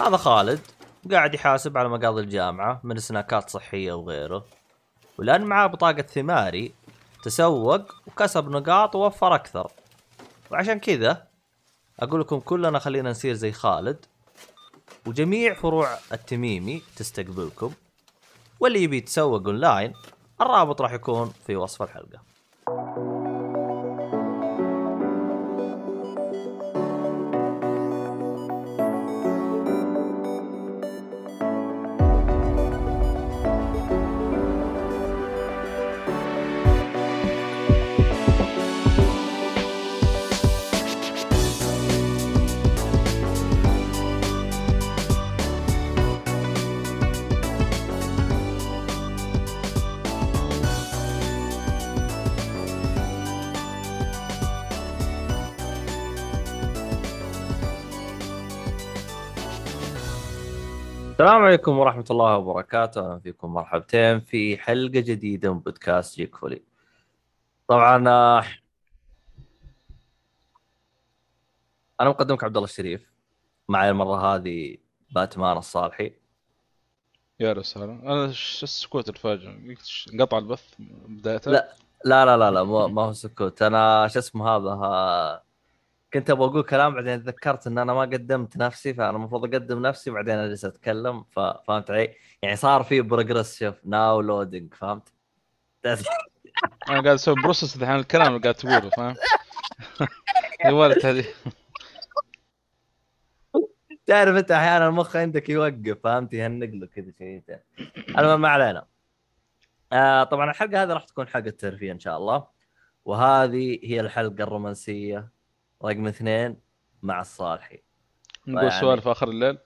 هذا خالد قاعد يحاسب على مقاضي الجامعة من سناكات صحية وغيره. ولأن معاه بطاقة ثماري تسوق وكسب نقاط ووفر أكثر. وعشان كذا أقول لكم كلنا خلينا نصير زي خالد. وجميع فروع التميمي تستقبلكم. واللي يبي يتسوق أونلاين الرابط راح يكون في وصف الحلقة. السلام عليكم ورحمة الله وبركاته، أهلا فيكم مرحبتين في حلقة جديدة من بودكاست Geek Fully. طبعا آه، أنا مقدمك عبد الله الشريف. معي المرة هذه باتمان الصالحي. يا رسالة أنا ش السكوت الفاجئ انقطع البث بدايته لا. لا لا لا لا ما هو سكوت. أنا شو اسمه هذا؟ آه، كنت أبغى أقول كلام بعدين تذكرت إن أنا ما قدمت نفسي فأنا المفروض أقدم نفسي بعدين أجلس أتكلم ففهمت علي؟ يعني صار في progress شوف now loading فهمت؟ أنا قاعد أسوي process الحين الكلام اللي قاعد تقوله فاهم؟ يا ولد هذه. تعرف أنت أحيانا المخ عندك يوقف فهمت؟ يهنق له كذا شيء المهم ما علينا. آه طبعا الحلقة هذه راح تكون حلقة ترفيه إن شاء الله وهذه هي الحلقة الرومانسية. رقم اثنين مع الصالحي. نقول يعني- سوالف آخر الليل؟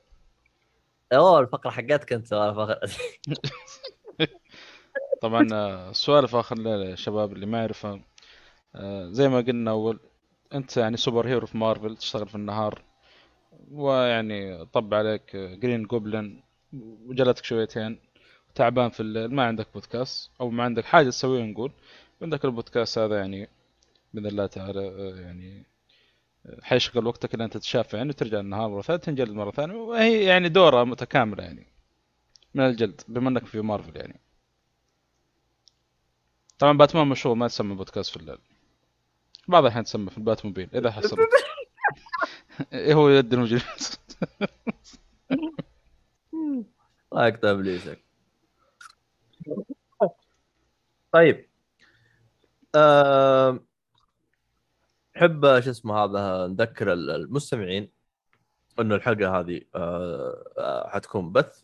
أوه الفقرة حقتك أنت سوالف آخر- طبعا آه، سوالف آخر الليل يا شباب اللي ما يعرفها آه، زي ما قلنا أول أنت يعني super hero في مارفل تشتغل في النهار ويعني طب عليك آه، جرين جوبلin وجلتك شويتين تعبان في الليل ما عندك بودكاست أو ما عندك حاجة تسويها نقول عندك البودكاست هذا يعني بإذن الله تعالى يعني حيشغل وقتك اللي انت تتشافى يعني وترجع النهار مرة ثانية تنجلد مرة ثانية وهي يعني دورة متكاملة يعني من الجلد بما أنك في مارفل يعني. طبعا باتمان مشهور ما تسمى بودكاست في الليل بعض الأحيان تسمى في الباتموبيل إذا إيه هو يد المجرم. الله يقطع ابليسك طيب. آم، أحب شو اسمه هذا نذكر ال- المستمعين إنه الحلقة هذه آه، آه، حتكون بث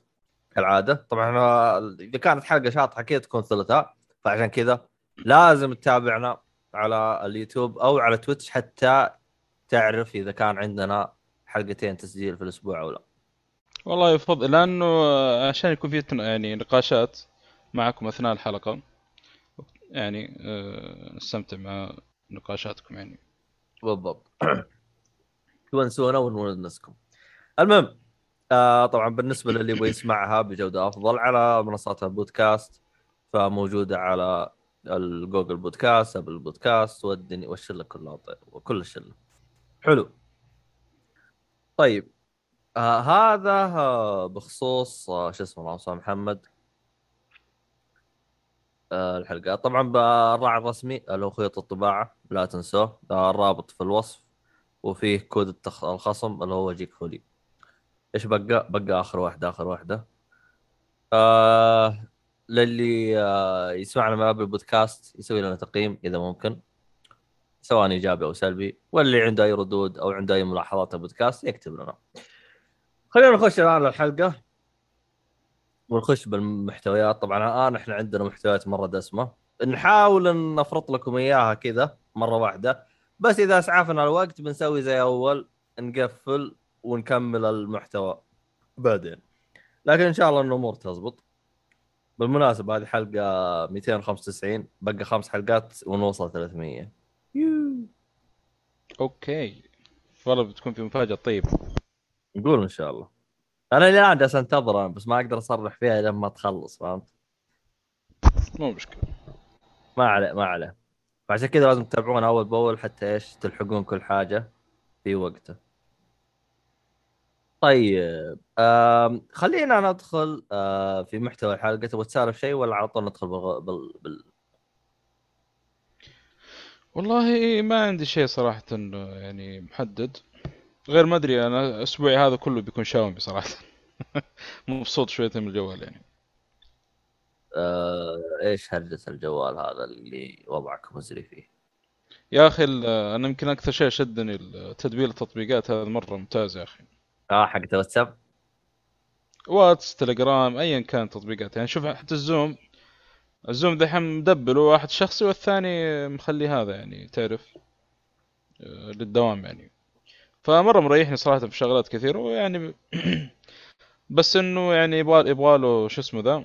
كالعادة. طبعا إذا كانت حلقة شاطحة كذا تكون ثلاثاء. فعشان كذا لازم تتابعنا على اليوتيوب أو على تويتش حتى تعرف إذا كان عندنا حلقتين تسجيل في الأسبوع أو لا. والله يفضل لأنه عشان يكون في يعني نقاشات معكم أثناء الحلقة. يعني آه، نستمتع مع نقاشاتكم يعني. بالضبط. تونسونا ونونسكم المهم آه طبعا بالنسبة للي يبغى يسمعها بجودة أفضل على منصات البودكاست فموجودة على الجوجل بودكاست أبل بودكاست والدنيا والشله كلها طيب وكل الشله حلو. طيب آه هذا آه بخصوص آه شو اسمه محمد. الحلقات طبعا بالراعي الرسمي اللي هو خيط الطباعة لا تنسوه. الرابط في الوصف وفيه كود التخ... الخصم اللي هو جيك فولي. إيش بقى؟ بقى آخر واحدة آخر واحدة. آه للي آه يسمعنا من قبل البودكاست يسوي لنا تقييم إذا ممكن سواء إيجابي أو سلبي. واللي عنده أي ردود أو عنده أي ملاحظات البودكاست يكتب لنا. خلينا نخش الآن للحلقة. ونخش بالمحتويات. طبعا الآن إحنا عندنا محتويات مرة دسمة. نحاول إن نفرط لكم إياها كذا مرة واحدة. بس إذا أسعفنا الوقت بنسوي زي أول نقفل ونكمل المحتوى بعدين. لكن إن شاء الله إن الأمور تزبط. بالمناسبة هذه حلقة 295 بقى خمس حلقات ونوصل 300 أوكي. والله بتكون في مفاجأة طيبه نقول إن شاء الله. أنا الان جالس انتظر بس ما أقدر أصرح فيها لما تخلص فهمت؟ مو مشكلة. ما عليه ما عليه. فعشان كذا لازم تتابعونا أول بأول حتى إيش تلحقون كل حاجة في وقته. طيب آم، خلينا ندخل في محتوى الحلقة. تبغى تسالف شيء ولا على طول ندخل بالغ... بال... بال... والله ما عندي شيء صراحة يعني محدد. غير ما أدري أنا أسبوعي هذا كله بيكون شاومي صراحة. مبسوط شويتين من الجوال يعني. آه، إيش هرجة الجوال هذا اللي وضعك مزري فيه؟ يا أخي أنا يمكن أكثر شيء شدني تدبير التطبيقات هذا مرة ممتاز يا أخي. آه حق واتساب واتس تليجرام ايا كان تطبيقات. يعني شوف حتى الزوم الزوم دحين مدبله واحد شخصي والثاني مخلي هذا يعني تعرف؟ آه، للدوام يعني. فمرة مريحني صراحة في شغلات كثيره ويعني بس إنه يعني يبغى يبغى له شو اسمه ذا؟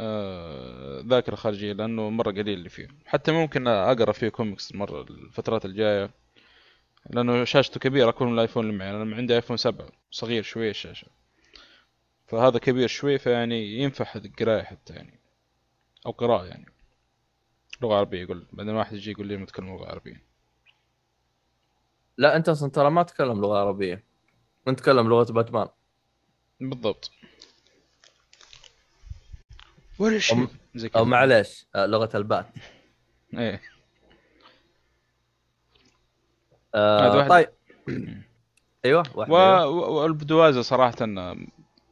آه، ذاكرة خارجية لأنه مرة قليل اللي فيه. حتى ممكن أقرأ فيه كوميكس مرة الفترات الجاية لأنه شاشته كبيرة اكبر من الايفون اللي معي أنا عندي ايفون 7 صغير شوية الشاشة. فهذا كبير شوي فيعني ينفع القراية حتى يعني. أو قراءة يعني. لغة عربية يقول بعدين واحد يجي يقول لي ما لغة عربية. لا انت أصلا ترى ما تتكلم لغة عربية. انت تتكلم لغة باتمان. بالضبط. ولا شيء. أم- أو كذا. معليش آه، لغة البات. إيه. آه هذا واحد- طيب. أيوه واحد و... أيوة. و- والبدوازة صراحة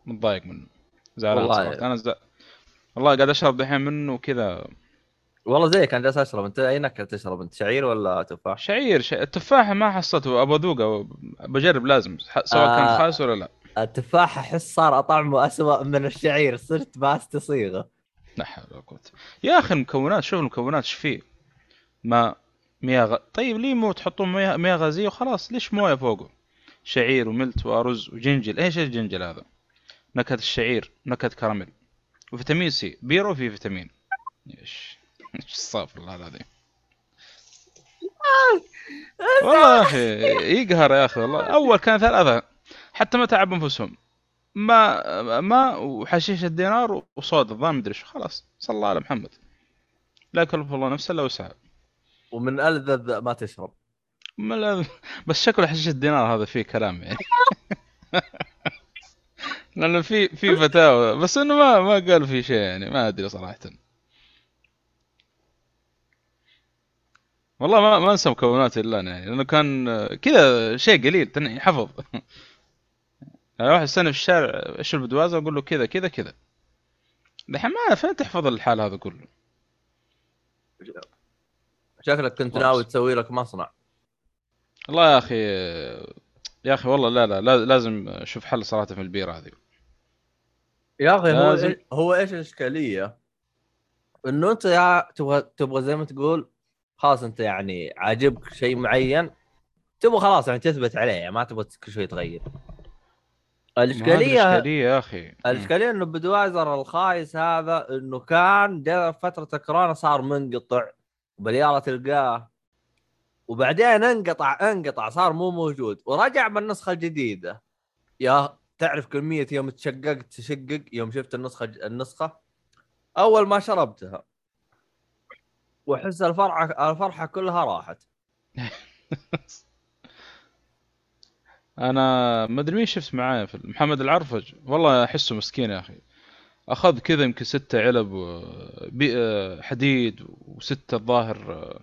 متضايق منه زعلان والله. صراحة. أنا ز... والله قاعد أشرب دحين منه كذا والله زيك أنا جالس أشرب. أنت أي نكهة تشرب؟ أنت شعير ولا تفاح؟ شعير ش... التفاحه ما حصلته. أبغى اذوقه بجرب لازم سواء آه. كان خايس ولا لا. التفاح أحس صار طعمه أسوأ من الشعير. صرت باست صيغه لا حول ولا قوة. يا أخي المكونات شوف المكونات إيش فيه. ماء مياه غ... طيب ليه مو تحطون مياه مياه غازية وخلاص؟ ليش موية فوقه؟ شعير وملت وأرز وجنجل. إيش الجنجل هذا؟ نكهة الشعير نكهة كراميل. وفيتامين سي. بيرو فيه فيتامين. إيش؟ إيش الصافر الله العظيم والله يا أخي يقهر يا أخي والله. أول كان ثلاثة حتى ما تعب أنفسهم؟ ما ما وحشيش الدينار وصودا الظاهر مدري شو خلاص. صلى الله على محمد. لا يكلف الله نفسا إلا وسعها. ومن الذذ ما تشرب. ما لا- بس شكله حشيش الدينار هذا فيه كلام يعني. لأنه في في فتاوى بس إنه ما ما قال في شيء يعني ما أدري صراحة. والله ما ما انسى مكونات الا أنا يعني لأنه كان كذا شيء قليل حفظ واحد يستنى في الشارع إيش البدوازه أقول له كذا كذا كذا دحين ما فين تحفظ الحال هذا كله شكلك كنت. ناوي تسوي لك مصنع والله يا أخي يا أخي والله لا لا لا- لازم أشوف حل صراحة في البيرة هذه يا أخي هو لازم. هو إيش الإشكالية؟ إنه أنت يا تبغى تبغى زي ما تقول خلاص انت يعني عاجبك شيء معين تبغى خلاص يعني تثبت عليه يعني ما تبغى كل شوي تغير الاشكاليه الاشكاليه يا أخي. الإشكالية إنه بدوايزر الخايس هذا إنه كان فترة كورونا صار منقطع وباليارة تلقاه وبعدين انقطع انقطع صار مو موجود ورجع بالنسخة الجديدة. يا تعرف كمية يوم تشققت تشقق يوم شفت النسخة النسخة؟ أول ما شربتها. واحس الفرحة الفرحة كلها راحت. أنا ما أدري مين شفت معايا في محمد العرفج. والله أحسه مسكين يا أخي. أخذ كذا يمكن ستة علب حديد وستة الظاهر آه،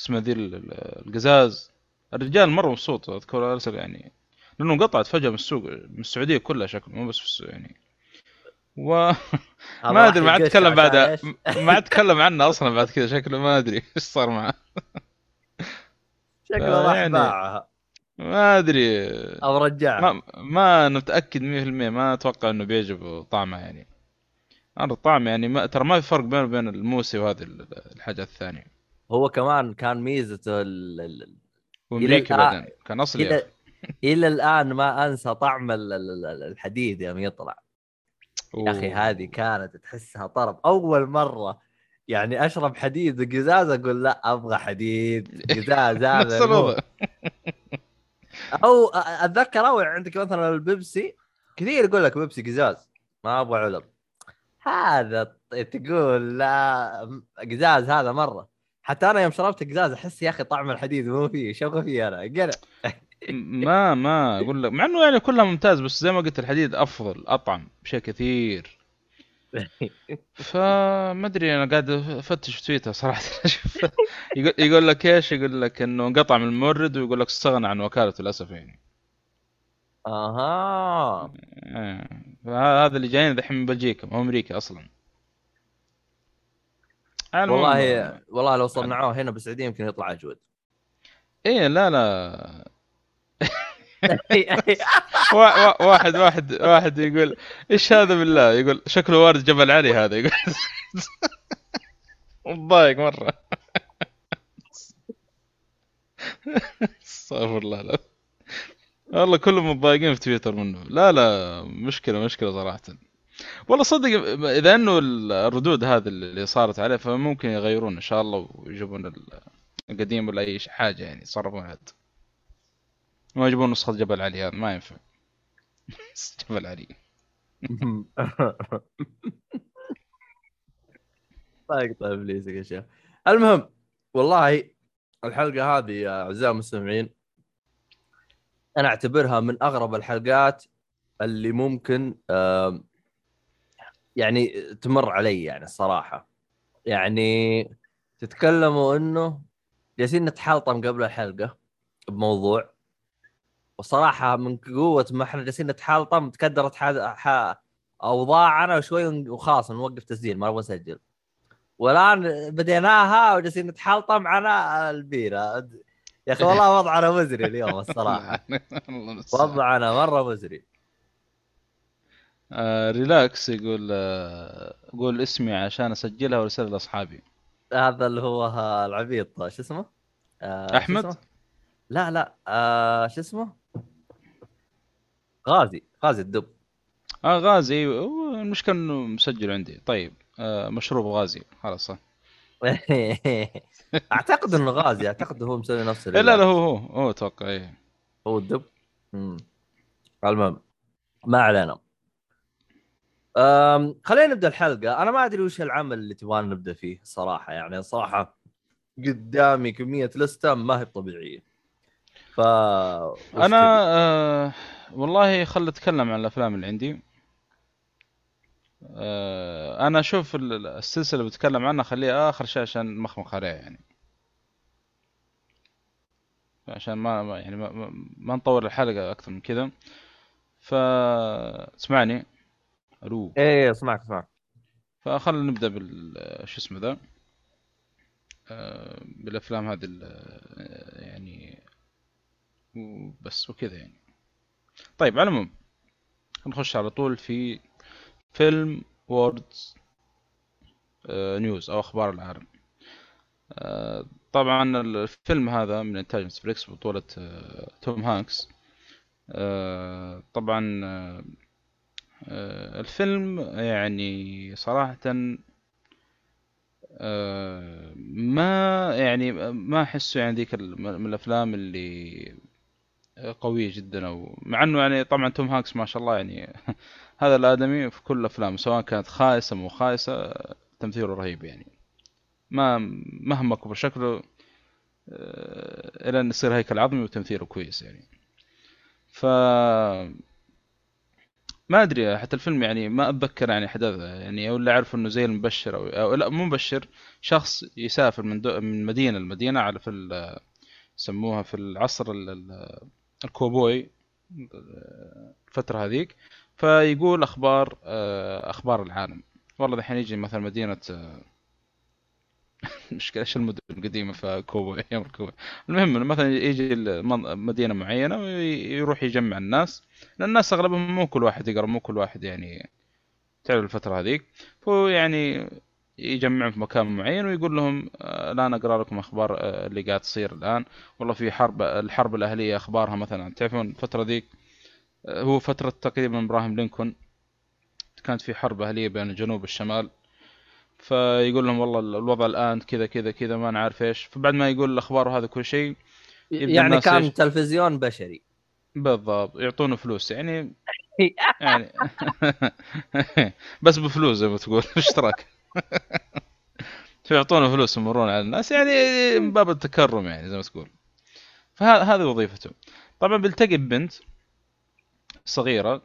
اسمه ذي ال- ال- القزاز. الرجال مرة مبسوط أذكر أرسل يعني لأنه انقطعت فجأة من السوق من السعودية كلها شكله مو بس في يعني و ما أدري ما عاد أتكلم بعدها؟ ما عاد أتكلم عنه أصلا بعد كذا شكله ما أدري إيش صار معه. شكله راح يعني- باعها ما أدري. أو رجعها ما ما أنا متاكد 100% ما أتوقع إنه بيعجبه طعمه يعني. أنا الطعم يعني ما ترى ما في فرق بينه وبين الموسي وهذه ال- الحاجة الثانية. هو كمان كان ميزته ال... ال... وامريكي بعدين كان أصلي يا إلى الآن ما أنسى طعم ال- ال- ال- الحديد يوم يطلع. يا أخي. هذه كانت تحسها طرب. أول مرة يعني أشرب حديد وقزاز أقول لا أبغى حديد قزاز هذا نفس يموت. الوضع. أو أتذكر أول عندك مثلا البيبسي كثير يقول لك بيبسي قزاز ما أبغى علب. هذا تقول لا قزاز هذا مرة. حتى أنا يوم شربت قزاز أحس يا أخي طعم الحديد مو فيه شو فيه أنا؟ قلع ما ما أقول لك. مع إنه يعني كلها ممتاز بس زي ما قلت الحديد أفضل أطعم بشيء كثير. فما أدري أنا قاعد أفتش في تويتر صراحة. يقول يقول لك إيش؟ يقول لك إنه انقطع من المورد ويقول لك استغنى عن وكالته للاسف يعني. أها. آه. فهذا اللي جايين دحين من بلجيكا مو أمريكا أصلا. والله والله لو صنعوه هنا بالسعودية يمكن يطلع أجود. إيه لا لا. واحد واحد واحد يقول إيش هذا بالله؟ يقول شكله وارد جبل علي هذا. يقول متضايق مرة. استغفر الله لا والله كلهم متضايقين في تويتر منه. لا لا مشكله مشكلة صراحة. والله صدق إذا إنه الردود هذه اللي صارت عليه فممكن يغيرون إن شاء الله ويجيبون القديم ولا أي حاجة يعني يتصرفون عاد. ما يجيبون نسخة جبل علي هذا ما ينفع. جبل علي. طيب طيب ابليسك يا شيخ. المهم والله الحلقة هذه يا أعزائي المستمعين أنا أعتبرها من أغرب الحلقات اللي ممكن يعني تمر علي يعني الصراحه يعني تتكلموا إنه جالسين نتحلطم قبل الحلقة بموضوع وصراحه من قوه ما إحنا جالسين نتحلطم تكدرت. اوضاعنا وشوي وخلاص نوقف تسجيل ما نبغى نسجل والان بديناها وجالسين نتحلطم على البيره يا أخي والله وضعنا مزري اليوم الصراحه. وضعنا مره مزري آه relax يقول آه قول اسمي عشان اسجلها وارسلها لاصحابي هذا اللي هو العبيط شو اسمه؟ آه شو؟ اسمه؟ لا لا آه شو اسمه؟ غازي غازي الدب. آه غازي. المشكلة إنه مسجل عندي. طيب آه مشروب غازي. خلاص. أعتقد إنه غازي. أعتقد هو مسوي نفس إيه لا لا هو هو هو أتوقع إيه. هو الدب. المهم ما علينا. أم خلينا نبدأ الحلقة. أنا ما أدري وش العمل اللي تبغانا نبدأ فيه صراحة. يعني صراحة قدامي كمية لسته ما هي طبيعية. ف؟ أنا آه والله خل أتكلم عن الأفلام اللي عندي. آه أنا أشوف ال- ال- السلسلة اللي بتكلم عنها خليها آخر شيء عشان مخمخ عليها يعني. عشان ما يعني ما, ما, ما نطول الحلقة أكثر من كذا. ف اسمعني. ألو. إيه أسمعك أسمعك. فخلنا نبدأ بال شو اسمه ذا؟ آه، بالأفلام هذه ال- يعني وبس وكذا يعني. طيب على العموم نخش على طول في فيلم World's news أو أخبار العالم. آه، طبعا الفيلم هذا من إنتاج نتفليكس بطولة آه، توم هانكس. آه، طبعا آه، آه، الفيلم يعني صراحة آه، ما يعني ما أحسه يعني ذيك من الأفلام اللي قوية جدا أو مع إنه يعني طبعا توم هانكس ما شاء الله يعني هذا الآدمي في كل أفلامه سواء كانت خايسة مو خايسة تمثيله رهيب يعني. ما مهما كبر شكله آه، إلى أن يصير هيكل عظمي وتمثيله كويس يعني. ف ما أدري حتى الفيلم يعني ما أتذكر يعني احداثه يعني ولا اعرف إنه زي المبشر أو, أو لا مو مبشر شخص يسافر من دو من مدينة لمدينة على في ال- يسموها في العصر ال- ال- الكوبوي الفترة هذيك. فيقول أخبار آه، أخبار العالم. والله دحين يجي مثلا مدينة آه، مشكلة إيش المدن القديمة في كوبوي أيام الكوبوي؟ المهم مثلا يجي مدينة معينة ويروح يجمع الناس. لأن الناس أغلبهم مو كل واحد يقرأ مو كل واحد يعني تعرف الفترة هذيك. فهو يعني يجمعهم في مكان معين ويقول لهم آه، الآن أقرأ لكم أخبار آه، اللي قاعد تصير الآن. والله في حرب الحرب الأهلية أخبارها مثلا تعرفون الفترة ذيك آه، هو فترة تقريبا إبراهيم لينكولن كانت في حرب أهلية بين الجنوب والشمال. فيقول لهم والله الوضع الآن كذا كذا كذا ما نعرف إيش. فبعد ما يقول الأخبار وهذا كل شيء يعني كان إيش؟ تلفزيون بشري. بالضبط يعطونه فلوس. يعني يعني بس بفلوس زي ما تقول اشتراك. فيعطونه فلوس يمرون على الناس يعني من باب التكرم يعني زي ما تقول. فهذا هذه وظيفته. طبعا بيلتقي ببنت صغيرة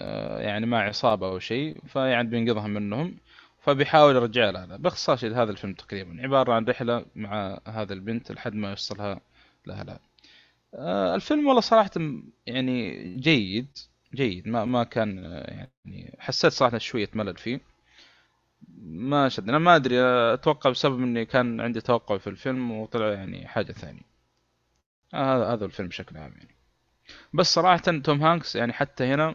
آه، يعني مع عصابة أو شيء فيعني بينقذها منهم فبيحاول يرجع لها. باختصار شديد هذا الفيلم تقريبا. عبارة عن رحلة مع هذا البنت لحد ما يوصلها لاهلها آه، الفيلم والله صراحة يعني جيد جيد. ما ما كان آه، يعني حسيت صراحة شوية ملل فيه. ما شد أنا ما أدري أتوقع بسبب إني كان عندي توقع في الفيلم وطلع يعني حاجة ثانية. هذا هذا الفيلم بشكل عام يعني. بس صراحة توم هانكس يعني حتى هنا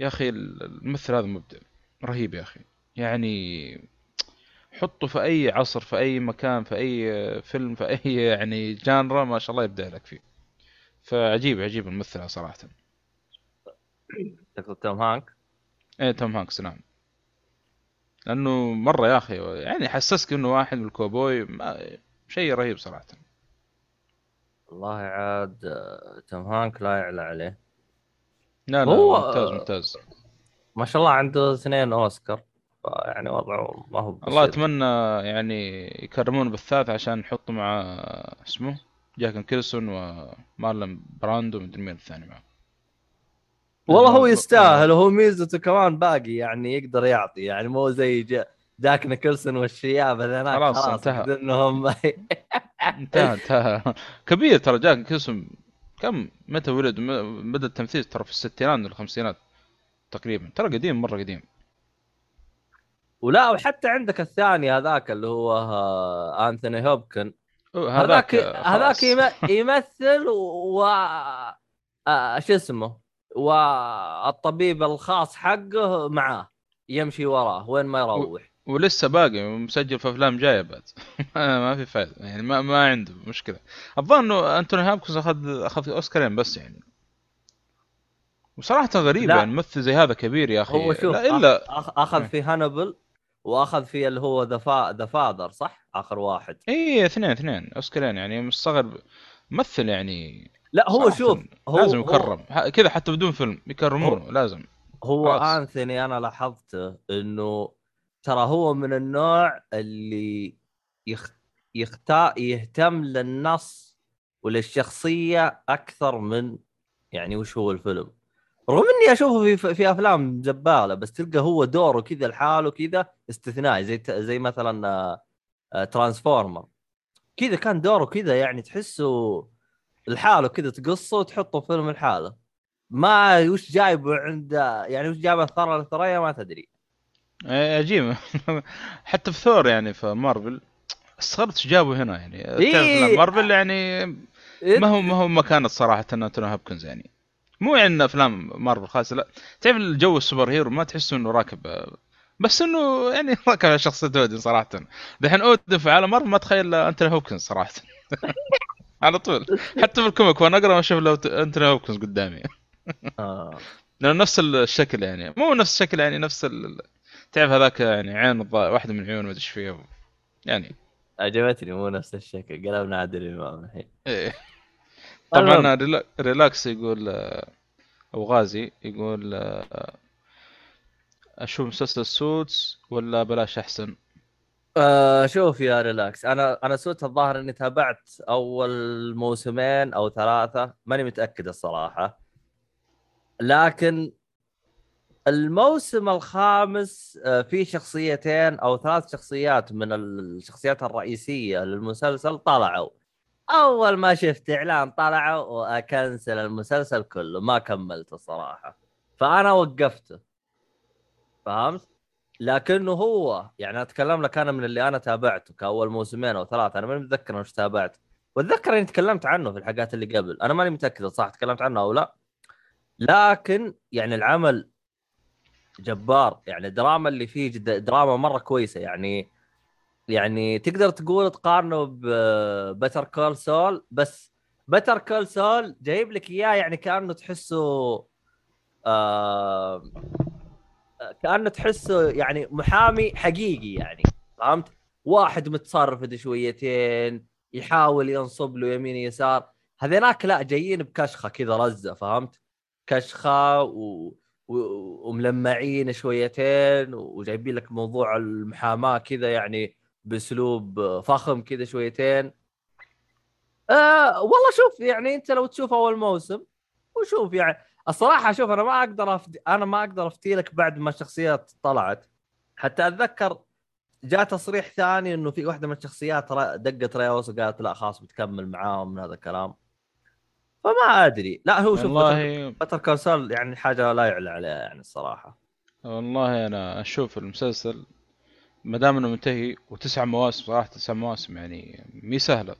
يا أخي الممثل هذا مبدع. رهيب يا أخي. يعني حطه في أي عصر في أي مكان في أي فيلم في أي يعني genre ما شاء الله يبدع لك فيه. فعجيب عجيب الممثل صراحة. تقصد توم هانك إيه توم هانكس نعم. لأنه مرة يا أخي يعني حسسك إنه واحد من الكوبوي شيء رهيب صراحة. والله عاد توم هانك لا يعلى عليه. لا لا هو ممتاز ممتاز. ما شاء الله عنده اثنين أوسكار يعني وضعه ما هو بسيط. الله اتمنى يعني يكرمون بالثالث عشان نحطه مع اسمه جاك نيكلسون ومارلن براندو ومدري مين الثاني معه. والله هو يستاهل وهو ميزته كمان باقي يعني يقدر يعطي يعني مو زي جا جاك نيكلسون والشياب هذول خلاص, خلاص انتهى. إنهم انتهى انتهى. كبير ترى جاك نيكلسون كم متى ولد؟ بدا التمثيل ترى في الستينات من الخمسينات تقريبا ترى قديم مرة قديم. ولا وحتى عندك الثاني هذاك اللي هو آه، أنثوني هوبكن. هذاك هذاك يمثل و آه، شو اسمه؟ والطبيب الخاص حقه معاه يمشي وراه وين ما يروح. ولسه باقي مسجل في أفلام جاية بعد. ما في فائده يعني ما ما عنده مشكلة. الظاهر إنه أنتوني هابكنز اخذ أخذ أوسكارين بس يعني. وصراحة غريب لا. يعني ممثل زي هذا كبير يا أخي. هو شوف لا الا أخذ في هانيبال وأخذ في اللي هو The Fa... The Father صح؟ آخر واحد. اي اثنين اثنين. أوسكارين يعني مستغرب. ممثل يعني لا هو شوف هو لازم يكرم. هو... كذا حتى بدون فيلم يكرمونه لازم. هو آنثوني أنا لاحظته إنه ترى هو من النوع اللي يخ... يختار يهتم للنص وللشخصية أكثر من يعني وش هو الفيلم. رغم إني أشوفه في في أفلام جبالة بس تلقى هو دوره كذا لحاله كذا استثنائي زي زي مثلا ترانسفورمر آه، كذا كان دوره كذا يعني تحسه لحاله كذا تقصه وتحطه فيلم لحاله. ما وش جايبه عند يعني وش جايبه الثرى الثريا ما تدري. إيه، عجيب. حتى في ثور يعني في مارفل استغربت إيش جابوا هنا يعني؟ إيه؟ مارفل يعني إيه؟ ما هو ما هو مكانه صراحة أنتوني هابكنز يعني. مو يعني أفلام مارفل خاصه لا. تعرف الجو ال super hero ما تحس إنه راكب بس إنه يعني راكب على شخصية أودن صراحة. دحين أودن في عالم مارفل ما تخيل أنتوني هوبكنز صراحة. على طول. حتى في ال comic وأنا أقرأ أشوف لو انتوني هوبكنز قدامي. آه. لأنه نفس الشكل يعني. مو نفس الشكل يعني نفس ال... تعرف هذاك يعني عين واحدة من عيون ما ادري إيش فيها يعني. عجبتني مو نفس الشكل. قلبنا عادل امام الحين. إيه. طبعا ريلاكس يقول أو غازي يقول أشوف مسلسل سوتس ولا بلاش أحسن؟ آه شوف يا ريلاكس أنا أنا سوت الظاهر إني تابعت أول موسمين أو ثلاثة ماني متأكد الصراحة. لكن الموسم الخامس آه، في شخصيتين أو ثلاث شخصيات من الشخصيات الرئيسية للمسلسل طلعوا. أول ما شفت إعلان طلعوا وأكنسل المسلسل كله ما كملته الصراحة. فأنا وقفته. فهمت؟ لكنه هو يعني أتكلم لك أنا من اللي أنا تابعته كأول موسمين أو ثلاثة أنا ماني متذكر وش تابعت وأتذكر إني تكلمت عنه في الحلقات اللي قبل. أنا ماني متأكد صح تكلمت عنه أو لا. لكن يعني العمل جبار يعني الدراما اللي فيه دراما مرة كويسة. يعني يعني تقدر تقول تقارنه ببتر كول سول بس بتر كول سول جايب لك إياه يعني كأنه تحسه آه كأنه تحسه يعني محامي حقيقي يعني فهمت؟ واحد متصرف شويتين يحاول ينصب له يمين يسار هذيناك لا جايين بكشخة كذا رزة فهمت؟ كشخة و... و... وملمعين شويتين وجايبين لك موضوع المحاماة كذا يعني بأسلوب فخم كذا شويتين آه والله شوف يعني أنت لو تشوف أول موسم وشوف يعني الصراحة شوف أنا ما أقدر أفتي أنا ما أقدر افتي لك بعد ما الشخصيات طلعت. حتى أتذكر جاء تصريح ثاني إنه في واحدة من الشخصيات دقت ريوس وقالت لا خلاص بتكمل معاهم من هذا الكلام. فما أدري. لا هو شوف والله Better Call Saul يعني حاجة لا يعلى عليها يعني الصراحة. والله أنا أشوف المسلسل ما دام إنه منتهي وتسع مواسم صراحة تسع مواسم يعني مي سهلة.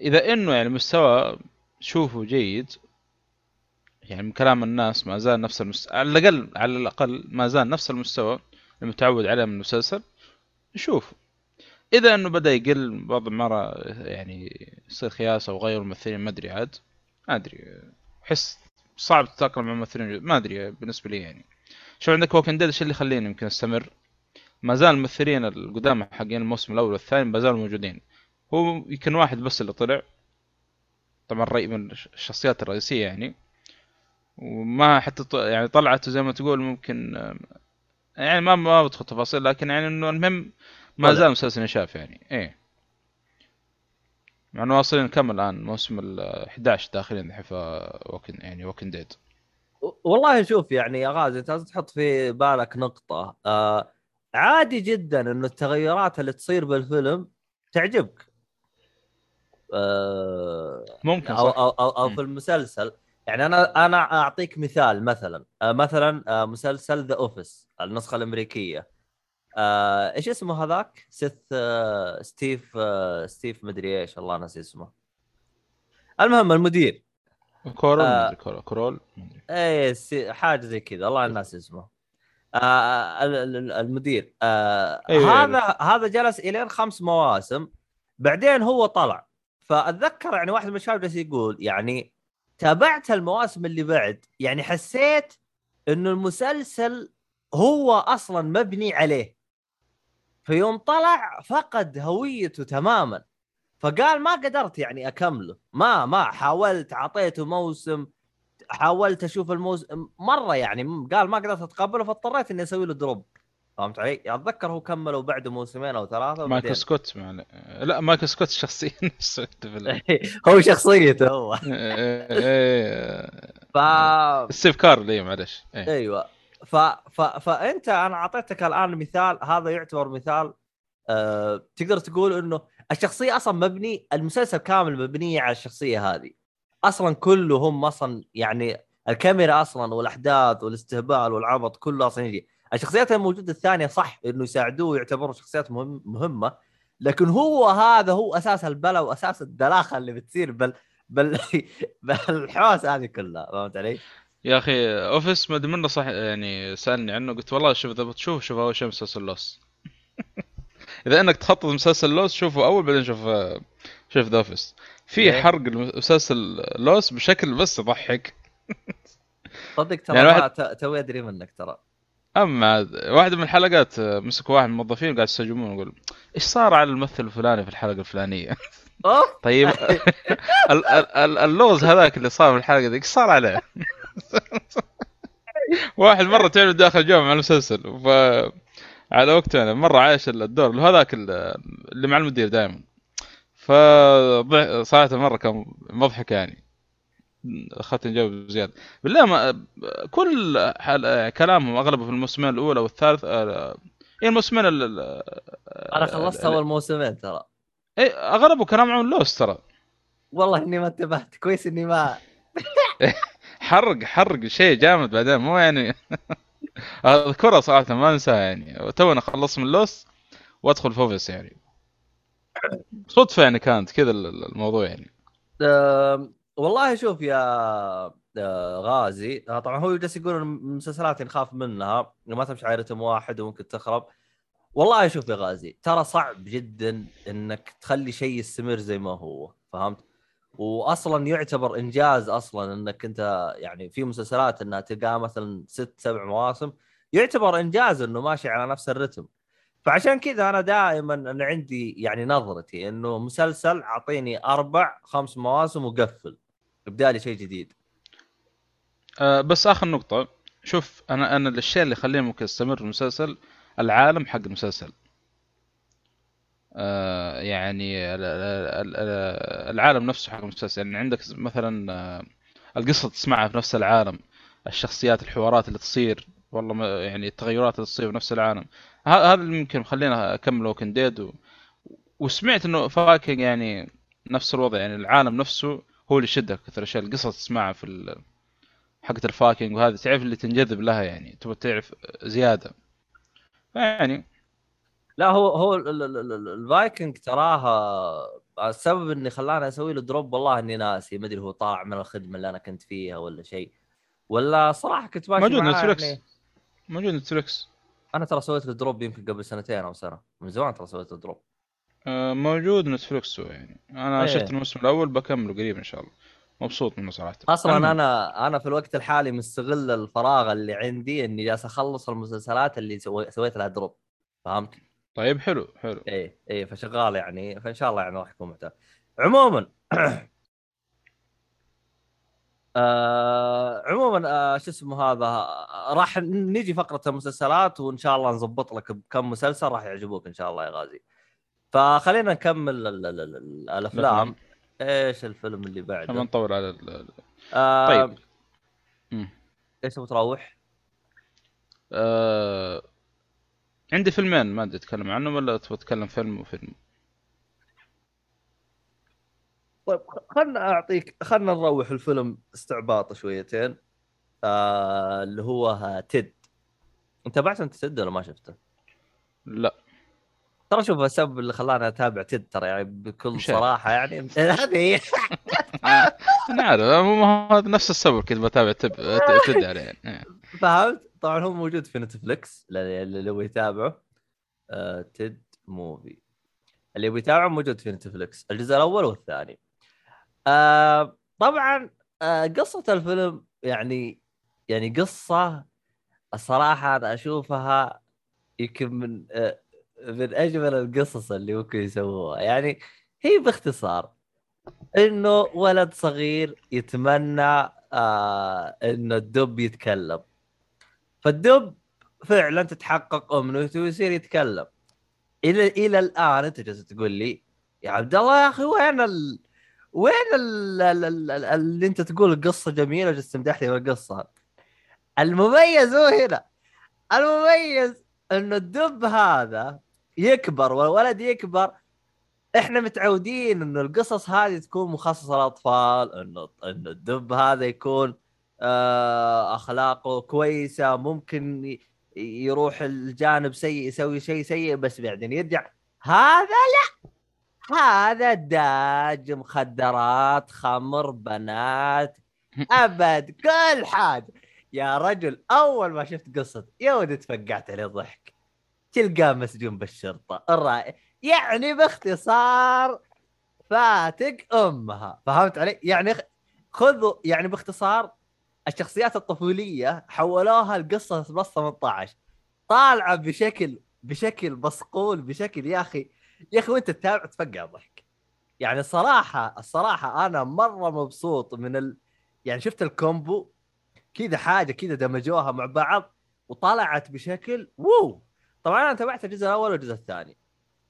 إذا إنه يعني مستوى شوفه جيد يعني من كلام الناس ما زال نفس المستوى على الأقل على الأقل ما زال نفس المستوى المتعود عليه من المسلسل. نشوف. إذا إنه بدأ يقل بعض المرة يعني يصير خياسه وغير الممثلين ما أدري عاد. ما أدري. أحس صعب تتاقلم مع ممثلين ما أدري بالنسبة لي يعني. شوف عندك ووكن ديد إيش اللي يخليني يمكن أستمر؟ ما زال الممثلين القدامى حقين الموسم الأول والثاني ما زالوا موجودين. هو يمكن واحد بس اللي طلع. طبعا رأي من الشخصيات الرئيسية يعني. وما حتى ط- يعني طلعت زي ما تقول ممكن يعني ما ما بدخل تفاصيل لكن يعني إنه المهم ما طلع. زال مسلسل ينشاف يعني إيه. مع إنه واصلين كم الآن؟ موسم ال 11 داخلين الحين في Walking يعني Walking Dead والله شوف يعني يا غازي أنت لازم تحط في بالك نقطة. آه عادي جدا انه التغيرات اللي تصير بالفيلم تعجبك. آه ممكن أو صح. أو أو, أو مم. في المسلسل. يعني أنا أنا أعطيك مثال مثلا آه مثلا آه مسلسل The Office النسخة الأمريكية. آه إيش اسمه هذاك؟ سيث ستيف ستيف مدري إيش الله ناسي اسمه. المهم المدير. كاريل آه. كاريل سي- حاجة زي كذا الله ناسي اسمه. آه ال- ال- المدير. آه أيوة، هذا هذا جلس إلين خمس مواسم بعدين هو طلع. فأتذكر يعني واحد من الشباب جالس يقول يعني تابعت المواسم اللي بعد يعني حسيت إنه المسلسل هو أصلا مبني عليه. فيوم طلع فقد هويته تماما. فقال ما قدرت يعني أكمله. ما ما حاولت أعطيته موسم حاولت أشوف الموسم مرة يعني قال ما قدرت أتقبله فاضطريت إني أسوي له drop. فهمت علي؟ أتذكر هو كملوا بعده موسمين أو ثلاثة مايكل سكوت مع... لا مايكل سكوت نفسه ال- هو شخصيته هو. إيه، إيه، ف ستيف كارل اي معلش. إيه. أيوه. ف... ف... فأنت أنا أعطيتك الآن مثال هذا يعتبر مثال أه... تقدر تقول إنه الشخصية أصلا مبني المسلسل كامل مبنيه على الشخصية هذه. أصلا كله هم أصلا يعني الكاميرا أصلا والأحداث والاستهبال والعبط كله أصلا يجي. الشخصيات الموجودة الثانية صح إنه يساعدوه ويعتبروا شخصيات مهم مهمة لكن هو هذا هو أساس البلا وأساس الدلاخة اللي بتصير بل بل بالحواس هذه كلها فهمت علي؟ يا أخي Office ما أدري منه صح يعني سألني عنه قلت والله شوف إذا بتشوف شوف أول شيء مسلسل Lost إذا إنك تخطط مسلسل Lost شوفه أول بعدين شوف شوف The Office في إيه. حرق المسلسل Lost بشكل بس يضحك صدق ترى يعني واحد- توي أدري منك ترى أما واحدة من الحلقات مسكوا واحد من الموظفين قاعد يستجمون يقول إيش صار على الممثل الفلاني في الحلقة الفلانية؟ طيب. ال- ال- ال- اللغز هذاك اللي صار في الحلقة ذيك إيش صار عليه؟ واحد مرة تعمل داخل جو مع المسلسل ف على وقته أنا مرة عايش الدور. هذاك ال- اللي مع المدير دائما ف صراحة مرة كان مضحك يعني. اخذت جو زياده بالله ما كل حل... كلامهم أغلبه في الموسمين الاولى والثالث آه، هي الموسمين ال... أنا خلصت أول موسمين ترى. إيه أغلبه كلام عن لوس ترى. والله إني ما انتبهت. كويس إني ما حرق حرق شيء جامد بعدين مو يعني اذكرها صراحة ما انساها يعني. تونا خلصت من لوس وأدخل فوفيس يعني. صدفة يعني كانت كذا ال- الموضوع يعني. والله شوف يا آه، غازي آه، طبعا هو جالس يقول المسلسلات نخاف منها ما تمشي على واحد وممكن تخرب. والله شوف يا غازي ترى صعب جدا إنك تخلي شيء يستمر زي ما هو فهمت؟ واصلا يعتبر إنجاز أصلا إنك أنت يعني في مسلسلات إنها تلقاها مثلا ست سبع مواسم يعتبر إنجاز إنه ماشي على نفس الرتم. فعشان كذا أنا دائما أنا عندي يعني نظرتي إنه مسلسل أعطيني أربع خمس مواسم وقفل. ابدأ لي شيء جديد. أه بس آخر نقطة. شوف أنا أنا الاشياء اللي يخليني ممكن أستمر المسلسل العالم حق المسلسل. آه يعني ال- ال- ال- العالم نفسه حق المسلسل. يعني عندك مثلا آه، القصة تسمعها في نفس العالم. الشخصيات الحوارات اللي تصير. والله ما يعني التغيرات اللي تصير في نفس العالم. هذا اللي يمكن مخلينا أكمل ووكن ديد و... وسمعت إنه فاكهة يعني نفس الوضع. يعني العالم نفسه هو اللي يشدك كثر الأشياء القصص تسمعها في ال... حقت ال Vikings وهذه تعرف اللي تنجذب لها يعني تبغى تعرف زيادة. يعني لا هو هو ال- ال- ال- ال- ال Vikings تراها السبب اللي خلاني أسوي له drop والله إني ناسي ما أدري هو طالع من الخدمة اللي أنا كنت فيها ولا شيء. ولا صراحة كنت ماشي موجود نتفلكس يعني. موجود نتفلكس أنا ترى سويت له drop يمكن قبل سنتين أو سنة. من زمان ترى سويت له drop. موجود نتفلكس يعني. أنا إيه. شفت الموسم الأول بكمله قريب إن شاء الله. مبسوط منه صراحة. أصلا المهم. أنا أنا في الوقت الحالي مستغل الفراغ اللي عندي إني جالس أخلص المسلسلات اللي سوي... سويت لها drop. فهمت؟ طيب حلو حلو. إيه إيه فشغال يعني. فإن شاء الله يعني راح يكون محتوى عموما آه عموما آه شو اسمه هذا؟ آه، راح نجي فقرة المسلسلات وإن شاء الله نظبط لك بكم مسلسل راح يعجبوك إن شاء الله يا غازي. فخلينا نكمل ال- ال- ال- ال- الأفلام. إيش الفيلم اللي بعده؟ نطول على ال... آه طيب. إيش تبغى تروح؟ آه... عندي فيلمين ما أدري أتكلم عنهم ولا تبغى تتكلم فيلم وفيلم. طيب خلنا أعطيك خلنا نروح الفيلم استعباط شويتين. آه اللي هو تيد. أنت تابعت أنت Ted ولا ما شفته؟ لا. ترى شوف السبب اللي خلاني أتابع Ted ترى يعني بكل. صراحة يعني هذه أنا عارف مو هذا نفس السبب كنت بتابع تب Ted عليه يعني. فهمت؟ طبعا هو موجود في نتفلكس اللي اللي يبغى يتابعه آه Ted movie اللي يبغى يتابعه موجود في نتفلكس الجزء الأول والثاني آه طبعا آه قصة الفيلم يعني يعني قصة الصراحة أنا أشوفها يمكن من آه من أجمل القصص اللي ممكن يسووها. يعني هي باختصار إنه ولد صغير يتمنى آه انه الدب يتكلم. فالدب فعلا تتحقق امنيته ويصير يتكلم. إلى إلى الآن أنت جالس تقول لي يا عبد الله يا أخي وين ال... وين ال... ال... ال... ال... اللي أنت تقول القصة جميلة جالس تمدحني بالقصة المميز هو هنا. المميز إنه الدب هذا يكبر والولد يكبر. إحنا متعودين إنه القصص هذه تكون مخصصة للأطفال إنه إنه الدب هذا يكون آه أخلاقه كويسة ممكن يروح الجانب سيء يسوي شيء سيء بس بعدين يرجع. هذا لا! هذا داج مخدرات خمر بنات. أبد كل حاجة. يا رجل أول ما شفت قصة يا ولد تفقعت عليه ضحك. تلقاه مسجون بالشرطة. الرائع. يعني باختصار فاتق أمها. فهمت علي؟ يعني خذوا يعني باختصار الشخصيات الطفولية حولوها لقصه بلس 18 طالعة بشكل بشكل مصقول بشكل يا أخي يا أخي وأنت تتابع تفقع ضحك. يعني الصراحه الصراحة أنا مرة مبسوط من ال... يعني شفت الكومبو كذا حاجة كذا دمجوها مع بعض وطلعت بشكل وو طبعا أنا تابعت الجزء الأول والجزء الثاني.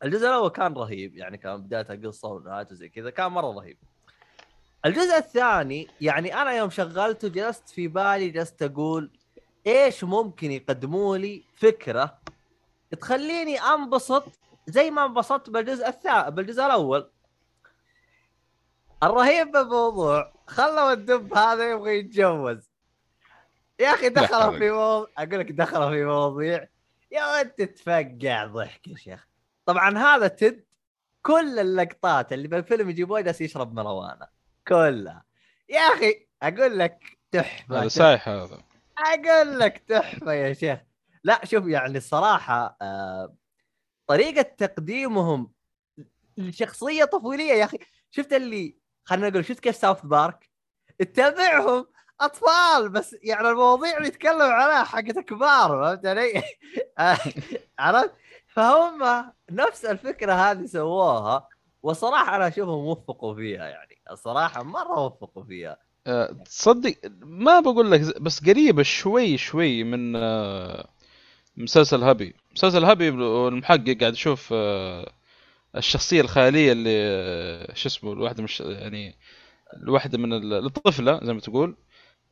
الجزء الأول كان رهيب يعني كان بدايته قصة ونهايته زي كذا كان مرة رهيب. الجزء الثاني يعني أنا يوم شغلته جلست في بالي جلست أقول إيش ممكن يقدموا لي فكرة تخليني أنبسط زي ما انبسطت بالجزء الثاني بالجزء الأول؟ الرهيب بالموضوع خلوا الدب هذا يبغى يتجوز. يا أخي دخلوا. في موضوع أقول لك دخلوا في مواضيع يا ولد تتفقع ضحك يا شيخ. طبعا هذا تد كل اللقطات اللي بالفيلم يجيبوها جالس يشرب مروانه كلها. يا أخي أقول لك تحفة هذا. سايح هذا. أقول لك تحفة يا شيخ. لا شوف يعني الصراحة آه طريقة تقديمهم لشخصية طفولية يا أخي. شفت اللي خلينا نقول شفت كيف ساوث بارك؟ تتابعهم أطفال بس يعني المواضيع اللي يتكلم عليها حقت كبار فهمت علي؟ عرفت؟ فهم نفس الفكرة هذه سووها وصراحة أنا أشوفهم وفقوا فيها يعني الصراحة مرة وفقوا فيها آه، تصدق ما بقول لك بس قريبة شوي شوي من آه، مسلسل Happy مسلسل Happy المحقق قاعد أشوف آه، الشخصية الخياليه اللي شو اسمه الواحدة مش يعني الواحدة من ال- الطفلة زي ما تقول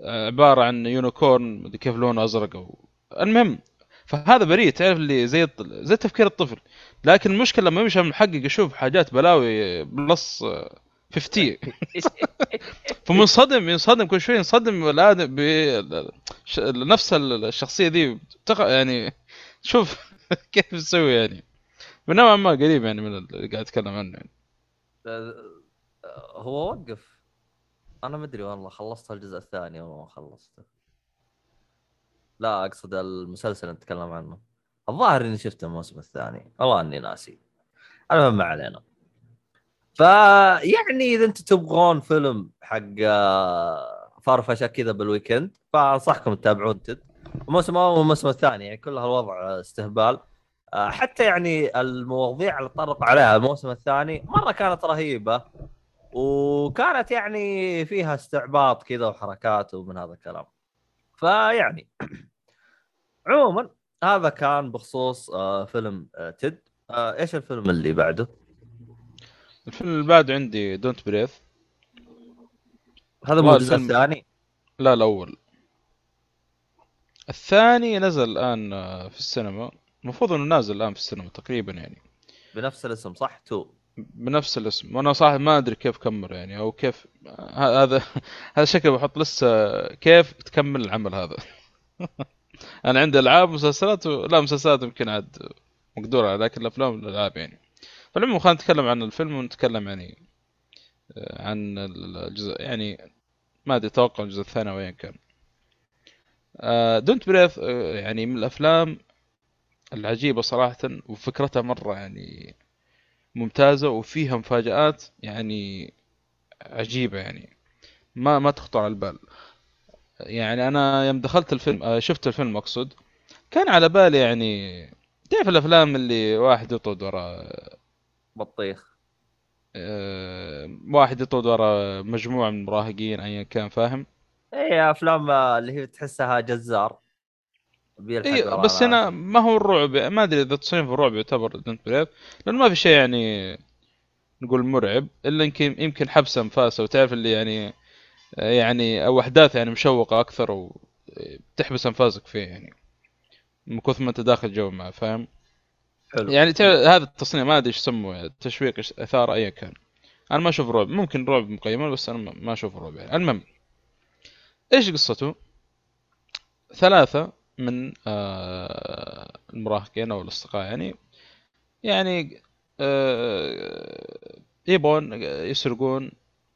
عبارة عن unicorn مدري كيف لونه أزرق أو المهم فهذا بريء. تعرف اللي زي الط- زي تفكير الطفل. لكن المشكلة لما يمشي المحقق يشوف حاجات بلاوي بلس آه، 50 فمنصدم ينصدم كل شوي ينصدم الادم ب ش- نفس الشخصية ذي. يعني شوف كيف يسوي يعني. من نوعا ما قريب يعني من اللي قاعد أتكلم عنه يعني. آه، هو وقف. أنا ما أدري والله خلصت الجزء الثاني ولا ما خلصته. لا أقصد المسلسل اللي نتكلم عنه. الظاهر إني شفته الموسم الثاني. والله إني ناسي. المهم ما علينا. فيعني إذا أنتم تبغون فيلم حق آه، فرفشه كذا بالويكند فأنصحكم تتابعون تد الموسم الأول والموسم الثاني يعني كل هالوضع استهبال. آه، حتى يعني المواضيع اللي تطرق عليها الموسم الثاني مرة كانت رهيبة. وكانت يعني فيها استعباط كذا وحركات ومن هذا الكلام. فيعني عموما هذا كان بخصوص آه، فيلم آه، Ted آه، إيش الفيلم اللي بعده؟ الفيلم اللي بعده عندي Don't Breathe هذا مو الجزء الثاني؟ لا الأول الثاني نزل الآن في السينما. المفروض إنه نازل الآن في السينما تقريبا يعني. بنفس الاسم صح؟ two. بنفس الاسم. وأنا صراحة ما أدري كيف كمل يعني أو كيف هذا هذا شكله بحط لسه كيف تكمل العمل هذا. أنا عندي ألعاب مسلسلات و... لا مسلسلات يمكن عاد مقدور على لكن الأفلام الالعاب يعني. فالعموم خلينا نتكلم عن الفيلم ونتكلم يعني آه، عن الجزء يعني ما أدري أتوقع الجزء الثاني وين كان. Don't Breathe يعني من الأفلام العجيبة صراحة وفكرتها مرة يعني ممتازة وفيها مفاجآت يعني عجيبة يعني. ما ما تخطر على البال. يعني أنا يوم دخلت الفيلم آه، شفت الفيلم أقصد كان على بالي يعني تعرف الأفلام اللي واحد يطرد ورا بطيخ. آه، واحد يطرد ورا مجموعة من المراهقين ايا كان فاهم؟ اي أفلام اللي هي تحسها جزار. ورانا بس هنا ما هو الرعب ما أدري إذا تصنيف الرعب يعتبر Don't Breathe لأنه ما في شيء يعني نقول مرعب إلا يمكن يمكن حبسه أنفاسه وتعرف اللي يعني يعني أو أحداث يعني مشوقة أكثر وتحبس أنفاسك فيه يعني من كثر ما أنت داخل جو معه فاهم؟ حلو. يعني هذا التصنيف ما أدري إيش يسموه يعني تشويق إثارة ايا كان. أنا ما أشوف رعب ممكن رعب مقيمة بس أنا ما- ما أشوف رعب يعني. المهم إيش قصته؟ ثلاثة من آه، المراهقين أو الأصدقاء يعني. يعني آه، يبغون يسرقون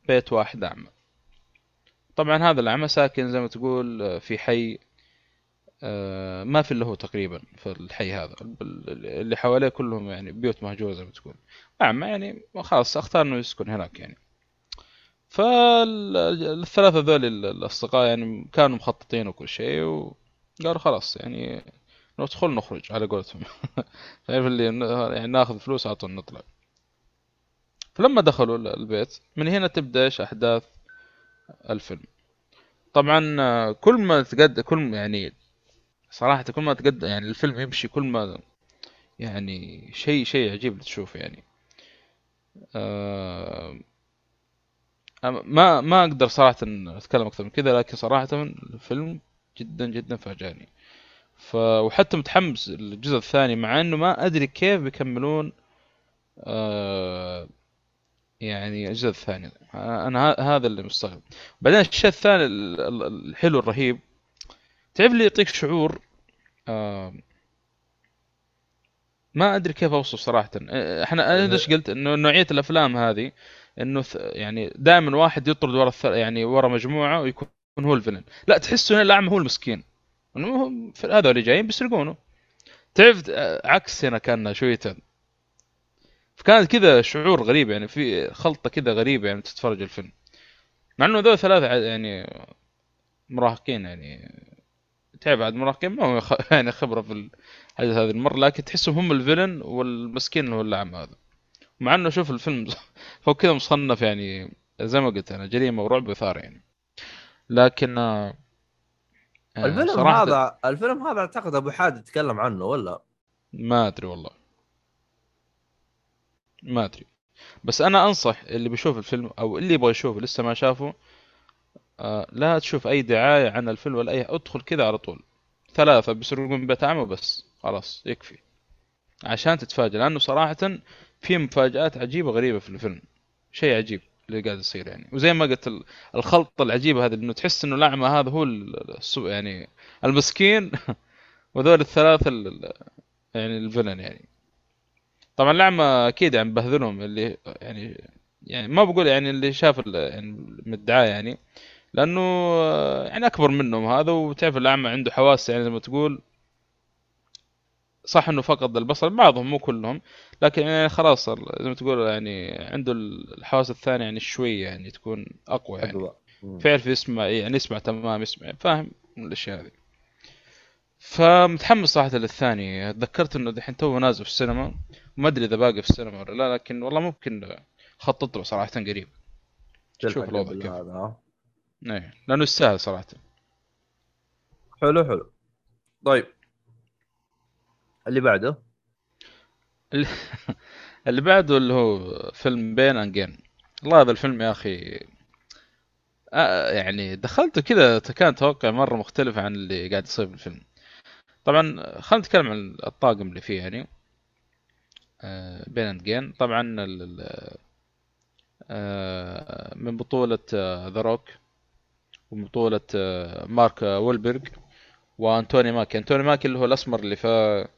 بيت واحد أعمى. طبعا هذا الأعمى ساكن زي ما تقول آه، في حي ما في الا هو تقريبا في الحي هذا اللي حواليه كلهم يعني بيوت مهجورة زي ما تقول. أعمى يعني خلاص أختار إنه يسكن هناك يعني. فالثلاثه ذول الأصدقاء يعني كانوا مخططين وكل شيء وقالوا خلاص يعني ندخل نخرج على قولتهم. تعرف اللي يعني ناخذ فلوس على طول نطلع. فلما دخلوا ال- البيت من هنا تبدأ إيش أحداث الفيلم. طبعا كل ما تقدم كل ما يعني صراحة كل ما تقدم يعني الفيلم يمشي كل ما يعني شيء شيء عجيب تشوفه يعني. أما- ما ما أقدر صراحة أتكلم أكثر من كذا لكن صراحة الفيلم جدا جدا فاجأني. ف وحتى متحمس للجزء الثاني مع إنه ما أدري كيف بيكملون آه يعني الجزء الثاني. أنا ه- هذا اللي مستغرب. بعدين الشيء الثاني ال- ال- الحلو الرهيب تعرف اللي يعطيك شعور آه ما أدري كيف أوصف صراحة. إحنا أنا إيش قلت؟ إنه نوعية الأفلام هذه إنه يعني دائما واحد يطرد ورا الث... يعني ورا مجموعة ويكون هو الفيلن. لا تحسه هنا الاعمى هو المسكين. إنه هو- هذول اللي جايين بيسرقونه. تعرف آه، عكس هنا كان شوية. فكانت كذا شعور غريب يعني في خلطة كذا غريبة يعني تتفرج الفيلم. مع إنه ذول ثلاثة يعني مراهقين يعني تعرف بعد مراهقين ما هو يعني خبرة في الحدث هذه المرة لكن تحسهم هم الفيلن والمسكين هو الاعمى هذا. مع إنه شوف الفيلم فهو كذا مصنف يعني زي ما قلت أنا جريمة ورعب وإثارة يعني. لكن آه، آه، الفيلم صراحة هذا الفيلم هذا أعتقد أبو حاد يتكلم عنه ولا؟ ما أدري والله. ما أدري. بس أنا أنصح اللي بيشوف الفيلم أو اللي يبغى يشوفه لسه ما شافه آه لا تشوف أي دعاية عن الفيلم ولا أي ادخل كذا على طول. ثلاثة بيسرقون بيت عمه بس. خلاص يكفي. عشان تتفاجئ لأنه صراحة في مفاجآت عجيبة غريبة في الفيلم. شيء عجيب. اللي قاعد يصير يعني. وزي ما قلت ال- الخلطة العجيبة هذه إنه تحس إنه الاعمى هذا هو يعني. المسكين وذول الثلاثة ال- ال- يعني الفيلن يعني. طبعا الاعمى أكيد يعني بهذلهم اللي يعني يعني ما بقول يعني اللي شاف يعني من الدعاية يعني. لأنه آه، يعني أكبر منهم هذا وتعرف الاعمى عنده حواس يعني زي ما تقول. صح إنه فقد البصر بعضهم مو كلهم لكن يعني خلاص زي ما تقول يعني عنده الحواس الثانية يعني شوي يعني تكون أقوى يعني. أقوى. مم. فيعرف يسمع يعني يسمع تمام يسمع فاهم؟ الأشياء هذه. فمتحمس صراحة للثاني. تذكرت إنه دحين تو نازل في السينما. ما أدري إذا باقي في السينما ولا لا لكن والله ممكن خطط له صراحة قريب. شوف الوضع كيف. هذا إيه لأنه يستاهل صراحة. حلو حلو. طيب. اللي بعده؟ اللي, بعده اللي هو فيلم بين انجين والله هذا الفيلم يا أخي آه يعني دخلته كذا كان توقع مرة مختلف عن اللي قاعد يصير في الفيلم طبعا خلينا نتكلم عن الطاقم اللي فيه يعني. آه بين انجين طبعا ال- ال- آه من بطولة The Rock ومن بطولة مارك وولبرغ وأنتوني ماكي. أنتوني ماكي اللي هو الأسمر اللي في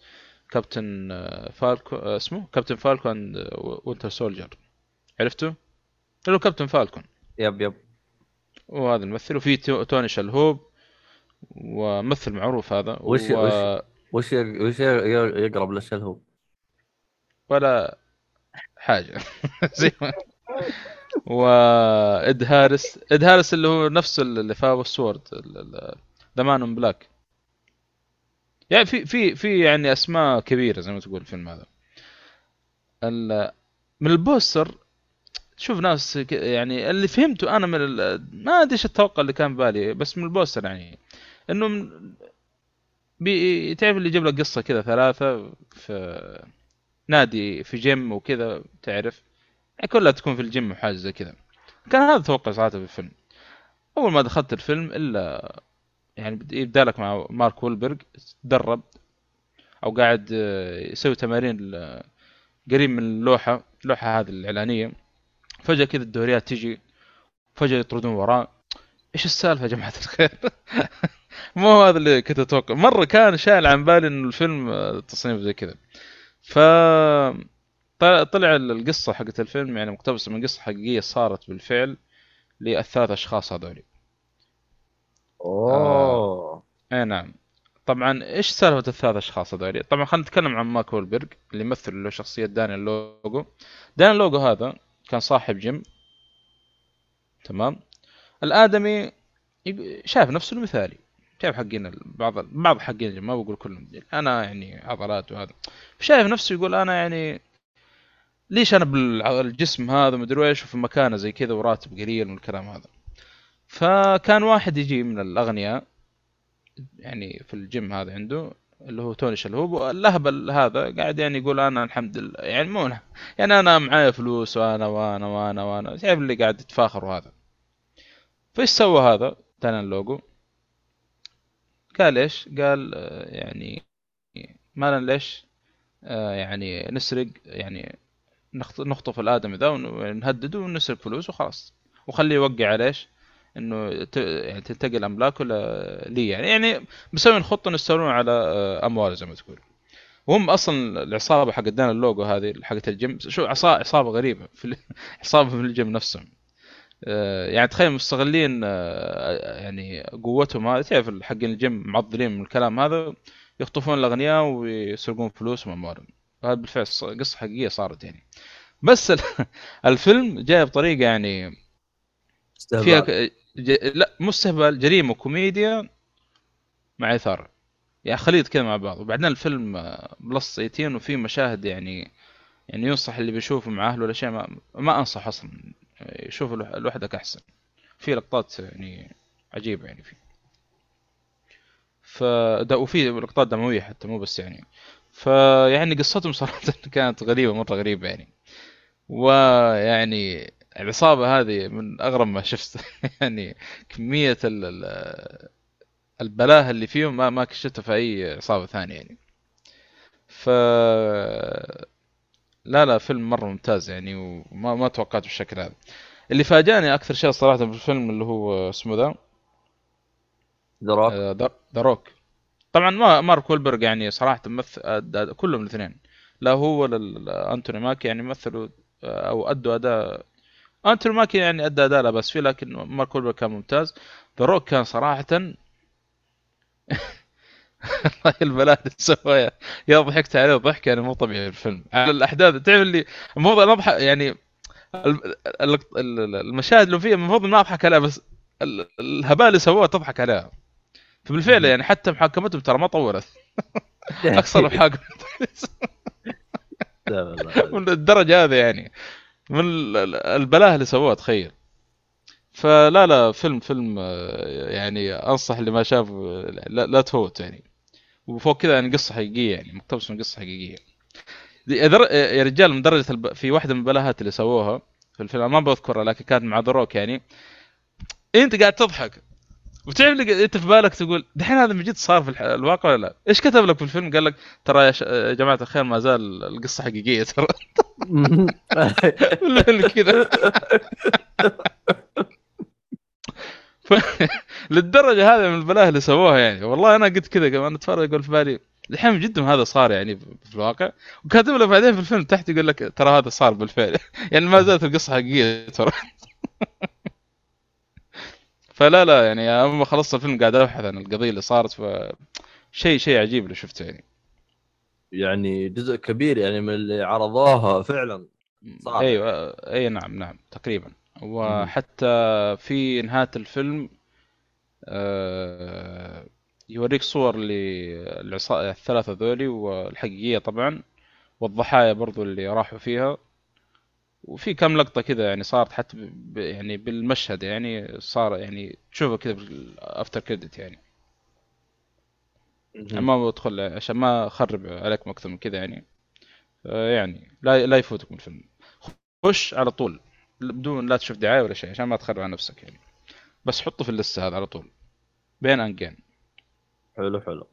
Captain Falcon آه، اسمه Captain Falcon and Winter Soldier عرفته؟ اللي هو Captain Falcon yep yep. وهذا الممثل. وفي تو- توني شلهوب وممثل معروف هذا. وش- و... وش- وش يق- وش يق- يقرب للشلهوب؟ ولا حاجة. زي ما وإد هارس إد هارس اللي هو نفس اللي في السورد ذا مان بلاك يعني في في في يعني أسماء كبيرة زي ما تقول الفيلم هذا. من البوستر تشوف ناس يعني اللي فهمته أنا من ما أدري إيش التوقع اللي كان بالي بس من البوستر يعني. إنه من بي تعرف اللي يجيب لك قصة كذا ثلاثة في نادي في جيم وكذا تعرف؟ يعني كلها تكون في الجيم وحاجة زي كذا. كان هذا توقع صراحة في الفيلم. أول ما دخلت الفيلم إلا يعني بد- يبدأ لك مع مارك وولبرغ تدرب أو قاعد آه، يسوي تمارين قريب من اللوحة اللوحة هذه الإعلانية. فجأة كذا الدوريات تجي فجأة يطردون وراه إيش السالفة يا جماعة الخير؟ مو هذا اللي كنت أتوقع. مرة كان شايل عن بالي انه الفيلم آه، تصنيف زي كذا. ف طلع القصة حقت الفيلم يعني مقتبسة من قصة حقيقية صارت بالفعل للثلاث أشخاص هذول أوه. إي نعم. طبعا إيش سالفة الثلاث أشخاص هذول؟ طبعا خلينا نتكلم عن مارك وولبرغ اللي يمثل له شخصية دانيال لوجو. دانيال لوجو هذا كان صاحب جيم. تمام؟ الآدمي شايف نفسه المثالي. شايف حقين بعض بعض حقين ما بقول كلهم أنا يعني عضلات وهذا. شايف نفسه يقول أنا يعني ليش أنا بالجسم هذا مدري إيش وفي مكانه زي كذا وراتب قليل من الكلام هذا. فكان واحد يجي من الأغنياء يعني في الجيم هذا عنده اللي هو توني شلهوب واللهبل هذا قاعد يعني يقول أنا الحمد لله يعني مو يعني أنا معايا فلوس وأنا وأنا وأنا وأنا تعرف اللي قاعد يتفاخر وهذا. فإيش سوى هذا؟ دانيال لوجو. قال إيش؟ قال يعني ما لنا ليش آه، يعني نسرق يعني نخط- نخطف الآدمي ذا ون- ونهدده ونسرق فلوس وخلاص. وخليه يوقع على إيش؟ إنه. يعني تنتقل أملاكه ل... لي. يعني يعني مسوين خطة انه يستولون على آه، امواله زي ما تقول. وهم أصلا العصابة حق دانيال لوجو هذه حقت الجيم شو عصا- عصابة غريبة في ال- عصابة في الجيم نفسهم. آه، يعني تخيل مستغلين آه، يعني قوتهم هذه. تعرف حقين الجيم معضلين من الكلام هذا يخطفون الأغنياء ويسرقون فلوسهم وأموالهم. هذا بالفعل قصة حقيقية صارت يعني. بس ال- الفيلم جاي بطريقة يعني فيها. ج... لا مو استهبال جريمة وكوميديا مع إثارة. يعني خليط كذا مع بعض. وبعدين الفيلم آه، plus 18 وفيه مشاهد يعني يعني ينصح اللي بيشوفه مع أهله الاشياء ما, ما أنصح أصلا. يشوف لوح- لوحدك أحسن. في لقطات يعني عجيبة يعني فيه. ف وفي لقطات دموية حتى مو بس يعني. فيعني قصتهم صراحة كانت غريبة مرة غريبة يعني. ويعني العصابة هذه من أغرب ما شفت. يعني كمية ال- ال- البلاهة اللي فيهم ما ما شفتها في أي عصابة ثانية يعني. ف لا لا فيلم مرة ممتاز يعني وما ما توقعته بالشكل هذا. اللي فاجأني أكثر شيء صراحة في الفيلم اللي هو اسمه ذا؟ The Rock آه، روك طبعا ما مارك وولبرغ يعني صراحة ممثل أدى كلهم الاثنين. لا هو ولا أنتوني ماكي يعني مثلوا آه، أو أدوا أنتوني ماكي يعني أدى أداء لا بس فيه لكن مارك وولبرغ كان ممتاز. The Rock كان صراحة البلاء اللي سواها يا ضحكت عليه ضحك يعني مو طبيعي في الفيلم. على الأحداث تعرف اللي المفروض أنا أضحك يعني ال- ال- ال- المشاهد اللي فيها المفروض ما أضحك عليها بس ال- الهباء اللي سووه تضحك عليها. فبالفعل يعني حتى محاكمتهم ترى ما طولت اقصر محاكمة. والله. من الدرجه هذه يعني. من ال- ال- البلاهه اللي سووها تخيل. فلا لا فيلم فيلم آه، يعني أنصح اللي ما شاف آه، لا, لا تفوت يعني. وفوق كذا يعني قصة حقيقية يعني مقتبس من قصة حقيقية. يا رجال من درجه الب... في واحدة من البلاهات اللي سووها في الفيلم ما بذكرها لكن كانت مع دروك يعني. أنت قاعد تضحك. وتعرف اللي انت في بالك تقول دحين هذا من جد صار في. الواقع ولا لا؟ إيش كتب لك في الفيلم؟ قال لك ترى يا, ش... يا جماعة الخير ما زال القصة حقيقية ترى كذا ف... للدرجة هذه من البلاهه اللي سووها يعني والله أنا قلت كذا كمان اتفرج أقول في بالي الحين من جد هذا صار يعني في الواقع وكاتب لك بعدين في الفيلم تحت يقول لك ترى هذا صار بالفعل يعني ما زالت القصة حقيقية ترى فلا لا يعني أول ما خلصت الفيلم قاعد أبحث عن القضية اللي صارت ف شيء شيء عجيب اللي شفته يعني. يعني جزء كبير يعني من اللي عرضوها فعلا صعب. أيوه أي نعم نعم تقريبا. وحتى في نهاية الفيلم آه، يوريك صور للعصا الثلاثة ذولي والحقيقية طبعا والضحايا برضو اللي راحوا فيها. وفي كم لقطة كذا يعني صارت حتى ب... يعني بالمشهد يعني صار يعني تشوفه كذا بالافتر كريدت يعني. ما بدخل عشان ما أخرب عليكم أكثر من كذا يعني آه، يعني لا لا يفوتكم الفيلم. خش على طول بدون لا تشوف دعاية ولا شيء عشان ما تخرب على نفسك يعني. بس حطه في اللسه هذا على طول بين أنجين. حلو حلو.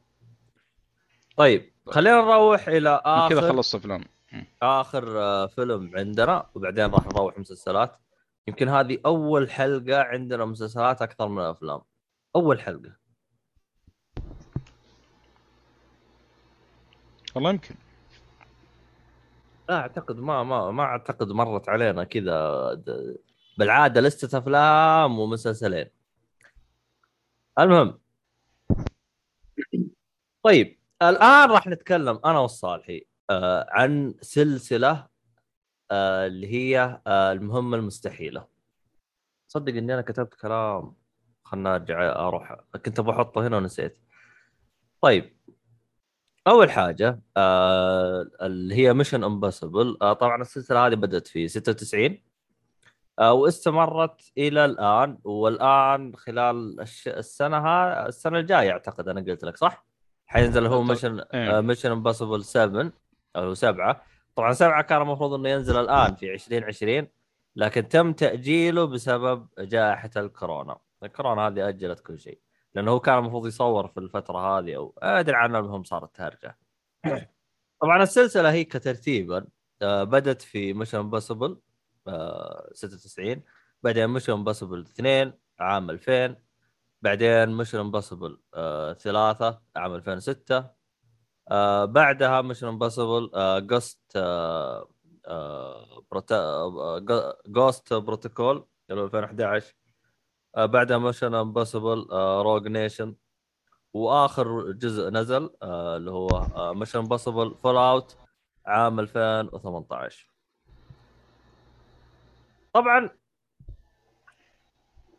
طيب خلينا نروح إلى من كذا آخر. خلصت افلام آخر آه، فيلم عندنا وبعدين راح نروح مسلسلات. يمكن هذه أول حلقة عندنا مسلسلات أكثر من أفلام. أول حلقة. والله يمكن. لا أعتقد ما ما ما أعتقد مرت علينا كذا. بالعادة لستة أفلام ومسلسلين. المهم. طيب الآن راح نتكلم أنا والصالحي. عن سلسلة آه اللي هي آه المهمة المستحيلة صدق إني أنا كتبت كلام خلنا ارجع أروح كنت بحطه هنا ونسيت طيب أول حاجة آه اللي هي Mission Impossible آه طبعا السلسلة هذه بدأت في 96 آه واستمرت إلى الآن والآن خلال الش... السنة ها السنة الجاية أعتقد أنا قلت لك صح؟ حينزل هو Mission. Mission Impossible 7 أو 7 طبعا 7 كان المفروض إنه ينزل الآن في 2020 لكن تم تأجيله بسبب جائحة الكورونا. الكورونا هذه أجلت كل شيء لأنه هو كان المفروض يصور في الفترة هذه أو أدري عنها المهم صارت هرجه طبعا السلسلة هي كترتيبا آه، بدت في Mission Impossible 96 بعدين Mission Impossible 2 عام 2000 بعدين Mission Impossible 3 عام 2006 آه، بعدها Mission Impossible Ghost Ghost Protocol اللي هو 2011 آه، بعدها Mission Impossible Rogue Nation وآخر جزء نزل آه، اللي هو Mission Impossible Fallout عام 2018 طبعا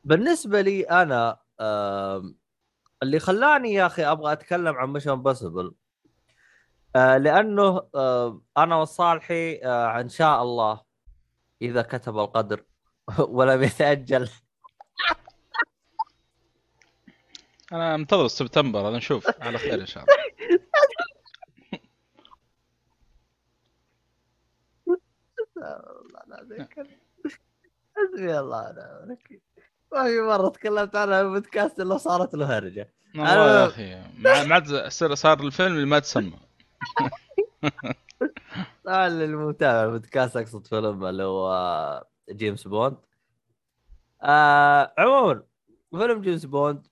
بالنسبة لي أنا آم، اللي خلاني يا أخي أبغى أتكلم عن Mission Impossible آه، لأنه آه، أنا وصالحي آه، إن شاء الله إذا كتب القدر ولم يتاجل أنا أنتظر سبتمبر أنا نشوف. على خير إن شاء الله. حسبي الله ونعم الوكيل ما في مرة تكلمت عنها في بودكاست إلا صارت له هرجة. والله يا أخي ما عاد صار الفيلم اللي ما تسمى. طبعا للمتابع البودكاست أقصد فيلم اللي هو جيمس بوند. آه عموما فيلم جيمس بوند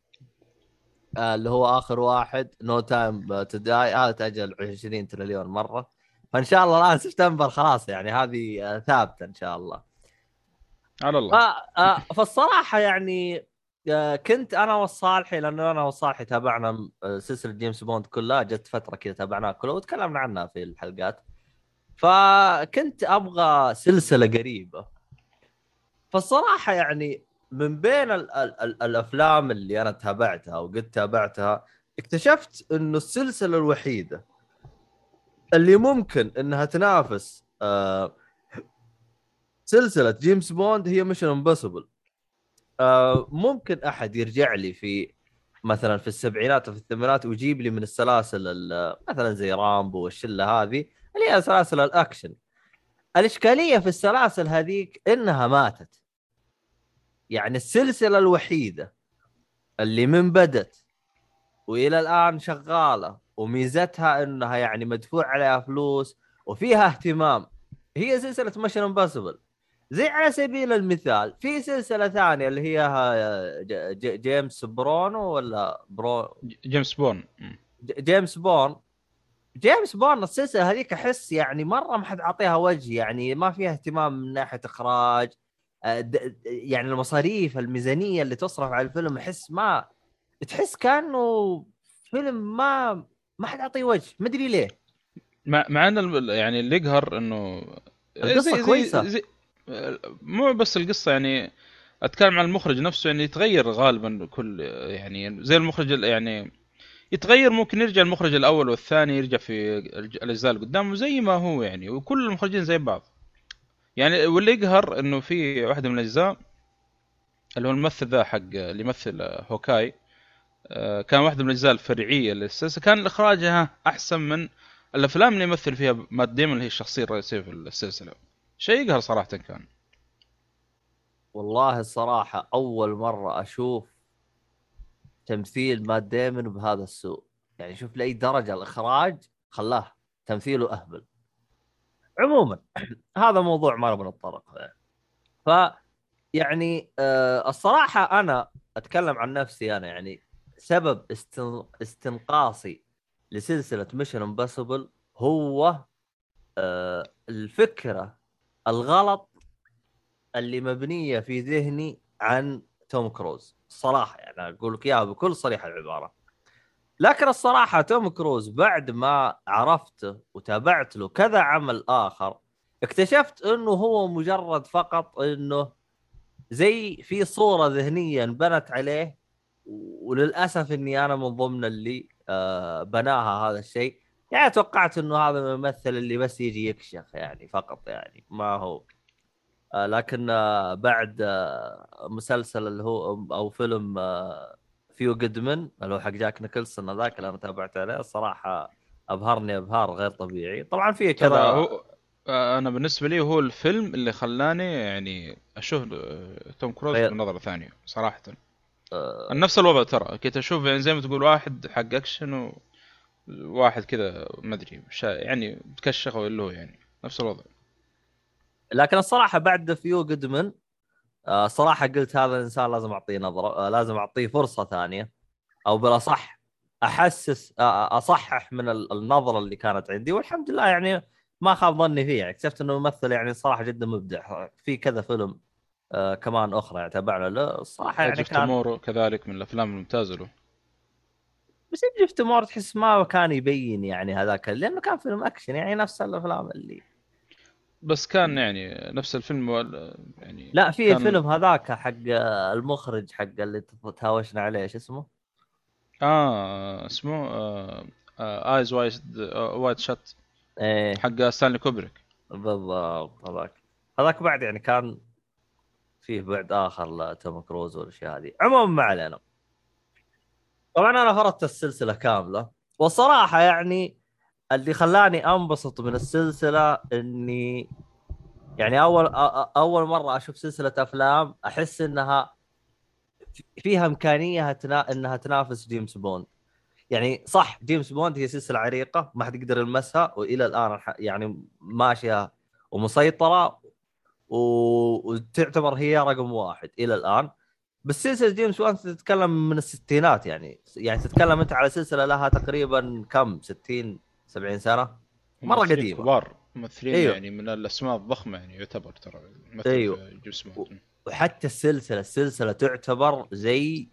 آه اللي هو آخر واحد No Time to Die هذا تأجل 20 تريليون مرة. فإن شاء الله الآن سبتمبر خلاص يعني هذه آه ثابتة إن شاء الله. على الله. آه آه فالصراحة يعني كنت أنا والصالحي لأنه أنا والصالحي تابعنا آه، سلسلة جيمس بوند كلها جت فترة كذا تابعناها كلها وتكلمنا عنها في الحلقات. فكنت أبغى سلسلة قريبة. فالصراحه يعني من بين ال ال ال الأفلام اللي أنا تابعتها وقد تابعتها اكتشفت انه السلسلة الوحيدة اللي ممكن إنها تنافس آه سلسلة جيمس بوند هي Mission Impossible آه ممكن أحد يرجع لي في مثلا في السبعينات وفي الثمانينات ويجيب لي من السلاسل ال- مثلا زي رامبو والشلة هذه اللي هي سلاسل الأكشن. الإشكالية في السلاسل هذيك إنها ماتت. يعني السلسلة الوحيدة اللي من بدت وإلى الآن شغالة وميزتها إنها يعني مدفوع عليها فلوس وفيها اهتمام هي سلسلة Mission Impossible زي على سبيل المثال في سلسلة ثانية اللي هي ج- جيمس برونو ولا برو جيمس. ج- جيسون بورن جيسون بورن السلسلة هذيك أحس يعني مرة ما حد عاطيها وجه يعني ما فيها اهتمام من ناحية إخراج آه، يعني المصاريف الميزانية اللي تصرف على الفيلم أحس ما تحس كأنه فيلم ما ما حد عطيه وجه ما أدري ليه مع مع إن يعني اللي يقهر إنه القصة كويسة. زي مو بس القصة يعني أتكلم عن المخرج نفسه يعني يتغير غالبا كل يعني زي المخرج ال- يعني يتغير ممكن يرجع المخرج الأول والثاني يرجع في الأجزاء اللي قدام زي ما هو يعني وكل المخرجين زي بعض. يعني واللي يقهر إنه في واحدة من الأجزاء اللي هو الممثل ذا حق اللي يمثل Hawkeye آه، كان واحدة من الأجزاء الفرعية للسلسله كان إخراجها أحسن من الأفلام اللي يمثل فيها مات ديمون اللي هي الشخصية الرئيسية في السلسلة. شيء يقهر صراحة كان؟ والله الصراحة أول مرة أشوف تمثيل مات ديمون بهذا السوء. يعني شوف لأي درجة الإخراج خلاه تمثيله أهبل. عموما هذا موضوع ما نبغى نتطرق له ف يعني آه الصراحة أنا أتكلم عن نفسي أنا يعني سبب استن... استنقاصي لسلسلة Mission Impossible هو آه الفكرة الغلط اللي مبنيه في ذهني عن توم كروز. الصراحه يعني أقول لك إياها بكل صريح العبارة. لكن الصراحة توم كروز بعد ما عرفته وتابعت له كذا عمل آخر اكتشفت إنه هو مجرد فقط إنه زي في صورة ذهنيه انبنت عليه وللأسف إني أنا من ضمن اللي آه بناها هذا الشيء. يعني توقعت إنه هذا الممثل اللي بس يجي يكشخ يعني فقط يعني ما هو. آه لكن آه بعد آه مسلسل اللي هو أو فيلم A Few Good Men اللي هو حق جاك نيكلسون ذاك اللي أنا تابعت عليه الصراحه أبهرني إبهار غير طبيعي. طبعا في ترى كذا هو أنا بالنسبة لي هو الفيلم اللي خلاني يعني أشوف توم كروز بنظره ثانية صراحة. آه. نفس الوضع ترى كنت أشوف يعني زي ما تقول واحد حق أكشن وواحد كذا ما أدري يعني تكشخ اللي هو يعني نفس الوضع. لكن الصراحة بعد فيو جودمان آه صراحة قلت هذا الإنسان لازم أعطيه نظرة آه لازم أعطيه فرصة ثانية أو بالأصح أحسس آه أصحح من ال- النظرة اللي كانت عندي والحمد لله يعني ما خاب ظني فيه يعني اكتشفت إنه ممثل يعني صراحة جدا مبدع. في كذا فيلم كمان أخرى يعني تابعنا له. الصراحة يعني كان كذلك من الأفلام الممتازة له. بس جفت مور تحس ما كان يبين يعني هذاك لأنه كان فيلم أكشن يعني نفس الأفلام اللي بس كان يعني نفس الفيلم يعني لا في كان- الفيلم هذاك حق المخرج حق اللي تهاوشنا عليه إيش اسمه؟ آه اسمه Eyes Wide Wide Shut إيه. حق ستانلي كوبريك بالضبط هذاك. هذاك بعد يعني كان فيه بعد آخر لتوم كروز والأشياء هذه. عموما ما علينا. طبعا أنا فرضت السلسلة كاملة والصراحه يعني اللي خلاني أنبسط من السلسلة إني يعني أول أول مرة أشوف سلسلة أفلام أحس إنها فيها إمكانية. إنها تنافس جيمس بوند يعني صح جيمس بوند هي سلسلة عريقة ما حد يقدر يلمسها وإلى الآن يعني ماشية ومسيطرة. وتعتبر هي رقم واحد إلى الآن بس سلسلة جيمس بوند تتكلم من الستينات يعني. يعني تتكلم أنت على سلسلة لها تقريبا كم؟ 60 70 سنة؟ مرة ممثلين قديمة. كبار. ممثلين أيوه. يعني من الأسماء الضخمة يعني يعتبر ترى مثل أيوه. في جيمس وحتى السلسلة السلسلة تعتبر زي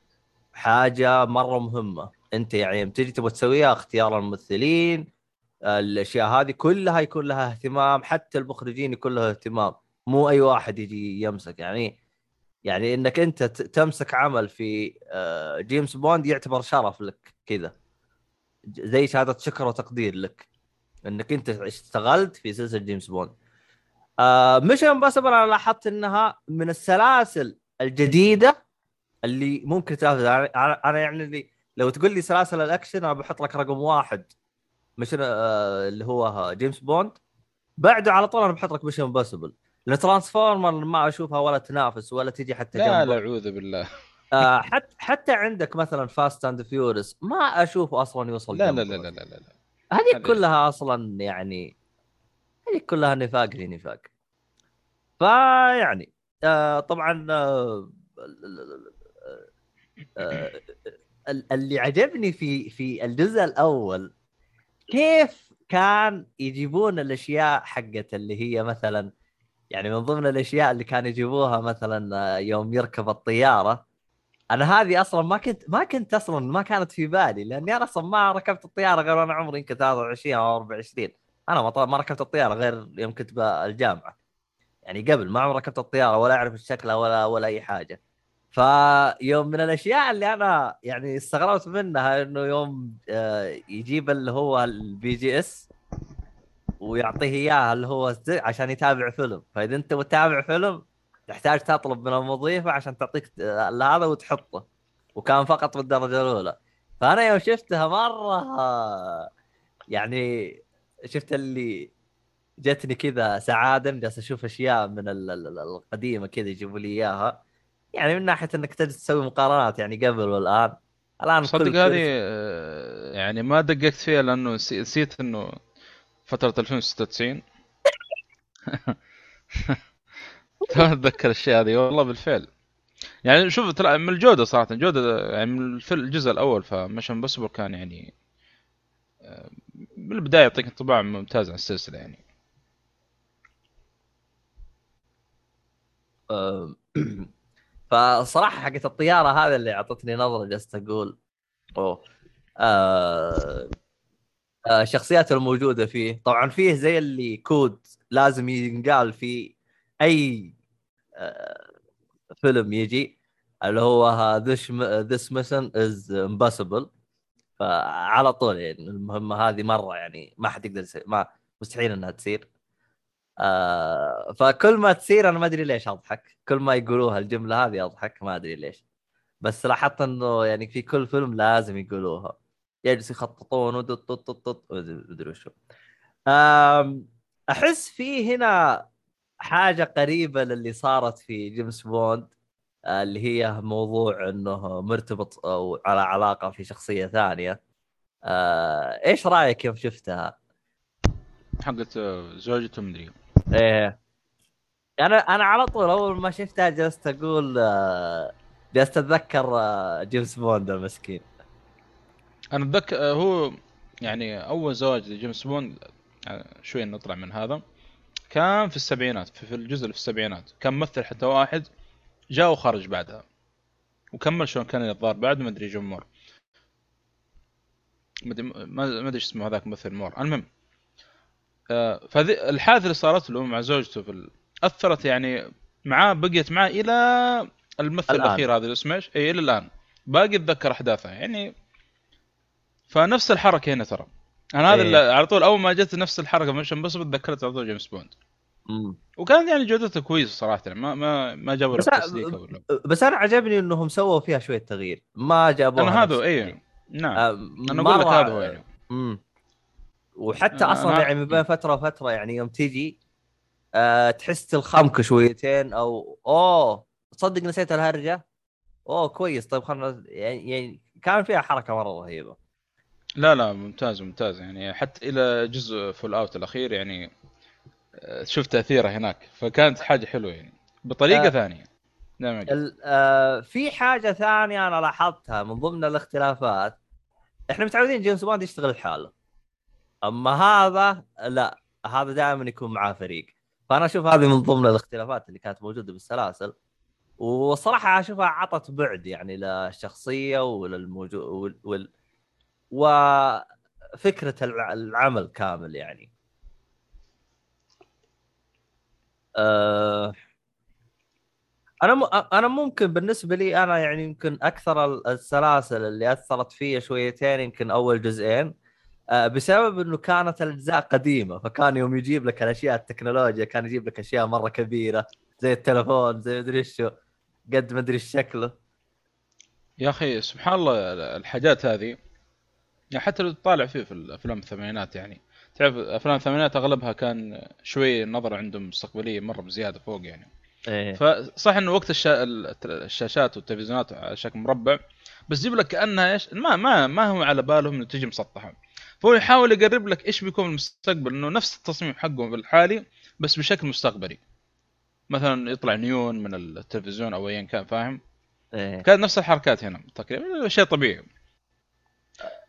حاجة مرة مهمة. أنت يعني تجي تبغى تسويها اختيار الممثلين الأشياء هذه كلها يكون لها اهتمام حتى المخرجين يكون لها اهتمام. مو أي واحد يجي يمسك يعني. يعني إنك أنت تمسك عمل في آه، جيمس بوند يعتبر شرف لك كذا. زي شهادة شكر وتقدير لك. إنك أنت اشتغلت في سلسلة جيمس بوند. آه Mission Impossible أنا لاحظت إنها من السلاسل الجديدة اللي ممكن تنافس أنا يعني اللي لو تقول لي سلاسل الأكشن أنا بحط لك رقم واحد. مش آه اللي هو جيمس بوند. بعده على طول أنا بحط لك Mission Impossible لأن Transformers ما أشوفها ولا تنافس ولا تجي حتى لا جنبه لا اعوذ بالله آه حتى حتى عندك مثلا Fast and Furious ما اشوفه أصلا يوصل لا لا. لا لا لا, لا. هذه كلها أصلا يعني هذه كلها نفاق في نفاق فيعني آه طبعا آه آه ال- اللي عجبني في في الجزء الأول كيف كان يجيبون الأشياء حقت اللي هي مثلا يعني من ضمن الأشياء اللي كانوا يجيبوها مثلا آه، يوم يركب الطيارة. أنا هذه أصلا ما كنت ما كنت أصلا ما كانت في بالي لأني أنا أصلا ما ركبت الطيارة غير وأنا عمري يمكن 23 أو 24 أنا ما ما ركبت الطيارة غير يوم كنت بالجامعة يعني قبل ما عمري ركبت الطيارة ولا أعرف شكلها ولا ولا أي حاجة. فيوم من الأشياء اللي أنا يعني استغربت منها إنه يوم آه، يجيب اللي هو ال BGS. ويعطيه إياها اللي هو عشان يتابع فيلم. فإذا أنت متابع فيلم تحتاج تطلب من المضيفه عشان تعطيك هذا وتحطه. وكان فقط بالدرجة الأولى. فأنا يوم شفتها مرة يعني شفت اللي جتني كذا سعادة جالس أشوف أشياء من ال- ال- ال- القديمة كذا يجيبوا لي إياها. يعني من ناحية إنك تجلس تسوي مقارنات يعني قبل والآن. الآن صدق هذه آه، يعني ما دققت فيها لأنه نسي- نسيت إنه فترة 2096 تو أتذكر الاشياء هذه والله بالفعل. يعني شوف ترى من الجودة صراحة جودة يعني من الجزء الأول ف Mission Impossible كان يعني آه، من البداية يعطيك انطباع ممتاز عن السلسلة يعني. آه، فصراحة حقت الطيارة هذا اللي أعطتني نظرة جلست أقول أوه. آه آه الشخصيات الموجودة فيه. طبعا فيه زي اللي كود لازم ينقال في أي آه فيلم يجي اللي هو this this mission is impossible. فعلى طول يعني المهمه هذه مرة يعني ما حد يقدر يصير ما مستحيل إنها تصير. آه فكل ما تصير أنا ما أدري ليش أضحك. كل ما يقولوها الجملة هذه أضحك ما أدري ليش. بس لاحظت إنه يعني في كل فيلم لازم يقولوها. يجلس يخططون ودط طط طط طط مدري وشو. أحس في هنا حاجة قريبة للي صارت في جيمس بوند آه، اللي هي موضوع إنه مرتبط أو على علاقة في شخصية ثانية. آه، إيش رأيك يوم شفتها؟ حقت آه، زوجته مدري إيه. أنا أنا على طول أول ما شفتها جلست أقول آه، جلست أتذكر آه، جيمس بوند المسكين. أنا أتذكر آه، هو يعني أول زواج لجيمس بوند آه، شوي نطلع من هذا كان في السبعينات في في الجزء اللي في السبعينات كان ممثل حتى واحد جاء وخرج بعدها وكمل شلون كان الظاهر بعد ما أدري روجر مور ما أدري إيش اسمه هذاك ممثل مور المهم آه، فهذه الحادثة اللي صارت له مع زوجته في. أثرت يعني معاه بقيت معاه إلى الممثل. الأخير هذا اللي اسمه إيش؟ اي إلى الآن باقي أتذكر احداثها يعني فنفس الحركة هنا ترى. أنا هذا إيه. اللي على طول أول ما جت نفس الحركة مش بس تذكرت على طول جيمس بوند. وكانت يعني جودته كويسة صراحة يعني ما ما ما جابوا بس بس أنا عجبني إنهم سووا فيها شوية تغيير. ما جابوها أنا هذا. اي نعم. آه، أنا أقول لك هذا هو يعني. امم وحتى أنا- أصلا أنا- يعني من بين فترة وفترة يعني يوم تجي أه تحس تلخمك شويتين أو أوه تصدق نسيت الهرجة؟ أوه كويس. طيب خلنا يعني, يعني كان فيها حركة مرة رهيبة. لا لا ممتاز ممتاز. يعني حتى إلى جزء Fallout الأخير يعني آه، شفت تأثيره هناك. فكانت حاجة حلوة يعني. بطريقة آه. ثانية. نعم آه في حاجة ثانية أنا لاحظتها من ضمن الاختلافات. إحنا متعودين جيمس بوند يشتغل لحاله. أما هذا لا هذا دائما يكون معاه فريق. فأنا أشوف هذه من ضمن الاختلافات اللي كانت موجودة بالسلاسل. والصراحه أشوفها عطت بعد يعني للشخصية وللموجود وال... وفكرة الع- العمل كامل يعني أه... أنا. أنا ممكن بالنسبة لي أنا يعني يمكن أكثر ال- السلاسل اللي أثرت فيا شويتين يمكن أول جزئين آه، بسبب إنه كانت الأجزاء قديمة فكان يوم يجيب لك الأشياء التكنولوجيا كان يجيب لك أشياء مرة كبيرة زي التلفون زي مدري شو قد ما ادري إيش شكله يا أخي سبحان الله الحاجات هذه يعني حتى لو تطالع فيه في الأفلام الثمانينات يعني. تعرف أفلام الثمانينات أغلبها كان شوي النظره عندهم مستقبلية مرة بزيادة فوق يعني. إيه. فصح إنه وقت الشا... الشاشات والتلفزيونات على شكل مربع بس يجيب لك كأنها إيش ما ما ما هو على بالهم إنه تجي مسطحة. فهو يحاول يقرب لك إيش بيكون المستقبل إنه نفس التصميم حقهم الحالي بس بشكل مستقبلي. مثلا يطلع نيون من التلفزيون أو ايا كان فاهم؟ إيه. كانت نفس الحركات هنا تقريبا شيء طبيعي.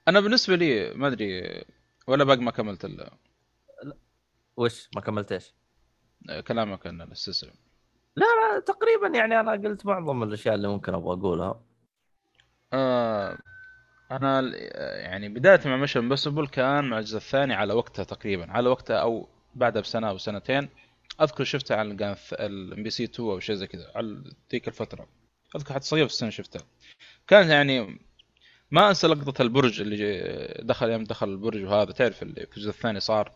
أنا بالنسبة لي ما أدري ولا باقي ما كملت ال- وش؟ ما كملتش؟ كلامك عن السلسله آه، تقريبا يعني أنا قلت معظم الأشياء اللي ممكن أبغى أقولها. آه أنا يعني بداية مع Mission Impossible كان مع الجزء الثاني على وقتها تقريبا على وقتها أو بعدها بسنة أو سنتين. أذكر شفتها على ال MBC 2 أو شيء زي كذا على ذيك الفترة. أذكر حتى صغير في السنة شفتها كانت يعني ما أنسى لقطة البرج اللي دخل يوم دخل البرج وهذا. تعرف اللي في الجزء الثاني صار؟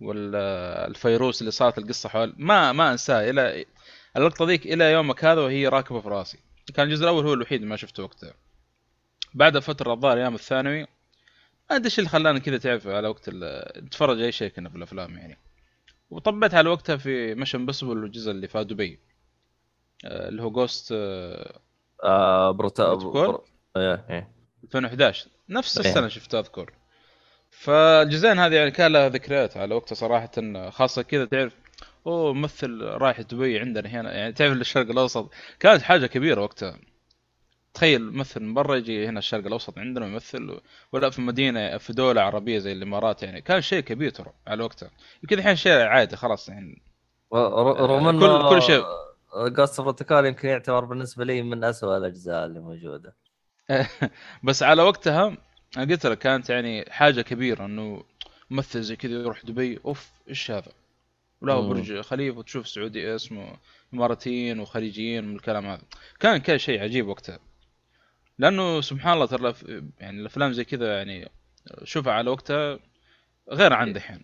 والفيروس اللي صارت القصة حول ما ما أنساه. إلى اللقطة ذيك إلى يومك هذا وهي راكبة في راسي. كان الجزء الأول هو الوحيد ما شفته وقتها. بعد فتره الظاهر أيام الثانوي ما أدري إيش اللي خلاني كذا تعرف على وقت نتفرج أي شيء كنا في الأفلام يعني. وطبيت على وقتها في Mission Impossible الجزء اللي في دبي. آه، اللي هو Ghost آه Proto Protocol؟ Pro... إيه إيه. 2011 نفس إيه. السنة شفته أذكر. فالجزئين هذه يعني كان لها ذكريات على وقتها صراحة. خاصة كذا تعرف أوه ممثل رايح دبي عندنا هنا. يعني تعرف الشرق الأوسط؟ كانت حاجة كبيرة وقتها. تخيل ممثل من برا يجي هنا الشرق الأوسط عندنا يمثل ولا في مدينة في دولة عربية زي الإمارات يعني. كان شيء كبير ترى على وقتها. يمكن الحين شيء عادي خلاص يعني. ر- رغم آه، انه كل- كل شيء. بروتوكول يمكن يعتبر بالنسبة لي من أسوأ الأجزاء اللي موجودة. بس على وقتها أنا قلت لك كانت يعني حاجة كبيرة إنه ممثل زي كذا يروح دبي أوف إيش هذا؟ ولا. برج خليفة وتشوف سعودي اسمه إماراتيين وخليجيين من الكلام هذا. كان كان شيء عجيب وقتها. لأنه سبحان الله ترى يعني الأفلام زي كذا يعني شوفها على وقتها غير عن دحين.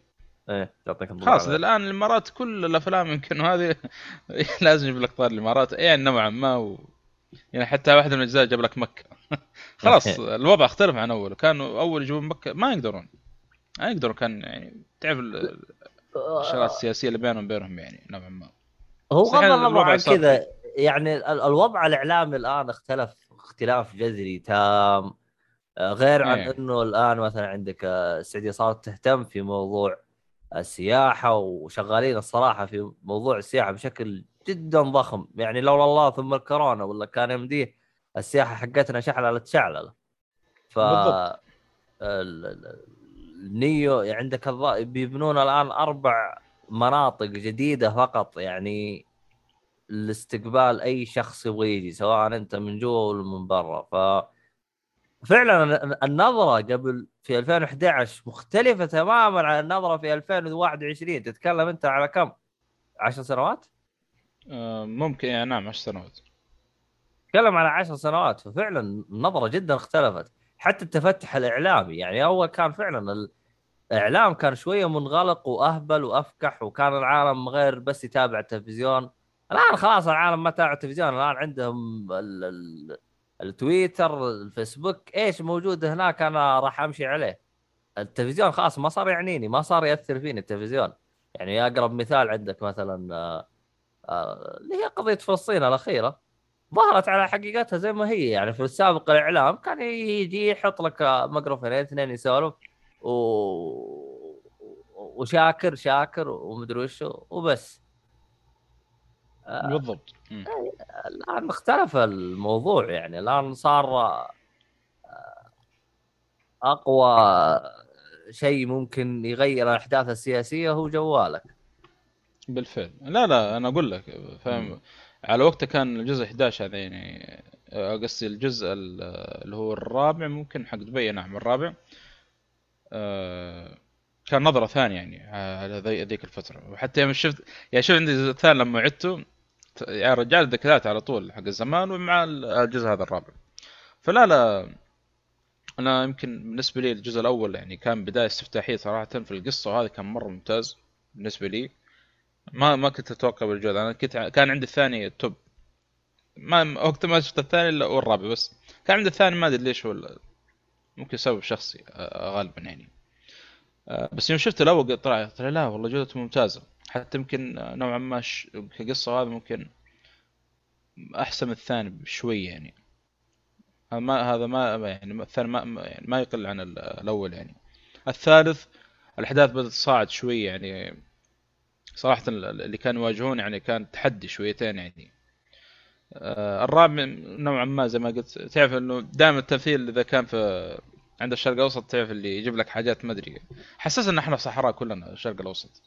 إيه يعطيك الله خلاص. الآن الإمارات كل الأفلام يمكن هذه لازم يجيب لك طار الإمارات. يعني نوعا ما و... يعني حتى واحدة من الأجزاء جاب لك مكة. خلاص الوضع اختلف عن اول كانوا أول يجيبون مكة ما يقدرون. ما يقدرون كان يعني تعرف ال- الشغلات السياسية اللي بينهم بينهم يعني نوعا ما. هو غض النظر عن كذا يعني ال- الوضع الإعلامي الآن اختلف اختلاف جذري تام. آه، غير عن إيه. إنه الآن مثلا عندك آه، السعودية صارت تهتم في موضوع السياحة وشغالين الصراحة في موضوع السياحة بشكل جدا ضخم. يعني لولا الله ثم الكورونا ولا كان يمديه السياحة حقتنا شعللة شعلله ف النيو يعني عندك الض- بيبنون الآن أربع مناطق جديدة فقط يعني لاستقبال أي شخص يبغى يجي سواء أنت من جوا ولا من برا. ف فعلا النظرة قبل في 2011 مختلفة تماما عن النظرة في 2021 تتكلم أنت على كم؟ 10 سنوات؟ آه، ممكن يعني نعم 10 سنوات. تتكلم على 10 سنوات ففعلا النظرة جدا اختلفت. حتى التفتح الإعلامي يعني أول كان فعلا الإعلام كان شوية منغلق وأهبل وأفكح وكان العالم غير بس يتابع التلفزيون. الآن خلاص العالم ما تابع التلفزيون الآن عندهم ال ال التويتر الفيسبوك إيش موجود هناك أنا راح أمشي عليه. التلفزيون خلاص ما صار يعنيني ما صار يأثر فيني التلفزيون. يعني أقرب مثال عندك مثلا آه، آه، اللي هي قضية فلسطين الأخيرة. ظهرت على حقيقتها زي ما هي يعني في السابق الإعلام كان يجي يحط لك مقروفين اثنين يسولف و... وشاكر شاكر ومدري وش وبس. آه، بالضبط الآن اختلف الموضوع يعني. الآن صار آه، أقوى شيء ممكن يغير الأحداث السياسية هو جوالك. بالفعل. لا لا أنا أقول لك فاهم؟ على وقته كان الجزء 11 هذا يعني آه، قصدي الجزء اللي هو الرابع ممكن حق دبي نعم الرابع. آه، كان نظرة ثانية يعني على ذيك الفترة. وحتى يوم شفت يعني شوف عندي الجزء الثاني لما عدته يعني رجع الذكريات على طول حق الزمان ومع الجزء هذا الرابع. فلا لا أنا يمكن بالنسبة لي الجزء الأول يعني كان بداية استفتاحية صراحة في القصة وهذا كان مرة ممتاز بالنسبة لي. ما ما كنت أتوقع بالجودة. أنا كنت كان عندي الثاني توب. ما وقت ما شفت الثاني إلا والرابع بس. كان عندي الثاني ما أدري ليش هو ممكن سبب شخصي غالبا يعني. بس يوم شفت الأول طلع طلع لا والله جودته ممتازة. حتى يمكن نوعا ما كقصة هذا ممكن أحسن من الثاني بشويه يعني. هذا ما هذا ما يعني الثاني ما يعني ما يقل عن الأول يعني. الثالث الأحداث بدأت تصاعد شوية يعني. صراحة اللي كانوا يواجهون يعني كان تحدي شويتين يعني. آه الرابع نوعا ما زي ما قلت تعرف إنه دائما التمثيل إذا كان في عند الشرق الأوسط تعرف اللي يجيب لك حاجات ما أدري. حسس إن إحنا صحراء كلنا الشرق الأوسط.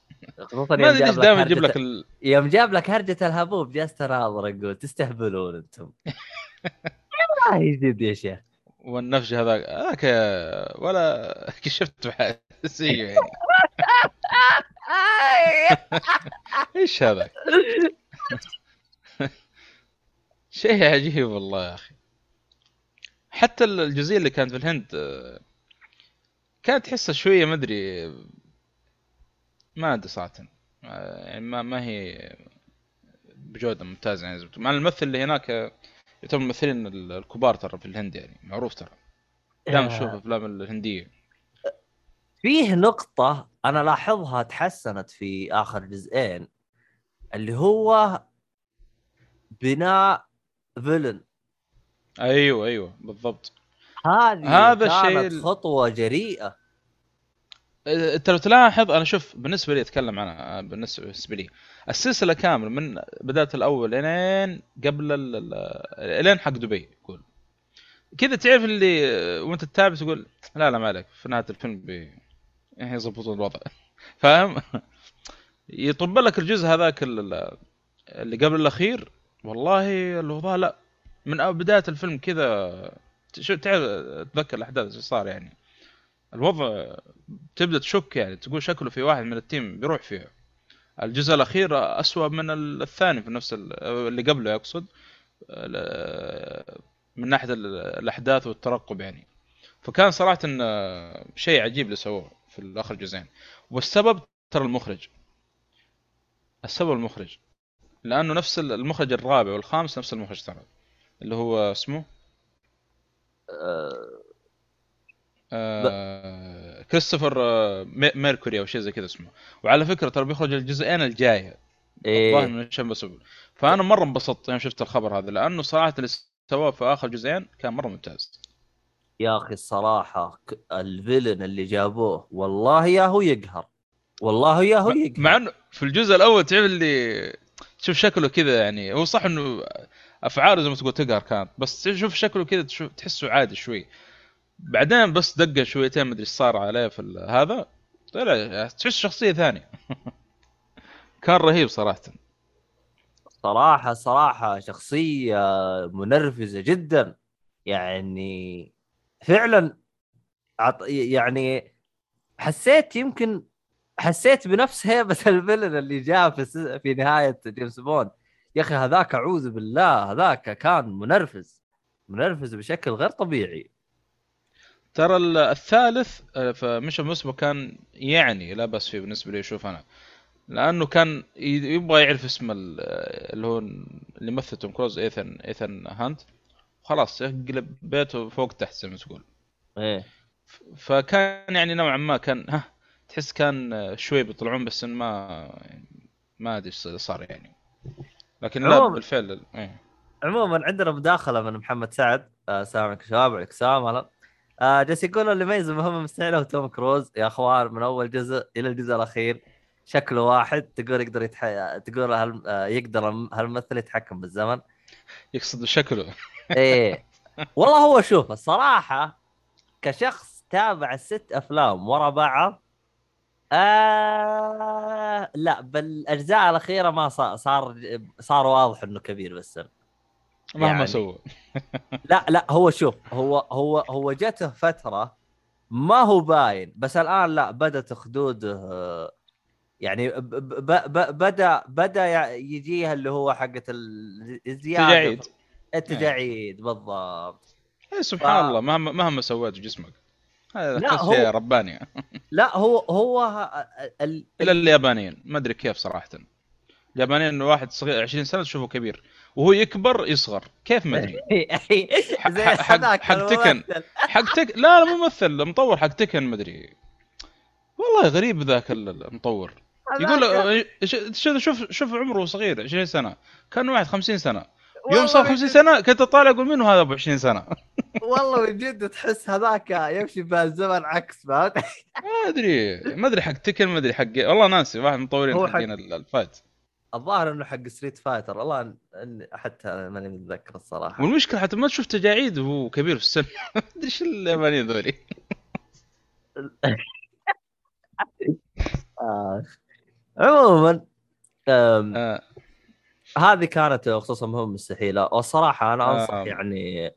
ما أدري ليش دائما يجيب لك ال... يوم جاب لك هرجة الهبوب جالس تناظر يقول تستهبلون أنتم. والله جديد يا شيخ. والنفج هذاك هذاك ولا كشفت بحسيه يعني. إيش هذا؟ شيء عجيب والله يا أخي. حتى الجزئية اللي كانت في الهند كانت تحسها شوية ما أدري ما أدري صراحة. يعني ما ما هي بجودة ممتازة يعني. مع الممثل اللي هناك يعتبر الممثلين الكبار ترى في الهند يعني معروف ترى. دائما نشوف آه. أفلام الهندية. فيه نقطة أنا لاحظها تحسنت في آخر جزئين اللي هو بناء فيلن أيوه أيوه بالضبط. هذه هذا الشيء خطوة جريئة. أنت لو تلاحظ أنا شوف بالنسبة لي أتكلم عنها بالنسبة لي السلسلة كاملة من بداية الأول لين قبل لين حق دبي يقول. كذا تعرف اللي وأنت تتابع تقول لا لا ما عليك في نهاية الفيلم بي يعني يضبطون الوضع. فاهم؟ يطب لك الجزء هذاك اللي قبل الأخير. والله الوضع لا. من بداية الفيلم كذا شو تعرف تذكر الأحداث إيش صار يعني. الوضع تبدأ تشك يعني تقول شكله في واحد من التيم بيروح فيه. الجزء الأخير أسوأ من الثاني في نفس اللي قبله أقصد. من ناحية الأحداث والترقب يعني. فكان صراحة شيء عجيب اللي سووه. في الآخر جزئين والسبب ترى المخرج. السبب المخرج. لأنه نفس المخرج الرابع والخامس نفس المخرج ترى. اللي هو اسمه؟ أه... آه... كريستوفر آه، ميركوري أو شيء زي كذا اسمه. وعلى فكرة ترى بيخرج الجزئين الجاية. إيه. من شمس فأنا مرة انبسطت يوم شفت الخبر هذا لأنه صراحة اللي سواه في آخر جزئين كان مرة ممتاز. يا أخي الصراحة الفيلن اللي جابوه والله يا هو يقهر. والله يا هو يقهر. مع إنه في الجزء الأول تعرف اللي تشوف شكله كذا يعني هو صح إنه أفعاله زي ما تقول تقهر كانت بس تشوف شكله كذا تحسه عادي شوي. بعدين بس دقة شويتين مدري إيش صار عليه في هذا. طلع تحس شخصية ثانية. كان رهيب صراحة. صراحة صراحة شخصية منرفزة جدا. يعني فعلا يعني حسيت يمكن حسيت بنفس هيبه الفيلن اللي جاء في في نهاية جيمس بوند. يا أخي هذاك أعوذ بالله هذاك كان منرفز منرفز بشكل غير طبيعي. ترى الثالث آه، فمش مسبو كان يعني لا بس فيه بالنسبة لي أشوف أنا. لأنه كان يبغى يعرف اسم اللي هو اللي مثل توم كروز إيثن إيثن هانت. خلاص يقلب بيته فوق تحت زي ما تقول. إيه. فكان يعني نوعا ما كان ها تحس كان آه، شوي بيطلعون بس ما يعني ما أدري إيش صار يعني. لكن لا بالفعل إيه. عموما عندنا مداخلة من محمد سعد. آه، السلام عليكم شباب وعليكم السلام هلا. آه، جالس يقول اللي يميز المهمه المستحيله هو توم كروز. يا أخوان من أول جزء إلى الجزء الأخير شكله واحد. تقول يقدر يتح... تقول هل... آه، يقدر الم- هالممثل يتحكم بالزمن؟ يقصد شكله. إيه. والله هو شوف الصراحة كشخص تابع الست أفلام ورا بعض آه لا بالأجزاء الأخيرة ما صار صار صار واضح إنه كبير بالسن. مهما يعني- سوى. لا لا هو شوف هو هو هو جته فترة ما هو باين بس الآن لا بدات خدوده آه، يعني ب ب ب بدأ بدأ يجيها اللي هو حقه ال- الزياده تجاعيد التجاعيد بالضبط. إيه سبحان ف- الله مهما مهما سويت جسمك. هذا لا، هو- رباني. لا هو هو ال... إلا اليابانيين. ما أدري كيف صراحة. اليابانيين إنه واحد صغير 20 سنة تشوفه كبير. وهو يكبر يصغر. كيف ما أدري. حق- حق تكن. حق تك لا لا ممثل مطور حق تكن ما أدري. والله غريب ذاك ال- المطور. يقول شوف شوف عمره صغير 20 سنة. كان واحد 50 سنة. يوم صار من 50 جد- سنة كنت أطالع أقول منو هذا أبو 20 سنة والله من جد تحس هذاك يمشي بهالزمن عكس فهمت؟ ما أدري ما أدري حق تكن ما أدري حق والله ناسي واحد من المطورين حقين ال- الفايت الظاهر إنه حق ستريت فايتر والله حتى ماني متذكر الصراحة والمشكلة حتى ما تشوف تجاعيد وهو كبير في السن ما أدري إيش اليابانيين ذولي آه. عموما. هذه كانت خصوصا مهمة مستحيلة. والصراحه أنا أنصح آه. يعني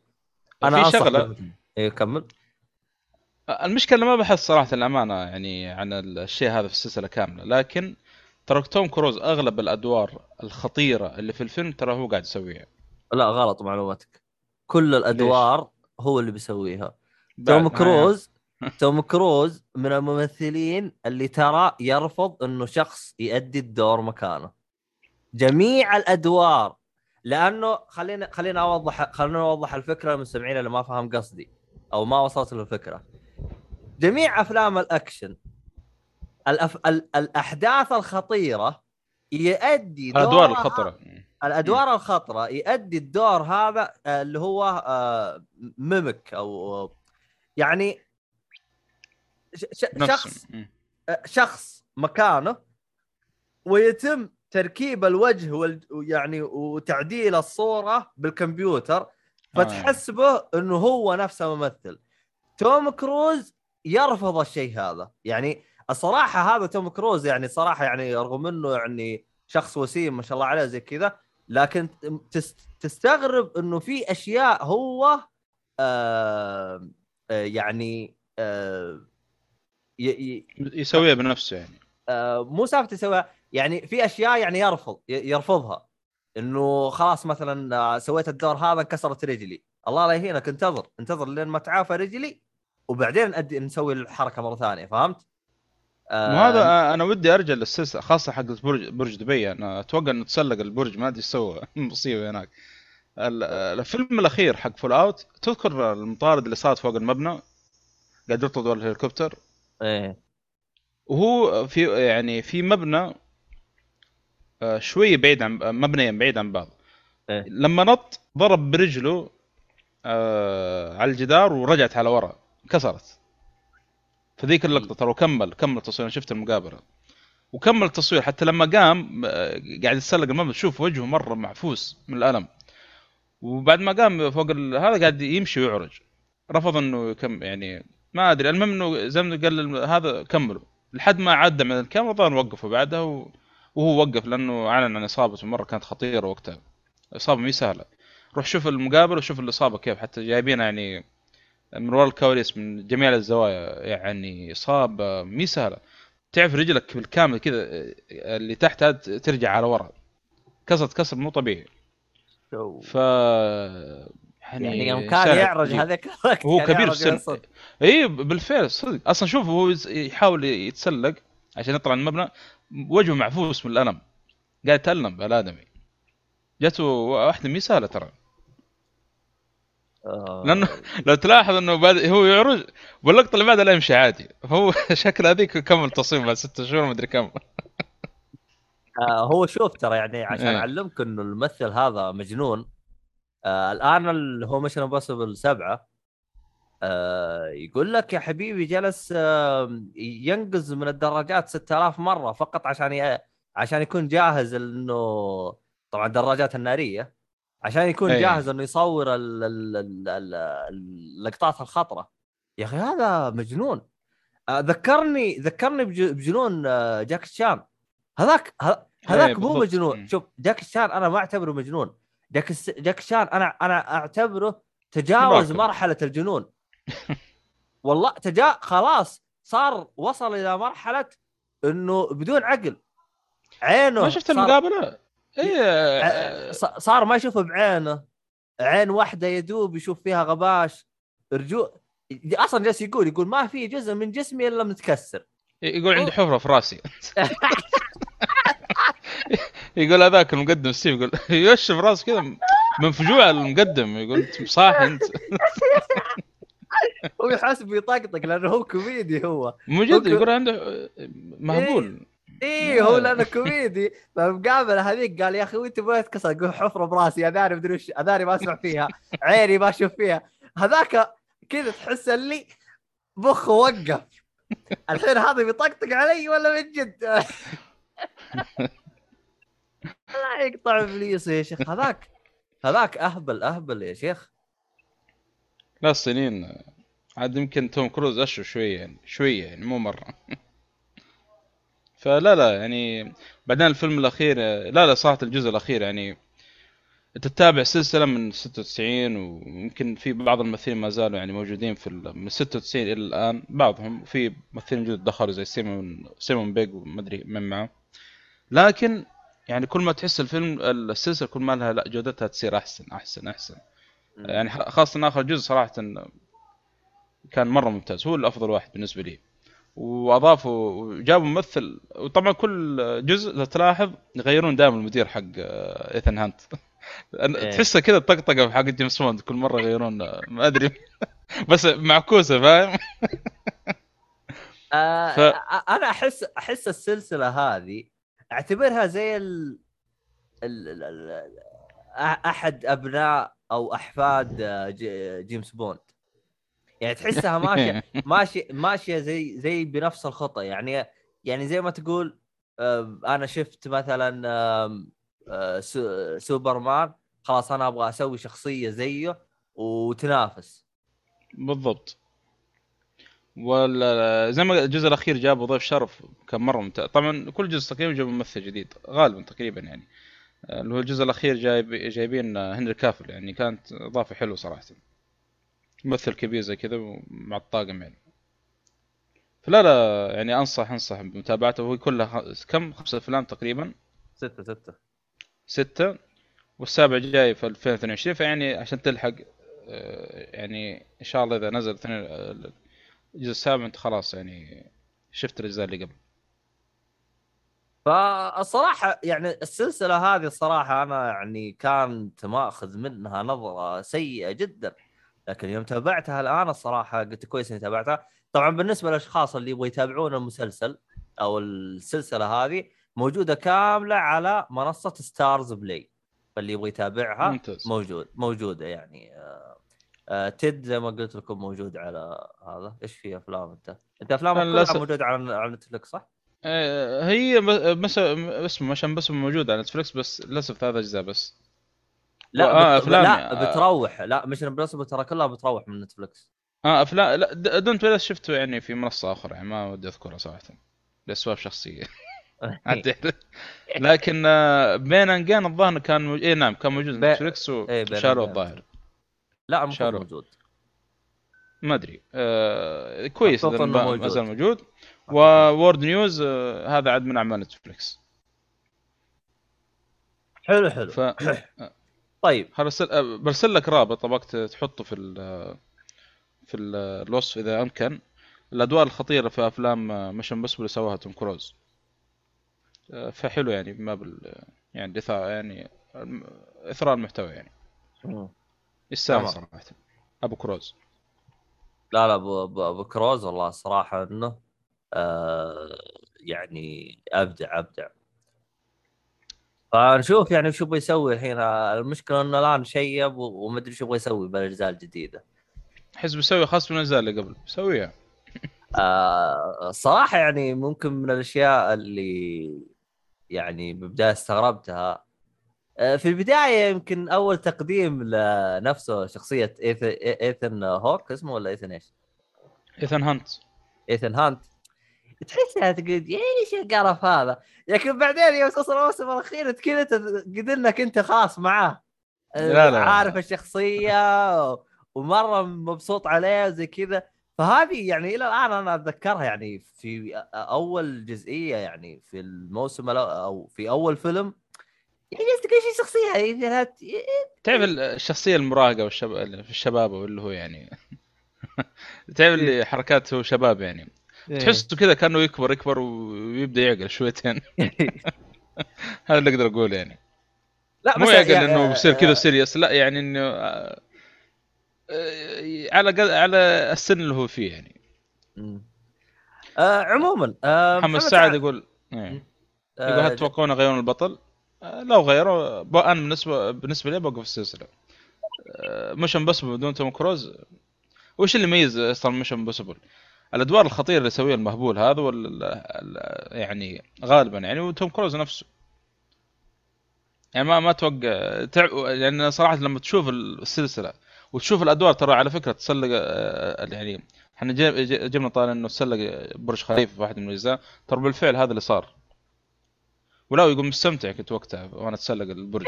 أنا في شغله إيه كمل. المشكلة ما بحث صراحة الأمانة يعني عن الشيء هذا في السلسلة كاملة لكن ترى توم كروز أغلب الأدوار الخطيرة اللي في الفيلم ترى هو قاعد يسويها. لا غلط معلوماتك. كل الأدوار هو اللي بيسويها. توم كروز توم كروز من الممثلين اللي ترى يرفض إنه شخص يؤدي الدور مكانه. جميع الأدوار. لأنه خلينا خلينا اوضح خلينا اوضح الفكرة للمستمعين اللي ما فهم قصدي أو ما وصلت له الفكرة جميع أفلام الأكشن الأف... ال... الأحداث الخطيرة يؤدي الأدوار الخطرة. الأدوار الخطرة يؤدي الدور هذا آه، اللي هو آه، ميمك أو يعني شخص. آه، شخص مكانه ويتم تركيب الوجه وال... يعني وتعديل الصورة بالكمبيوتر فتحسبه إنه هو نفسه ممثل. توم كروز يرفض الشيء هذا. يعني الصراحة هذا توم كروز يعني صراحة يعني رغم إنه يعني شخص وسيم ما شاء الله عليه زي كذا لكن تس- تستغرب إنه في أشياء هو آه آه يعني آه يسويها بنفسه يعني. آه، مو سالفة يسويها. يعني في أشياء يعني يرفض يرفضها. إنه خلاص مثلا آه، سويت الدور هذا انكسرت رجلي. الله لا يهينك انتظر انتظر لين ما تعافى رجلي وبعدين أدي نسوي الحركة مرة ثانية فهمت؟ آه، وهذا أنا ودي أرجع للسلسلة خاصة حق برج برج دبي. أنا أتوقع إنه تسلق البرج ما أدري إيش سوى مصيبة هناك. ال- الفيلم الأخير حق Fallout تذكر المطارد اللي صارت فوق المبنى؟ قاعد ورا الهليكوبتر؟ إيه. وهو في يعني في مبنى آه، شوي بعيد عن مبنيين بعيد عن بعض. إيه. لما نط ضرب برجله آه، على الجدار ورجعت على ورا. كسرت. فذيك اللقطة ترى وكمل كمل التصوير. أنا شفت المقابله وكمل التصوير. حتى لما قام آه، قاعد يتسلق المبنى تشوف وجهه مرة معفوس من الألم. وبعد ما قام فوق هذا قاعد يمشي ويعرج. رفض إنه يكم يعني ما أدري. المهم إنه زي ما قال هذا كملوا. لحد ما عدى من الكاميرا ظهر وقفوا بعدها و... وهو وقف لأنه أعلن عن إصابته مرة كانت خطيرة وقتها. إصابة مي سهلة. روح شوف المقابله وشوف الإصابة كيف. حتى جايبينها يعني من ورا الكواليس من جميع الزوايا يعني إصابة مي سهلة. تعرف رجلك بالكامل كذا اللي تحت ترجع على ورا. كسرت كسر مو طبيعي. ف يعني يوم كان يعرج عجيب. هذاك كان كبير في السن. اي بالفعل صدق. أصلا شوف هو يحاول يتسلق عشان يطلع المبنى. وجهه معفوس من الالم قاعد يتالم الادمي جاته واحدة مي سهلة ترى. آه، لأنه لو تلاحظ إنه بعد هو يعرج واللقطة اللي بعدها لا يمشي عادي. هو شكل هذيك كمل تصميم بعد ست شهور مدري كم. آه، هو شوف ترى يعني عشان إيه. أعلمك إنه الممثل هذا مجنون. آه الآن اللي هو Mission Impossible سبعه يقول لك يا حبيبي جلس آه ينقز من الدراجات 6000 مرة فقط عشان. عشان يكون جاهز إنه طبعا الدراجات النارية عشان يكون أي. جاهز إنه يصور ال... ال... ال... ال... اللقطات الخطرة يا أخي هذا مجنون آه ذكرني ذكرني بج... بجنون آه جاك شان هذاك هذاك إيه، مو. مجنون. شوف جاك شان أنا ما أعتبره مجنون جاك. جاك شان أنا أنا أعتبره تجاوز. مرحلة الجنون والله تجا خلاص صار وصل إلى مرحلة إنه بدون عقل. عينه ما شفت المقابلة؟ اي ص- صار ما يشوف بعينه. عين واحدة يدوب يشوف فيها غباش. رجوع أصلا جالس يقول يقول ما في جزء من جسمي إلا متكسر. يقول عندي حفرة في راسي. يقول هذاك المقدم ستيف يقول يو شف راس كذا من فجوع المقدم. يقول صاحي أنت. هو يحسب يطقطق لأنه هو كوميدي هو. مو جد. يقول عنده مهبول. إيه هو لأنه كوميدي. فمقابله هذيك قال يا أخي وأنت ما تكسر؟ يقول حفرة براسي اذاني مدري وش اذاني ما أسمع فيها. عيني ما أشوف فيها. هذاك كذا تحس اللي مخه وقف. الحين هذا بيطقطق علي ولا من جد؟ لا يقطع إبليس يا شيخ. هذاك هذاك أهبل أهبل يا شيخ. لا الصينيين عاد يمكن توم كروز أشو شوية يعني شوية يعني مو مرة. فلا لا يعني بعدين الفيلم الأخير لا لا صراحة الجزء الأخير يعني أنت تتابع سلسلة من 96 ويمكن في بعض الممثلين ما زالوا يعني موجودين في من 96 إلى الآن بعضهم في ممثلين جدد دخلوا زي سيمون سيمون بيج وما أدري من معه. لكن يعني كل ما تحس الفيلم السلسلة كل ما لها لا جودتها تصير أحسن أحسن أحسن. يعني إن آخر جزء صراحة كان مرة ممتاز هو الأفضل واحد بالنسبة لي. وأضافوا وجابوا ممثل وطبعا كل جزء لو تلاحظ يغيرون دائما المدير حق آه، إيثن هانت. تحسه كذا طقطقة في حق جيمس بوند كل مرة يغيرون آه، ما أدري. بس معكوسة فاهم؟ آه ف- أنا أحس أحس السلسلة هذه أعتبرها زي ال... ال... ال... ال... أحد أبناء أو أحفاد جيمس بوند يعني تحسها ماشية ماشية ماشية زي زي بنفس الخطه يعني يعني زي ما تقول آه، أنا شفت مثلا آه، سو- سوبرمان خلاص أنا أبغى أسوي شخصية زيه وتنافس. بالضبط. ولا زي ما الجزء الأخير جابوا ضيف شرف كان مرة ممتاز. طبعا كل جزء تقريبا جابوا ممثل جديد غالبا تقريبا يعني. آه، اللي هو الجزء الأخير جايب جايبين هنري كافل يعني كانت إضافة حلوة صراحة. ممثل كبير زي كذا مع الطاقم يعني. فلا لا يعني أنصح أنصح بمتابعته. وهو كلها كم؟ خمسة أفلام تقريبا؟ ستة ستة. ستة. والسابع جاي في 2022 فيعني عشان تلحق آه، يعني إن شاء الله إذا نزل الجزء السابع أنت خلاص يعني شفت الأجزاء اللي قبل. فالصراحة يعني السلسلة هذه الصراحة أنا يعني كانت ماخذ منها نظرة سيئة جدا. لكن يوم تابعتها الآن الصراحة قلت كويس إني تابعتها. طبعا بالنسبة للأشخاص اللي يبغوا يتابعون المسلسل أو السلسلة هذه موجودة كاملة على منصة ستارز بلاي فاللي يبغى يتابعها ممتاز. موجود موجودة يعني. آه، آه، تيد زي ما قلت لكم موجود على هذا. إيش في أفلام أنت؟ أنت افلامك أنا كلها موجوده على على نتفلكس صح؟ آه، هي بس اسمه مشان بس موجود على نتفلكس بس للأسف ثلاث أجزاء بس. لا آه، بت... أفلام لا يعني. بتروح. لا مش Impossible ترى كلها بتروح من نتفلكس آه افلام لا Don't بلاس شفته يعني في منصة أخرى يعني ما ودي اذكرها صراحة. لأسباب شخصية. عاد لكن آه، بين انجان الظاهر كان. اي نعم كان موجود بي- نتفلكس إيه، وشالوه أنجان. الظاهر. لا المفروض شارو. موجود. ما أدري. آه كويس اذا. ما زال موجود. word news آه هذا عاد من أعمال نتفلكس حلو حلو. ف طيب. هرسل آه، برسل لك رابط أبغاك تحطه في ال في ال الوصف إذا أمكن. الأدوار الخطيرة في أفلام مش بس اللي سواها توم كروز. آه، فحلو يعني ما بال يعني دفاع يعني إثراء المحتوى يعني. يستاهل. صراحة. أبو كروز. لا لا ابو أبو كروز والله الصراحه إنه آه يعني أبدع أبدع. فنشوف يعني شو بيسوي الحين. المشكلة إنه الآن شيب و- ومدري شو يبغى يسوي بالاجزاء الجديده احس بيسوي خاص من الاجزاء اللي قبل. بيسويها. آه الصراحه يعني ممكن من الأشياء اللي يعني ببداية استغربتها. آه، في البداية يمكن أول تقديم لنفسه شخصية إيثن هوك اسمه ولا إيثن إيش؟ ايثان هانت. إيثن هانت. تحسها تقول إيش القرف هذا؟ لكن بعدين يوم توصل الموسم الأخير كذا قد إنك أنت خاص معاه. لا لا. عارف الشخصية ومرة مبسوط عليه زي كذا. فهذه يعني إلى الآن أنا أتذكرها يعني في أول جزئية يعني في الموسم أو في أول فيلم. يعني قصدك إيش الشخصيه هذه؟ تعرف ال- الشخصية المراهقه والشباب في الشباب واللي هو يعني تعرف اللي حركات هو شباب يعني. إيه. تحسه كذا كأنه يكبر يكبر ويبدأ يعقل شويتين هذا اللي أقدر أقوله يعني لا مو يعقل يعني- إنه بيصير كذا سيريس لا يعني إنه آه، آه، على قد على السن اللي هو فيه يعني. آه عموما آه محمد سعد يقول إيه. يقول هل تتوقعون يغيرون البطل؟ آه، لو غيروا ب- أنا بالنسبة بالنسبة لي بوقف السلسلة آه، مش Impossible بدون توم كروز وش اللي يميز أصلا مش Impossible؟ الأدوار الخطيرة اللي يسويها المهبول هذا يعني غالبا يعني وتوم كروز نفسه. يعني ما ما أتوقع تع... لأن صراحة لما تشوف السلسلة وتشوف الأدوار ترى على فكرة تسلق آه، يعني إحنا جبنا طال إنه تسلق برج خليفة في واحد من الأجزاء. ترى بالفعل هذا اللي صار. ولا يقول مستمتع كنت وقتها وأنا أتسلق البرج.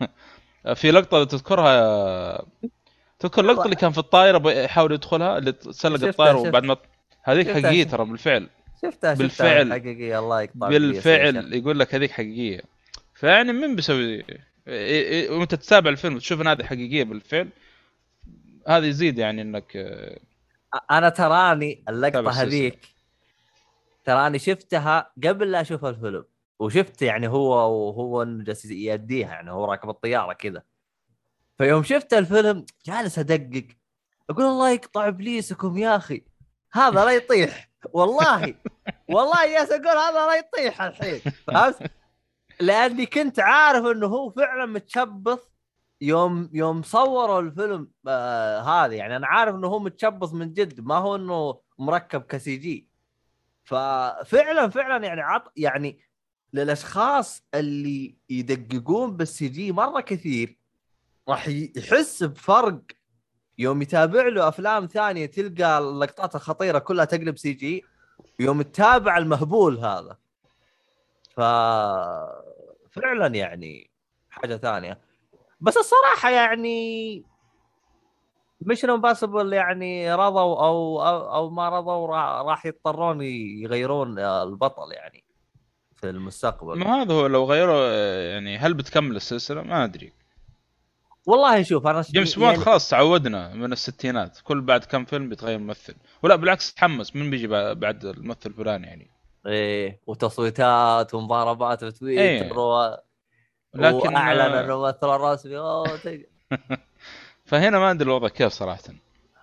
في لقطة تذكرها تذكر اللقطة اللي كان في الطائرة بيحاول يدخلها اللي تسلق الطائرة. وبعد ما هذيك حقيقية. ترى بالفعل. شفتها بالفعل. حقيقية. الله يقطع بي بالفعل. يقول لك هذيك حقيقية. فيعني من بيسوي؟ إيه- إيه- وانت تتابع الفيلم وتشوف ان هذه حقيقية بالفعل. هذا يزيد يعني إنك أنا تراني اللقطة. هذيك تراني شفتها قبل لا أشوف الفيلم وشفت يعني هو وهو جالس يأديها يعني هو راكب الطيارة كذا. فيوم شفت الفيلم جالس أدقق. أقول الله يقطع إبليسكم يا أخي. هذا لا يطيح. والله. والله جالس أقول هذا لا يطيح الحين. فهمت؟ لأني كنت عارف إنه هو فعلا متشبث يوم يوم صوروا الفيلم آه هذا. يعني أنا عارف إنه هو متشبث من جد. ما هو إنه مركب كسي جي. ففعلا فعلا يعني عط يعني للأشخاص اللي يدققون بال CG مرة كثير راح يحس بفرق. يوم يتابع له أفلام ثانية تلقى اللقطات الخطيرة كلها تقلب CG يوم تتابع المهبول هذا. ف فعلا يعني حاجة ثانية. بس الصراحة يعني مش Impossible يعني رضوا أو أو, أو ما رضوا را- راح يضطرون يغيرون البطل يعني في المستقبل. ما هذا هو لو غيروا يعني هل بتكمل السلسلة؟ ما أدري. والله شوف أنا جيمس بوند خلاص تعودنا من الستينات. كل بعد كم فيلم بيتغير ممثل. ولا بالعكس تحمس. من بيجي بع- بعد الممثل الفلاني يعني. إيه وتصويتات ومضاربات في تويتر إيه. و... لكن وأعلن انه الممثل الرسمي فهنا ما أدري الوضع كيف صراحة.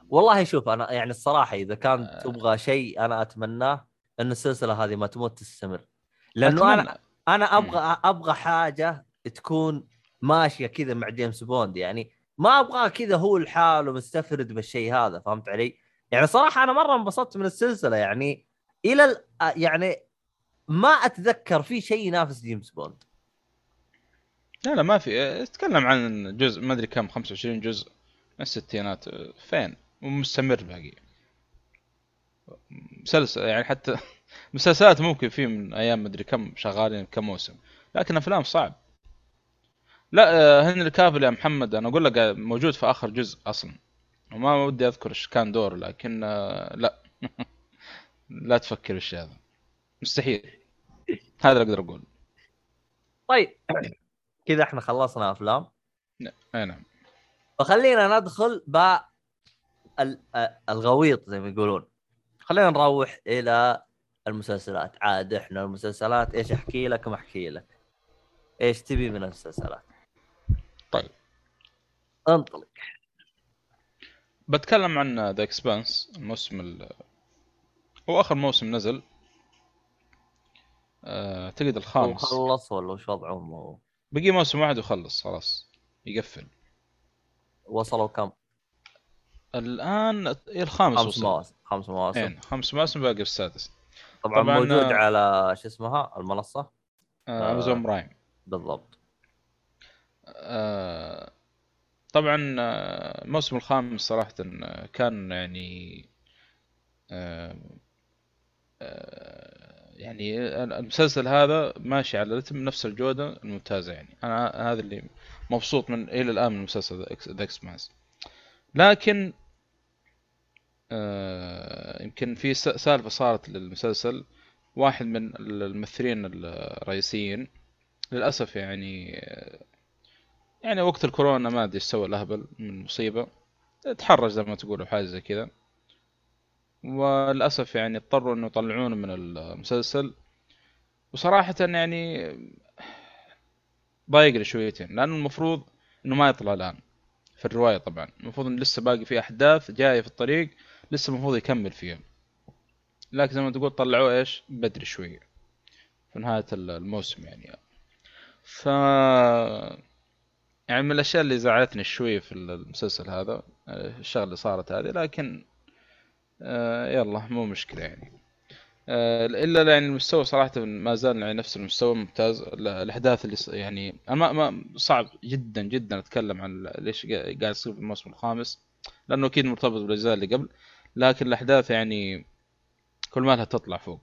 والله شوف أنا يعني الصراحة إذا كان آه. تبغى شيء أنا أتمناه إن السلسلة هذه ما تموت تستمر. لأنه أنا أتمنى. أنا أبغى أبغى حاجة تكون ماشية كذا مع جيمس بوند يعني ما أبغى كذا هو لحاله مستفرد بالشيء هذا فهمت علي؟ يعني صراحة أنا مرة انبسطت من السلسلة يعني إلى ال- يعني ما أتذكر في شيء ينافس جيمس بوند. لا لا ما في. اتكلم عن جزء ما أدري كم 25 جزء من الستينات فين؟ ومستمر باقي. مسلسل يعني حتى مسلسلات ممكن في من أيام ما أدري كم شغالين كم موسم لكن أفلام صعب. لا آه، هنري كافل يا محمد أنا أقول لك آه، موجود في آخر جزء أصلا. وما ودي أذكر إيش كان دور لكن آه، لا. لا تفكر الشيء هذا. مستحيل. هذا اللي أقدر أقول. طيب. كذا إحنا خلصنا أفلام. أي نعم. فخلينا ندخل ب ال- الغويط زي ما يقولون. خلينا نروح إلى المسلسلات. عاد إحنا المسلسلات إيش أحكي لك ما أحكي لك. إيش تبي من المسلسلات؟ أنطلق. بتكلم عن ذا اكسبانس الموسم ال... هو آخر موسم نزل. آه، اعتقد هو الخامس. خلص ولا وش وضعهم هو؟ بقي موسم واحد وخلص خلاص. يقفل. وصلوا كم؟ الآن الخامس خمس وصل. مواسم خمس مواسم. يعني خمس مواسم باقي السادس. طبعا, طبعاً، موجود آه، على شو اسمها؟ المنصة؟ آه، امازون برايم بالضبط. آه، طبعا آه، الموسم الخامس صراحة آه، كان يعني آه، آه، يعني المسلسل هذا ماشي على رتم نفس الجودة الممتازة يعني. أنا هذا اللي مبسوط من إلى الآن من المسلسل The Expanse لكن آه، يمكن في سالفة صارت للمسلسل. واحد من الممثلين الرئيسيين للأسف يعني يعني وقت الكورونا ما أدري إيش سوى الأهبل من مصيبة. تحرج زي ما تقول أو حاجة زي كذا. وللأسف يعني اضطروا إنه يطلعونه من المسلسل. وصراحة يعني ضايقني شويتين. لأنه المفروض إنه ما يطلع الآن. في الرواية طبعا. المفروض انه لسه باقي في أحداث جاية في الطريق. لسه المفروض يكمل فيها. لكن زي ما تقول طلعوه إيش؟ بدري شوية. في نهاية الموسم يعني. ف يعني من الأشياء اللي زعلتني شوي في المسلسل هذا آه، الشغلة اللي صارت هذه لكن آه، يلا مو مشكلة يعني. آه، إلا يعني المستوى صراحة ما زال يعني نفس المستوى ممتاز. ال- الأحداث اللي يعني أنا ما صعب جدا جدا أتكلم عن ليش قا- قاعد يصير في الموسم الخامس لأنه أكيد مرتبط بالأجزاء اللي قبل لكن الأحداث يعني كل ما لها تطلع فوق.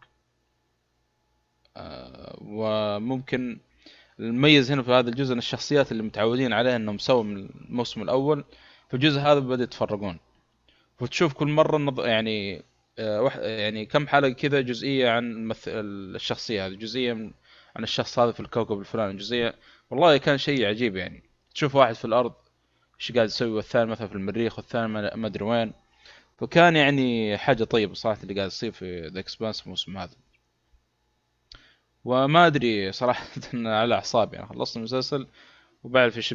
آه، وممكن المميز هنا في هذا الجزء إن الشخصيات اللي متعودين عليها إنهم سووا من الموسم الأول في الجزء هذا بدأوا يتفرقون. وتشوف كل مرة النض... يعني آه،. يعني كم حلقة كذا جزئية عن المث... الشخصية هذه جزئية من... عن الشخص هذا في الكوكب الفلاني جزئية والله كان شيء عجيب يعني. تشوف واحد في الأرض إيش قاعد يسوي والثاني مثلا في المريخ والثاني ما أدري وين. فكان يعني حاجة طيبة صراحة اللي قاعد يصير في The Expanse الموسم هذا. وما أدري صراحة على أعصابي. يعني خلصت المسلسل وبعرف إيش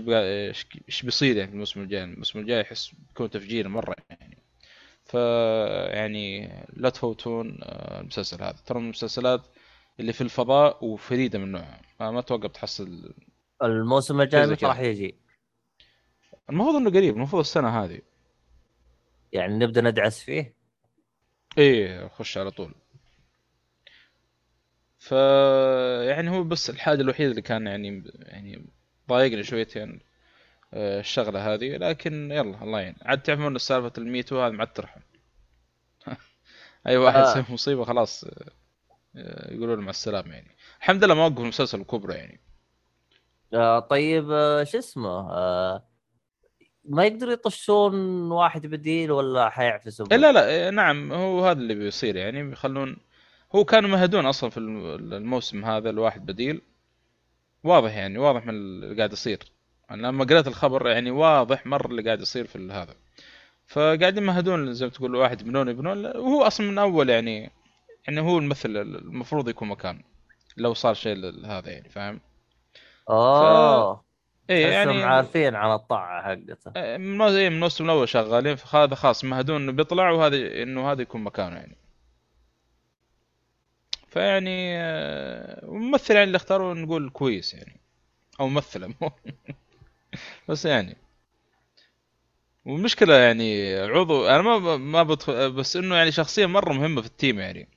إيش بيصير يعني في الموسم الجاي. الموسم الجاي أحس بيكون تفجير مرة يعني. ف يعني لا تفوتون آه، المسلسل هذا. ترى من المسلسلات اللي في الفضاء وفريدة من نوعها. ما ما أتوقع بتحصل الموسم الجاي متى. راح يجي؟ المفروض إنه قريب المفروض السنة هذه. يعني نبدأ ندعس فيه؟ إيه خش على طول. ف يعني هو بس الحاجة الوحيدة اللي كان يعني يعني ضايقني شويتين آه، الشغلة هذه. لكن يلا الله يعين. عاد تعرفون سالفة الميتو هذا معد ترحم أي واحد آه. يسوي مصيبة خلاص آه، آه، يقولوا له مع السلامة يعني. الحمد لله ما وقفوا المسلسل الكبرى يعني. آه طيب آه شو اسمه؟ آه ما يقدروا يطشون واحد بديل ولا حيعفسوا إيه لا لا إيه نعم هو هذا اللي بيصير يعني. بيخلون هو كانوا مهدون أصلا في الم- الموسم هذا الواحد بديل. واضح يعني واضح من اللي قاعد يصير. أنا لما قريت الخبر يعني واضح مره اللي قاعد يصير في هذا. فقاعدين يمهدون زي ما تقول واحد يبنون يبنون. وهو أصلا من أول يعني يعني هو الممثل المفروض يكون مكان. لو صار شيء ل- هذا يعني فاهم؟ اوه إيه تحسهم يعني عارفين عن الطاعة حقته. آه، من الموسم إيه، الأول شغالين. فهذا خلاص مهدون انه بيطلع وهذا إنه هذا يكون مكانه يعني. فيعني آه، ممثل يعني اللي اختاروا نقول كويس يعني. أو ممثله بس يعني. والمشكلة يعني عضو أنا ما ما بدخل بس إنه يعني شخصية مرة مهمة في التيم يعني.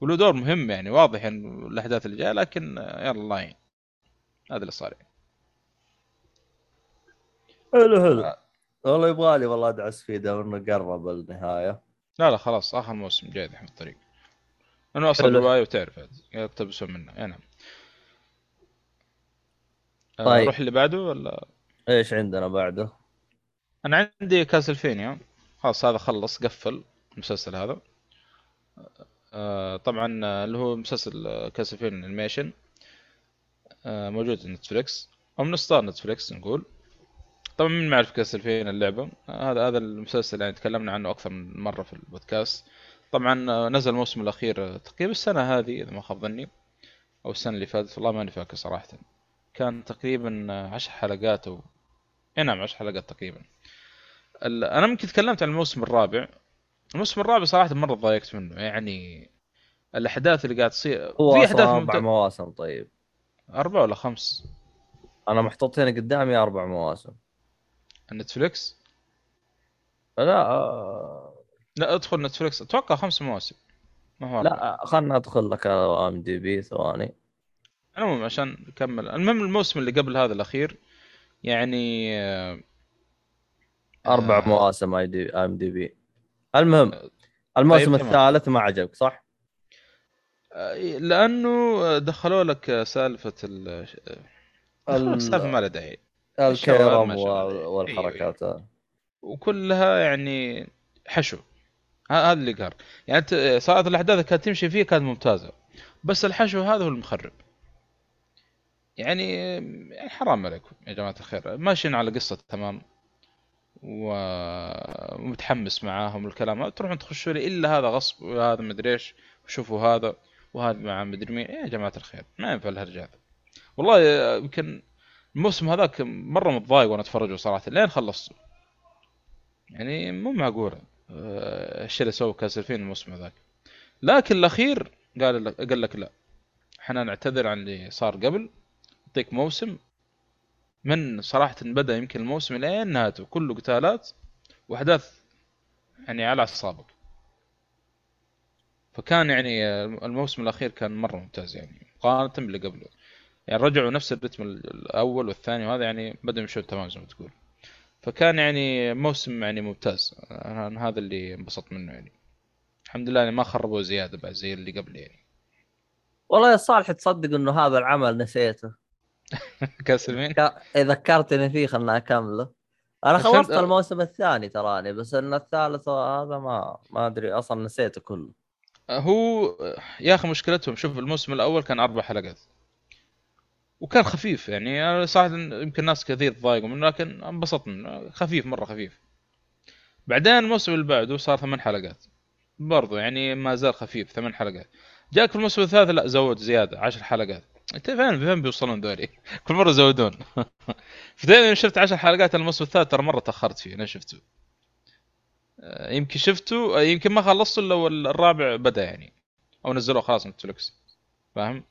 وله دور مهم يعني واضح يعني الاحداث اللي جاية لكن آه، يلا الله يعين. هذا اللي صار يعني. حلو حلو. والله يبغى لي والله أدعس فيه دام انه قرب النهاية. لا لا خلاص آخر موسم جاي الحين في الطريق. أنا أصلا. رواية وتعرف. يقتبسون منها أي نعم. آه، طيب. نروح اللي بعده ولا؟ إيش عندنا بعده؟ أنا عندي كاسلفينيا. خلاص هذا خلص قفل المسلسل هذا. آه، طبعا آه، اللي هو مسلسل كاسلفينيا animation موجود في نتفليكس أو من ستار نتفليكس نقول. طبعا من ما يعرف كاسلفينيا اللعبة؟ آه، هذا هذا المسلسل يعني تكلمنا عنه أكثر من مرة في البودكاست. طبعا آه، نزل الموسم الأخير آه، تقريبا السنة هذه إذا ما خاب ظني أو السنة اللي فاتت والله ماني فاكر صراحة. كان تقريبا آه، عشر حلقات أو إي نعم عشر حلقات تقريبا. أنا ممكن تكلمت عن الموسم الرابع. الموسم الرابع صراحة مرة ضايقت منه يعني الأحداث اللي قاعد تصير هو في احداث أربع مواسم طيب. أربع ولا خمس؟ أنا محطوط هنا قدامي أربع مواسم. نتفليكس؟ لا لا ادخل نتفليكس أتوقع خمس مواسم ما هو. لا خلنا ادخل لك IMDb ثواني المهم عشان نكمل المهم الموسم اللي قبل هذا الأخير يعني آه، أربع آه، مواسم اي دي ام دي بي المهم الموسم طيب،. الثالث ما عجبك صح؟ آه، لأنه دخلوا لك سالفة ال سالفة ما لها داعي شاء الله. وال- والحركات. وكلها يعني حشو هذا اللي قال. يعني صارت الأحداث كانت تمشي فيه كانت ممتازة. بس الحشو هذا هو المخرب. يعني يعني حرام عليكم يا جماعة الخير. ماشيين على قصة تمام. ومتحمس معاهم الكلام. تروحون تخشوا لي إلا هذا غصب وهذا مدري إيش. وشوفوا هذا وهذا مع مدري مين. يا جماعة الخير ما ينفع الهرج هذا والله يمكن الموسم هذاك مرة متضايق وأنا اتفرجه صراحة لين خلصته يعني مو معقولة. الشيء اللي سووا كاسلفين الموسم هذاك. لكن الأخير قال لك قال لك لا. إحنا نعتذر عن اللي صار قبل. نعطيك موسم. من صراحة بدأ يمكن الموسم لين نهايته. كله قتالات وأحداث يعني على أعصابك. فكان يعني الموسم الأخير كان مرة ممتاز يعني. مقارنة باللي قبله. يعني رجعوا نفس الرتم الأول والثاني وهذا يعني بدأوا يمشون تمام زي ما تقول. فكان يعني موسم يعني ممتاز. أنا هذا اللي انبسطت منه يعني. الحمد لله يعني ما خربوا زيادة بعد زي اللي قبل يعني. والله يا صالح تصدق إنه هذا العمل نسيته. كاسلمين ذكرتني فيه خلنا اكمله أنا خلصت الموسم الثاني تراني بس إن الثالث هذا ما ما أدري أصلا نسيته كله. هو يا أخي مشكلتهم شوف الموسم الأول كان أربع حلقات. وكان خفيف يعني أنا صراحة يمكن ناس كثير تضايقوا منه لكن انبسطت منه خفيف مرة خفيف. بعدين الموسم اللي بعده صار ثمان حلقات. برضو يعني ما زال خفيف ثمان حلقات. جاك في الموسم الثالث لا زود زيادة عشر حلقات. انت فين فين بيوصلون ذولي؟ كل مرة يزودون. فتاني شفت عشر حلقات الموسم الثالث ترى مرة تأخرت فيه أنا شفته. آه، يمكن شفته آه، يمكن ما خلصته إلا والرابع بدأ يعني أو نزلوه خلاص نتفلكس فاهم؟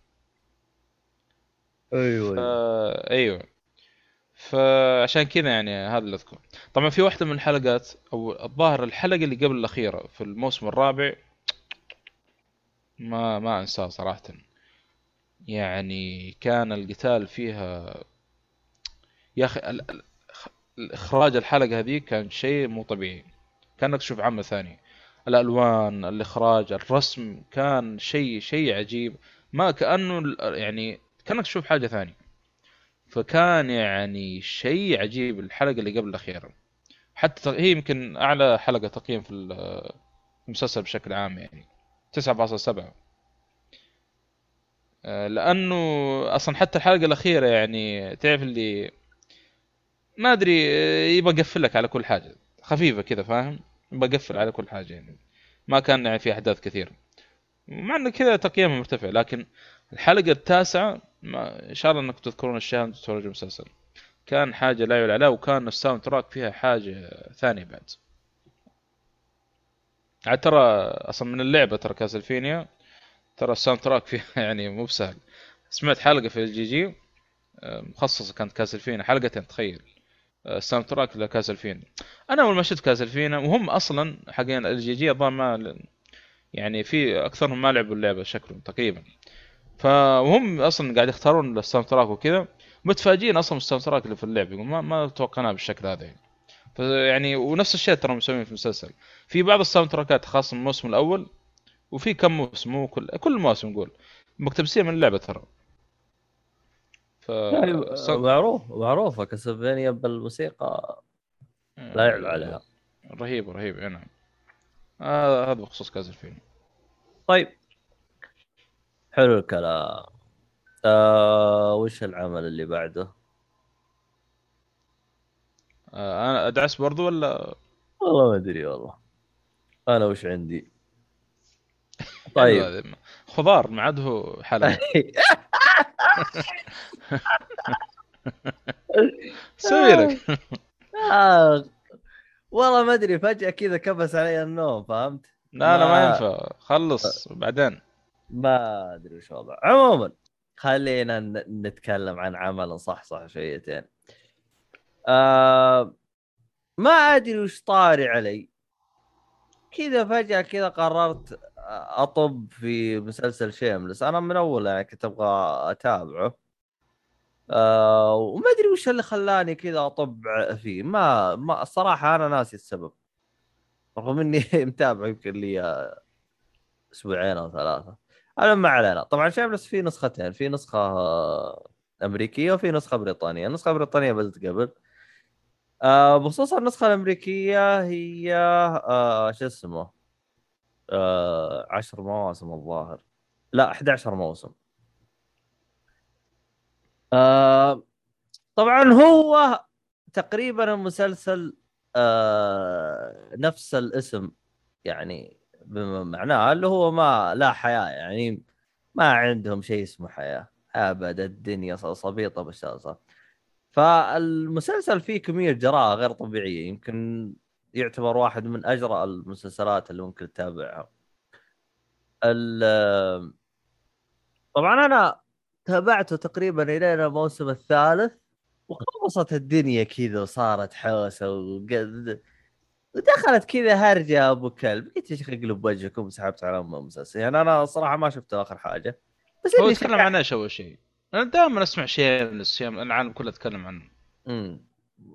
أيوه فا أيوه. فعشان كذا يعني هذا اللي اذكر طبعا في واحدة من الحلقات أو الظاهر الحلقة اللي قبل الأخيرة في الموسم الرابع ما ما انساه صراحة. يعني كان القتال فيها يا أخي ال- ال- الإخراج الحلقة هذه كان شيء مو طبيعي. كأنك تشوف عمل ثاني الألوان الإخراج الرسم كان شيء شيء عجيب. ما كأنه يعني كانك تشوف حاجة ثانية. فكان يعني شيء عجيب الحلقة اللي قبل الأخيرة. حتى هي يمكن أعلى حلقة تقييم في ال- المسلسل بشكل عام يعني. 9.7 آه، لأنه أصلا حتى الحلقة الأخيرة يعني تعرف اللي ما أدري آه، يبغى لك على كل حاجة. خفيفة كذا فاهم؟ يبغى يقفل على كل حاجة يعني. ما كان يعني في أحداث كثير مع إنه كذا تقييمه مرتفع لكن الحلقة التاسعة ما إن شاء الله أنكم تذكرون الشيء وأنتم تتفرجوا المسلسل. كان حاجة لا يعلى عليها وكان ال soundtrack فيها حاجة ثانية بعد. عاد ترى أصلا من اللعبة ترى كاسلفينيا ترى ال soundtrack فيها يعني مو بسهل. سمعت حلقة في ال GG آه، مخصصة كانت كاسلفينيا حلقتين تخيل. آه، ال soundtrack لكاسلفينيا أنا أول ما شفت كاسلفينيا وهم أصلا حقين ال GG الظاهر ما يعني في أكثرهم ما لعبوا اللعبة شكلهم تقريبا. فهم أصلا قاعد يختارون ال soundtrack وكذا متفاجئين أصلا من ال soundtrack اللي في اللعبه يقول ما ما توقعناه بالشكل هذا يعني. فيعني ونفس الشيء ترى مسويين في المسلسل. في بعض ال soundtrack ات خاصة من الموسم الأول وفي كم موسم مو كل كل موسم نقول. مقتبسين من اللعبة ترى. ف معروف معروفه كاسلفينيا بالموسيقى لا يعلى عليها. رهيب رهيب أي نعم. هذا هذا بخصوص كاسلفينيا. طيب. حلو الكلام. آه وش العمل اللي بعده؟ آه، أنا أدعس برضو ولا؟ والله ما أدري والله. أنا وش عندي؟ طيب. خضار ما عاد هو حلقه سوي لك. آه والله ما أدري فجأة كذا كبس علي النوم فهمت؟ لا لا ما ما- ينفع. خلص بعدين. ما أدري وش وضع عموما خلينا نتكلم عن عمل صح صح شويتين. آه ما أدري وش طاري علي. كذا فجأة كذا قررت أطب في مسلسل شيملس. أنا من أول يعني كنت أبغى أتابعه. آه وما أدري وش اللي خلاني كذا أطب فيه. ما ما الصراحه أنا ناسي السبب. رغم إني متابع يمكن لي أسبوعين أو ثلاثة. أنا ما علينا. طبعا شيملس في نسختين. في نسخة أمريكية وفي نسخة بريطانية. النسخة البريطانية بدت قبل. آه بخصوص النسخة الأمريكية هي آه شو اسمه؟ آه عشر مواسم الظاهر. لا 11 موسم. آه طبعا هو تقريبا المسلسل آه نفس الاسم. يعني معناه اللي هو ما لا حياة يعني ما عندهم شيء اسمه حياة أبد الدنيا صبيطة بالشاسه فالمسلسل فيه كمية جراءة غير طبيعية يمكن يعتبر واحد من أجرأ المسلسلات اللي ممكن تتابعها. طبعا أنا تابعته تقريبا إلى الموسم الثالث وخلصت الدنيا كذا وصارت حوسه وقد ودخلت كذا هرجة أبو كلب. قلت يا شيخ اقلب وجهكم وسحبت على أم المسلسل يعني أنا صراحة ما شفته آخر حاجة. بس هو يتكلم عن إيش أول شيء؟ أنا دائما أسمع شيء من الشيء العالم كله يتكلم عنه. امم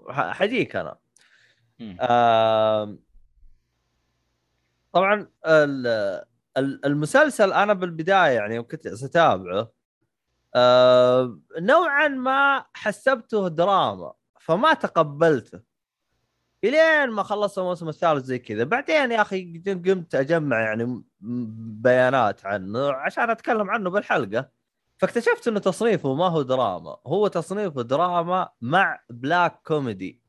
حجيك أنا. مم. طبعا ال- ال- المسلسل أنا بالبداية يعني كنت أتابعه آم، نوعا ما حسبته دراما فما تقبلته. إلين ما خلصت الموسم الثالث زي كذا. بعدين يا أخي قمت أجمع يعني بيانات عنه عشان أتكلم عنه بالحلقة. فاكتشفت إنه تصنيفه ما هو دراما. هو تصنيفه دراما مع black comedy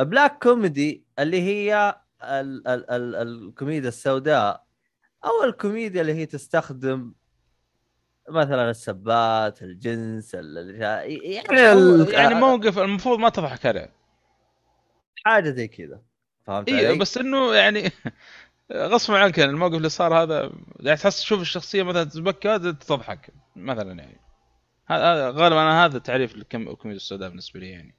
black comedy اللي هي ال- ال- ال- الكوميديا السوداء أو الكوميديا اللي هي تستخدم مثلا السبات الجنس ال- ال- يعني يعني موقف المفروض ما تضحك عليه. حاجة زي كذا. فهمت أيوه علي؟ بس إنه يعني غصب عنك يعني الموقف اللي صار هذا يعني تحس تشوف الشخصية مثلا تتبكى تضحك مثلا يعني. هذا غالبا أنا هذا تعريف الكوميديا السوداء بالنسبة لي يعني.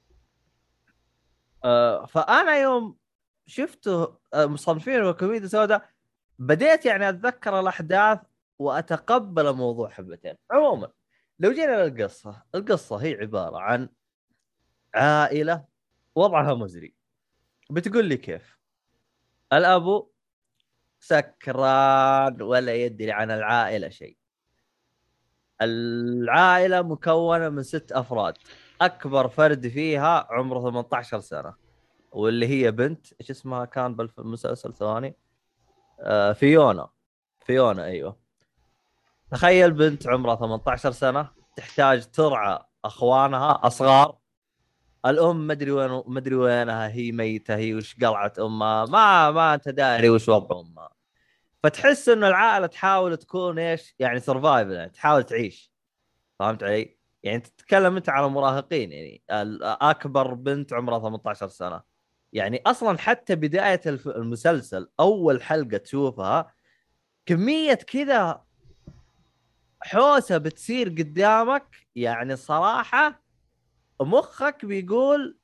آه، فأنا يوم شفته آه، مصنفينه كوميديا سوداء بديت يعني أتذكر الأحداث وأتقبل الموضوع حبتين. عموما لو جينا للقصة القصة هي عبارة عن عائلة وضعها مزري. بتقول لي كيف؟ الأبو سكران ولا يدري عن العائلة شيء. العائلة مكونة من ست أفراد. أكبر فرد فيها عمره 18 سنة. واللي هي بنت إيش اسمها؟ كان بالمسلسل ثواني. آه فيونا. فيونا أيوه. تخيل بنت عمرها 18 سنة تحتاج ترعى أخوانها أصغار الأم مدري وين مدري وينها هي ميتة هي وش قلعت أمها؟ ما ما أنت داري وش وضع أمها. فتحس انه العائلة تحاول تكون إيش؟ يعني سرفايفل يعني تحاول تعيش. فهمت علي؟ يعني تتكلم أنت على مراهقين يعني أكبر بنت عمرها 18 سنة. يعني أصلا حتى بداية المسلسل أول حلقة تشوفها كمية كذا حوسة بتصير قدامك يعني صراحة مخك بيقول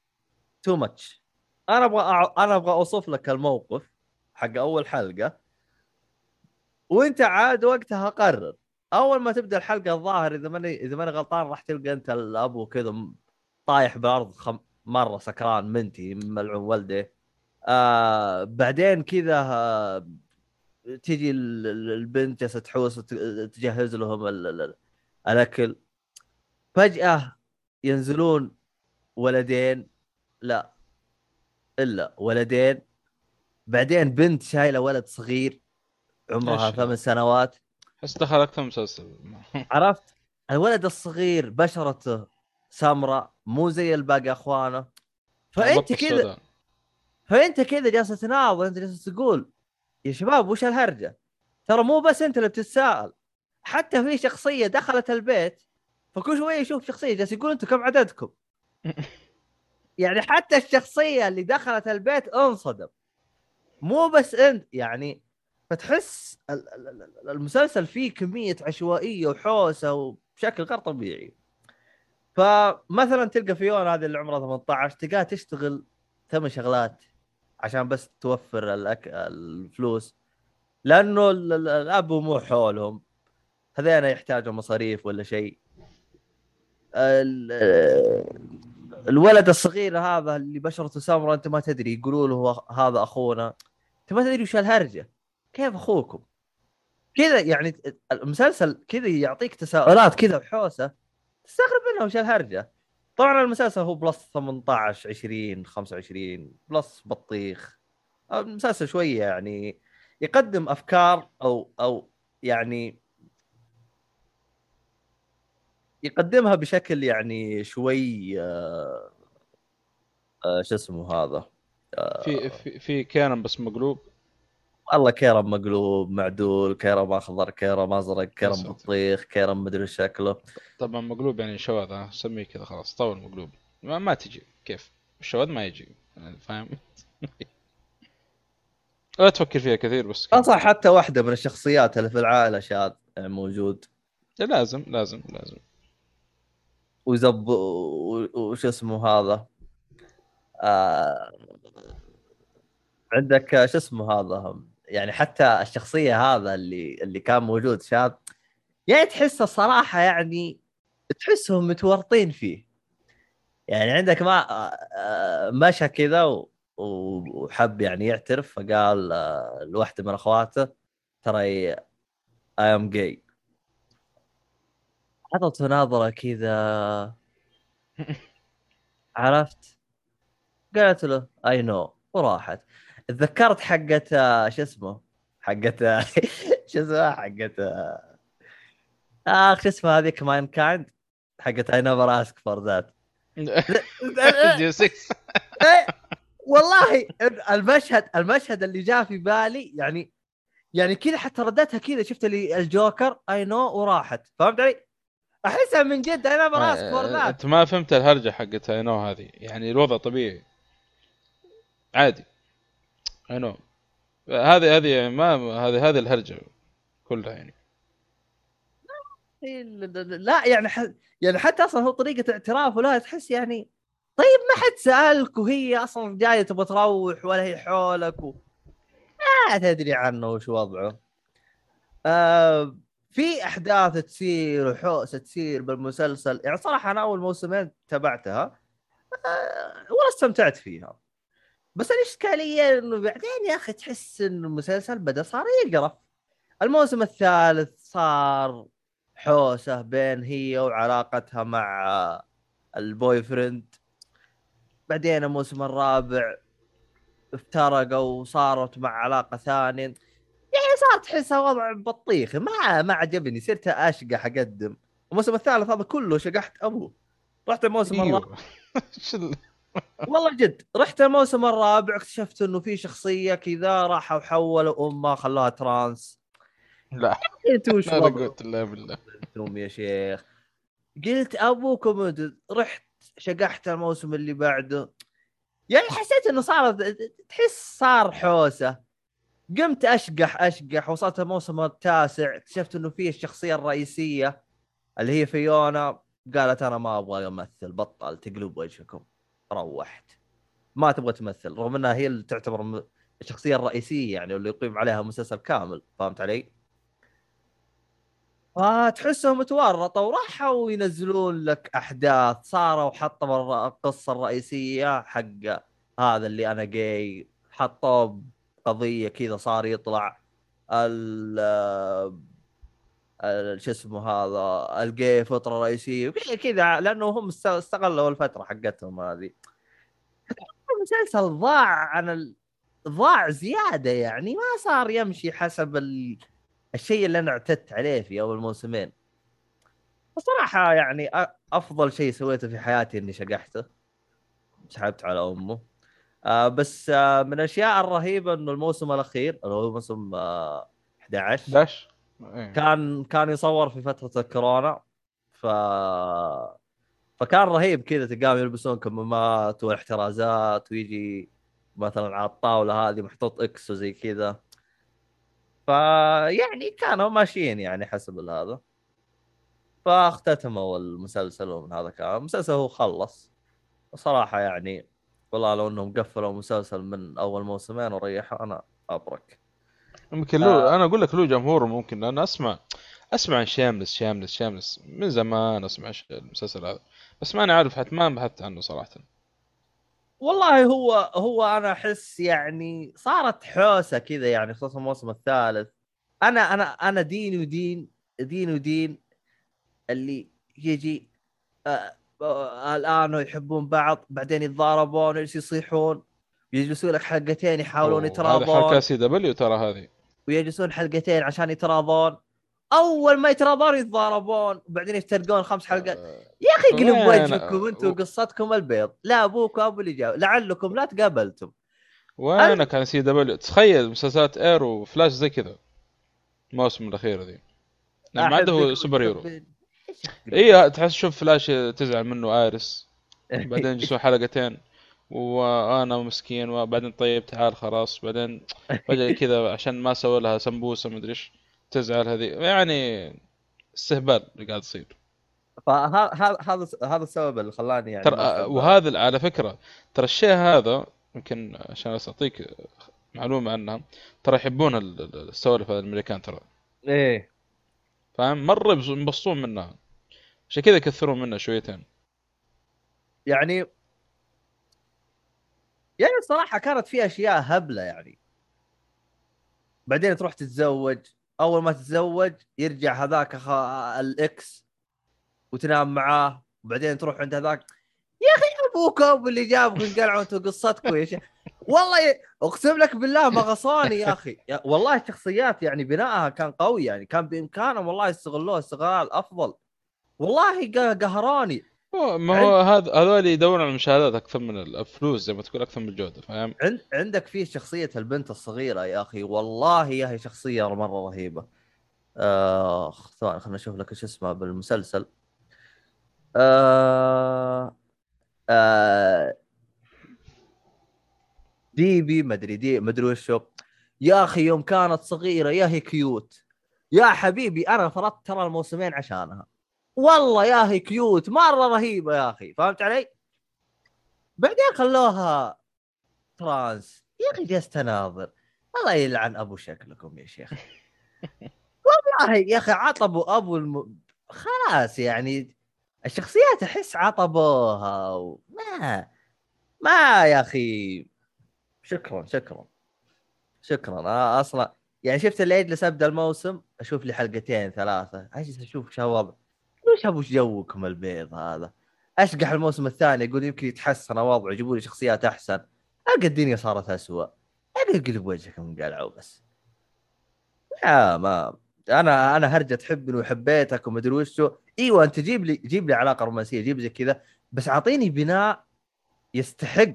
too much أنا أبغى أنا أبغى أوصف لك الموقف حق أول حلقة. وأنت عاد وقتها قرر. أول ما تبدأ الحلقة الظاهر إذا ماني إذا ماني غلطان راح تلقى أنت الابو كذا طايح بالأرض خم... مرة سكران منتهي ملعون ولده. آه بعدين كذا آه تجي ال- ال- البنت جالسة تحوس تجهز لهم ال... ال... الأكل. فجأة ينزلون ولدين؟ لا. إلا ولدين. بعدين بنت شايلة ولد صغير عمرها؟ ثمان سنوات. بس دخل أكثر مسلسل. عرفت؟ الولد الصغير بشرته سمراء مو زي الباقي أخوانه. فأنت كذا. فأنت كذا جالس تناظر أنت جالس تقول يا شباب وش الهرجة؟ ترى مو بس أنت اللي بتتساءل. حتى في شخصية دخلت البيت فكل شوية يشوف شخصية جالس يقول أنتم كم عددكم؟ يعني حتى الشخصية اللي دخلت البيت انصدم. مو بس انت يعني فتحس ال- ال- ال- المسلسل فيه كمية عشوائية وحوسة وبشكل غير طبيعي. فمثلا تلقى فيونا هذه اللي عمرها 18 تلقاها تشتغل ثمان شغلات عشان بس توفر الأك... الفلوس. لأنه ال- ال- الأب وامه حولهم. هذين يحتاجوا مصاريف ولا شيء. الولد الصغير هذا اللي بشرته سمراء أنت ما تدري يقولوا له هذا أخونا. أنت ما تدري وش الهرجة. كيف أخوكم؟ كذا يعني المسلسل كذا يعطيك تساؤلات كذا وحوسة تستغرب منها وش الهرجة. طبعا المسلسل هو plus 18 20 25 plus بطيخ. المسلسل شوية يعني يقدم أفكار أو أو يعني يقدمها بشكل يعني شوي آه آه شو اسمه هذا؟ في في في كانن بس مقلوب. والله كيرم مقلوب معدول كيرم أخضر كيرم أزرق كيرم. بطيخ كيرم مدري شكله. طبعا مقلوب يعني شواذ ها سميه كذا خلاص طول مقلوب. ما, ما تجي كيف؟ الشواذ ما يجي يعني فاهم؟ لا تفكر فيها كثير بس. انصح حتى واحدة من الشخصيات اللي في العائلة شاذ يعني موجود. لازم لازم لازم. ويزب و- وش اسمه هذا؟ آه... عندك شو اسمه هذا؟ يعني حتى الشخصية هذا اللي اللي كان موجود شاذ يعني تحس الصراحه يعني تحسهم متورطين فيه. يعني عندك ما آه، آه، مشى كذا وحب يعني يعترف فقال آه، لواحدة من أخواته ترى اي ام جاي عطته نظره كذا. عرفت؟ قالت له I know وراحت. تذكرت حقت آه، شو اسمه؟ حقت آه، شو اسمها حقت آه، اخ شو اسمها هذيك Mankind حقت I never ask for that Deus Ex والله المشهد المشهد اللي جاء في بالي يعني يعني كذا حتى ردتها كذا. شفت اللي الجوكر؟ I know وراحت. فهمت علي؟ أحسها من جد I never ask for that أنت ما فهمت الهرجة حقت I know هذه. يعني الوضع طبيعي. عادي. I know هذه هذه ما هذه هذه الهرجة كلها يعني. لا يعني ح... يعني حتى أصلا هو طريقة اعترافه لا تحس يعني طيب ما حد سألك وهي أصلا جاية تبغى تروح ولا هي حولك و... ما تدري عنه وش وضعه. آه في أحداث تصير وحوسة تصير بالمسلسل. يعني صراحة أنا أول موسمين تابعتها آه ولا استمتعت فيها. بس الاشكاليه إنه بعدين يا أخي تحس إن المسلسل بدأ صار يقرف. الموسم الثالث صار حوسة بين هي وعلاقتها مع البوي فريند. بعدين الموسم الرابع افترقوا وصارت مع علاقة ثانية. يعني صار تحسها وضع بطيخ. ما ما عجبني. صرت اشقح اقدم الموسم الثالث هذا كله شقحت أبوه. رحت الموسم الرابع. أيوه إيش ال- والله جد. رحت الموسم الرابع اكتشفت إنه في شخصية كذا راحوا وحولوا امها خلوها ترانس. لا. أنت وش لا قلت الله بالله. يا شيخ. قلت أبوكم. رحت شقحت الموسم اللي بعده. يعني حسيت إنه صار تحس صار حوسة. قمت أشقح أشقح وصلت الموسم التاسع اكتشفت إنه فيه الشخصية الرئيسية اللي هي فيونا. قالت أنا ما أبغى أمثل بطل تقلب وجهكم. روحت. ما تبغى تمثل رغم إنها هي اللي تعتبر الشخصية الرئيسية يعني اللي يقيم عليها مسلسل كامل فهمت علي؟ فتحسهم متورطة وراحوا ينزلون لك أحداث. صاروا حطوا القصة الرئيسية حق هذا اللي أنا جاي حطوه قضية كذا صار يطلع ال شو اسمه هذا الجي فترة رئيسية كذا لأنه هم است- استغلوا الفترة حقتهم هذه. المسلسل ضاع عن ال... ضاع زيادة يعني ما صار يمشي حسب ال... الشيء اللي أنا اعتدت عليه في أول موسمين. بصراحة يعني أفضل شيء سويته في حياتي إني شقحته. سحبت على أمه. آه بس آه من الأشياء الرهيبة إنه الموسم الأخير اللي هو موسم آه 11 11 إيه. كان كان يصور في فترة الكورونا. ف فكان رهيب كذا تلقاهم يلبسون كمامات واحترازات ويجي مثلا على الطاولة هذه محطوط إكس وزي كذا. فيعني كانوا ماشيين يعني حسب هذا فاختتموا المسلسل ومن هذا كان المسلسل هو خلص. صراحة يعني والله لو إنهم قفلوا مسلسل من أول موسمين وريحوا أنا أبرك. يمكن له آه. أنا أقول لك له جمهور ممكن أنا أسمع أسمع عن شاملس شاملس شاملس. من زمان أسمع المسلسل هذا. بس ماني عارف حتى ما بحثت عنه صراحة. والله هو هو أنا أحس يعني صارت حوسة كذا يعني خصوصا الموسم الثالث. أنا أنا أنا دين ودين دين ودين اللي يجي آه الآن يحبون بعض بعدين يتضاربون يصيحون يجلسون لك حلقتين يحاولون يتراضون هذه حلقه سي دبليو ترى هذه؟ ويجلسون حلقتين عشان يتراضون. أول ما يتراضون يتضاربون وبعدين يفترقون خمس حلقات. آه، يا أخي قلب وجهكم أنتم قصتكم البيض. لا أبوك أبو اللي جاء لعلكم لا تقابلتم. وينك عن CW تخيل مسلسلات Arrow و Flash زي كذا. الموسم الأخير ذي ما عنده superhero اي تحس شوف فلاش تزعل منه Iris بعدين يجلسون حلقتين وأنا مسكين وبعدين طيب تعال خلاص. بعدين فجأة كذا عشان ما سوى لها سمبوسة مدري إيش تزعل هذه. يعني استهبال اللي قاعد يصير. فهذا هذا هذا السبب اللي خلاني يعني ترى وهذا على فكرة ترى الشيء هذا يمكن عشان اعطيك معلومة عنها ترى يحبون السوالف الأمريكان ترى. إيه. فاهم؟ مرة ينبسطون منها. عشان كذا يكثرون منها شويتين. يعني يعني الصراحة كانت في أشياء هبلة يعني. بعدين تروح تتزوج. أول ما تتزوج يرجع هذاك الإكس وتنام معاه. وبعدين تروح عند هذاك يا أخي أبوك أبو اللي جابكم انقلعوا أنتم قصتكم يا شيخ. والله ي... اقسم لك بالله ما غصاني يا أخي. يا... والله الشخصيات يعني بنائها كان قوي يعني كان بإمكانهم والله يستغلوه استغلال أفضل. والله قهراني. ما هو هذا هذول يدورون على المشاهدات أكثر من الفلوس زي ما تقول أكثر من الجودة فاهم؟ عند عندك فيه شخصية البنت الصغيرة يا أخي والله يا هي شخصية مرة رهيبة. آه ثواني خلينا نشوف لك إيش اسمها بالمسلسل. آه آه ديبي مدري دي مدري وشو يا أخي يوم كانت صغيرة يا هي كيوت. يا حبيبي أنا فرضت ترى الموسمين عشانها. والله يا هي cute مرة رهيبة يا أخي. فهمت علي؟ بعدين خلوها trans. يا أخي جلست أناظر. الله يلعن أبو شكلكم يا شيخ. والله يا أخي عطبوا أبو الم... خلاص يعني الشخصيات أحس عطبوها وما ما يا أخي. شكرا شكرا. شكرا. أنا أصلا يعني شفت اللي يجلس ابدا الموسم أشوف لي حلقتين ثلاثة. أجلس أشوف شو الوضع وش ابو جوكم البيض هذا؟ أشقح الموسم الثاني يقول يمكن يتحسن وضعه يجيبوا لي شخصيات أحسن. ألقى الدنيا صارت اسوء القى قلب وجهك من قلعوا بس. يا ما أنا أنا هرجة تحبني وحبيتك ومدري وشو إيوه أنت جيب لي جيب لي علاقة رومانسية جيب زي كذا بس أعطيني بناء يستحق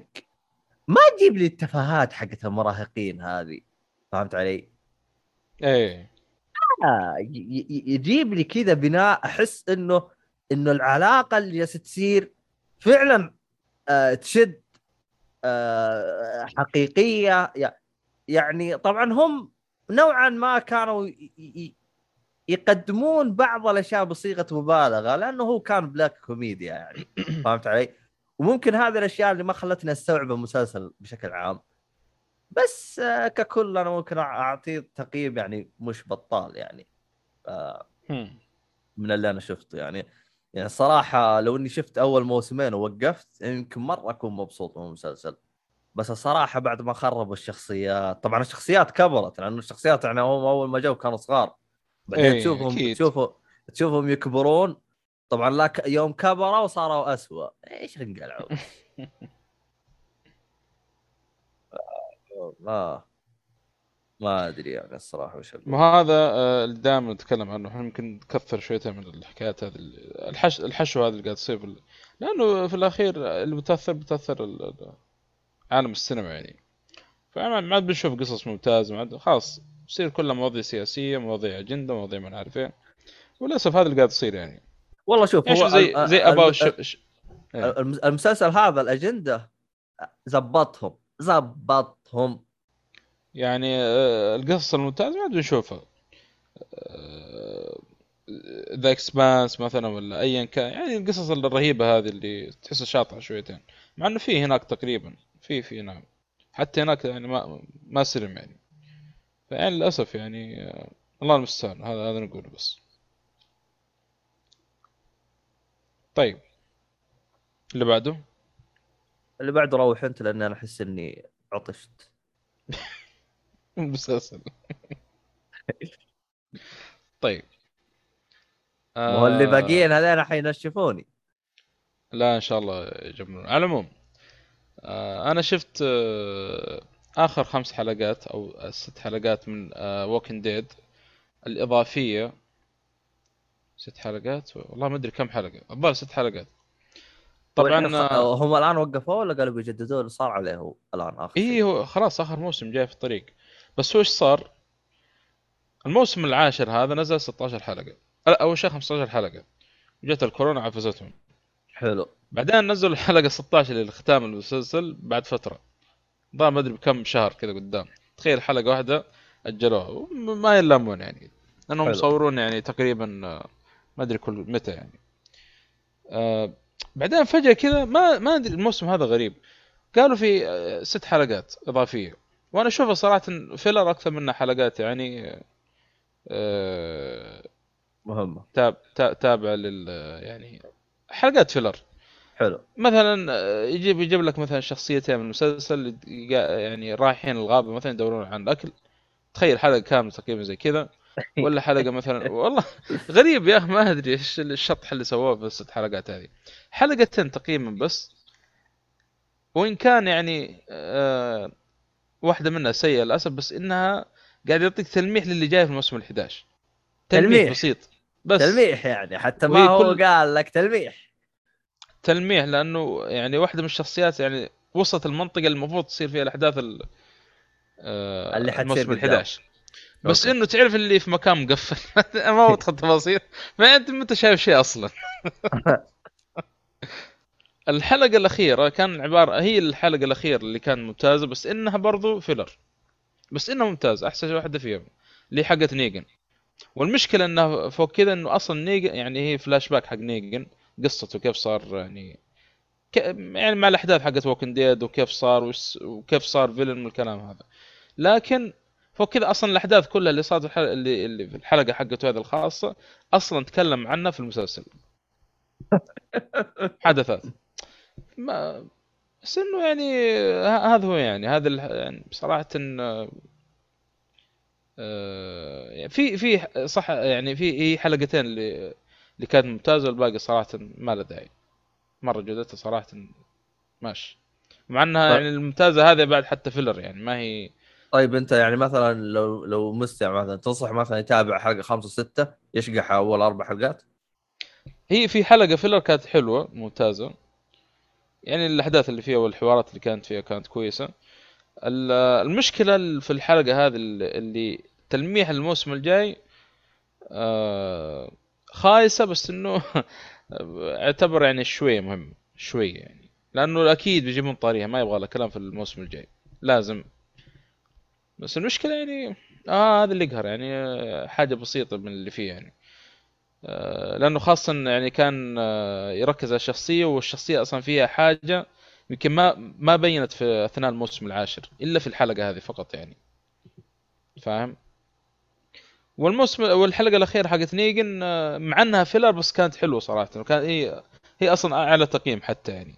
ما تجيب لي التفاهات حقت المراهقين هذه فهمت علي؟ إيه آه يجيب لي كذا بناء أحس إنه إنه العلاقة اللي جالسة تصير فعلا آه تشد آه حقيقية يعني طبعا هم نوعا ما كانوا يقدمون بعض الأشياء بصيغة مبالغة لأنه هو كان black كوميديا يعني فهمت علي؟ وممكن هذه الأشياء اللي ما خلتني أستوعب المسلسل بشكل عام. بس آه، ككل أنا ممكن اعطيه تقييم يعني مش بطال يعني. آه، من اللي أنا شفته يعني. يعني الصراحه لو إني شفت أول موسمين ووقفت يمكن مرة أكون مبسوط من المسلسل. بس الصراحة بعد ما خربوا الشخصيات طبعا الشخصيات كبرت لأنه الشخصيات يعني هم أول ما جو كانوا صغار. بعدين إيه تشوفهم تشوفوا تشوفهم يكبرون طبعا لا يوم كبروا وصاروا اسوء إيش انقلعوا؟ ما ما أدري يعني الصراحة وش ما هذا آه، اللي دائما نتكلم عنه. إحنا يمكن نكثر شويتين من الحكايات هذه الحش الحشو هذا اللي قاعد تصير لأنه في الأخير اللي بتأثر بتاثر عالم السينما يعني. فما عاد بنشوف قصص ممتازة ما عاد خلاص تصير كلها مواضيع سياسية مواضيع أجندة مواضيع ما عارف إيه. وللأسف هذا اللي قاعد يصير يعني. والله شوف هو زي زي اباوت إيه. الم- المسلسل هذا الأجندة زبطهم زبطهم. يعني آه، القصص الممتازة ما نشوفها. ذا اكسبانس مثلا ولا ايا كان. يعني القصص الرهيبة هذه اللي تحسها شاطحة شويتين. مع إنه في هناك تقريبا في في نعم. حتى هناك يعني ما ما سلم يعني. فيعني للأسف يعني آه، الله المستعان. هذا هذا نقوله بس. طيب. اللي بعده؟ اللي بعده روح انت لأن أنا أحس إني عطشت. مسلسل. طيب. آه، باقيين هذين حينشفوني لا إن شاء الله يجمعون. على العموم آه، أنا شفت آه، آخر خمس حلقات أو ست حلقات من ووكن ديد الإضافية ست حلقات والله ما أدري كم حلقة. الظاهر ست حلقات. طبعا خ- آه، هم الآن وقفوه ولا قالوا بيجددوه اللي صار عليه هو الآن آخر شيء؟ هو خلاص آخر موسم جاي في الطريق. بس هو إيش صار؟ الموسم العاشر هذا نزل 16 حلقة. لا أول شيء 15 حلقة. جت الكورونا عفزتهم. حلو. بعدين نزلوا الحلقة 16 اللي ختام المسلسل بعد فترة. ضاع ما أدري بكم شهر كذا قدام. تخيل حلقة واحدة أجلوها. ما يلامون يعني. لأنهم حلو. مصورون يعني تقريبا آه، ما أدري كل متى يعني. آه بعدين فجأة كذا ما ما أدري الموسم هذا غريب. قالوا في آه، ست حلقات إضافية. وأنا أشوفها صراحة filler أكثر منها حلقات يعني آه مهمة. تاب تا- تابعة لل يعني حلقات filler. حلو. مثلا يجيب يجيب لك مثلا شخصيتين من المسلسل يعني رايحين الغابة مثلا يدورون عن الأكل. تخيل حلقة كاملة تقريبا زي كذا. ولا حلقة مثلا. والله غريب يا أخي ما أدري إيش الشطح اللي سووه في الست حلقات هذه. حلقتين تقريبا بس. وإن كان يعني آه واحدة منها سيئة للأسف بس إنها قاعد يعطيك تلميح للي جاي في الموسم ال11 تلميح, تلميح. بسيط. بس. تلميح يعني حتى ما هو كل- قال لك تلميح. تلميح لأنه يعني واحدة من الشخصيات يعني وسط المنطقة اللي المفروض تصير فيها الأحداث ال آه، اللي حتصير الموسم قدام. ال11 بس أوكي. إنه تعرف اللي في مكان مقفل. ما ودخل تفاصيل. ما انت ما أنت شايف شيء أصلا. الحلقة الأخيرة كان عباره هي الحلقة الأخيرة اللي كانت ممتازة بس إنها برضو filler بس إنها ممتازة أحسن واحدة فيهم اللي هي حقت نيجن. والمشكلة انه فوق كذا إنه أصلا نيجن يعني هي فلاش باك حق نيجن قصته كيف صار يعني ك... يعني مع الأحداث حقت Walking Dead وكيف صار. وكيف صار villain من الكلام هذا. لكن فوق كذا أصلا الأحداث كلها اللي صارت في الحلقة اللي, اللي في الحلقة حقته هذه الخاصة أصلا تكلم عنها في المسلسل. حدثت. ما بس إنه يعني ه- هذا هو يعني هذا ال- يعني بصراحه إن آه، يعني في في صح يعني في هي حلقتين اللي اللي كانت ممتازة والباقي صراحة ما له داعي. مرة جودتها صراحة ماشي. مع إنها طيب. يعني الممتازة هذه بعد حتى فيلر يعني ما هي طيب انت يعني مثلا لو لو مستمع مثلا تنصح مثلا يتابع حلقة خمسة سته يشقح أول أربع حلقات؟ هي في حلقة فيلر كانت حلوة ممتازة. يعني الأحداث اللي فيها والحوارات اللي كانت فيها كانت كويسة. ال- المشكلة في الحلقة هذه اللي- اللي تلميح الموسم الجاي آه، خايسة بس إنه اعتبر يعني شوية مهم شوية يعني. لأنه أكيد بيجيبون طاريها ما يبغى له كلام في الموسم الجاي. لازم بس المشكلة يعني آه هذا اللي يقهر يعني آه، حاجة بسيطة من اللي فيه يعني. آه، لأنه خاصة يعني كان آه، يركز على الشخصية والشخصية أصلا فيها حاجة يمكن ما ما بينت في أثناء الموسم العاشر إلا في الحلقة هذه فقط يعني. فاهم؟ والموسم والحلقة الأخيرة حقت نيجن مع إنها فيلر بس كانت حلوة صراحة. وكانت هي هي أصلا أعلى تقييم حتى يعني.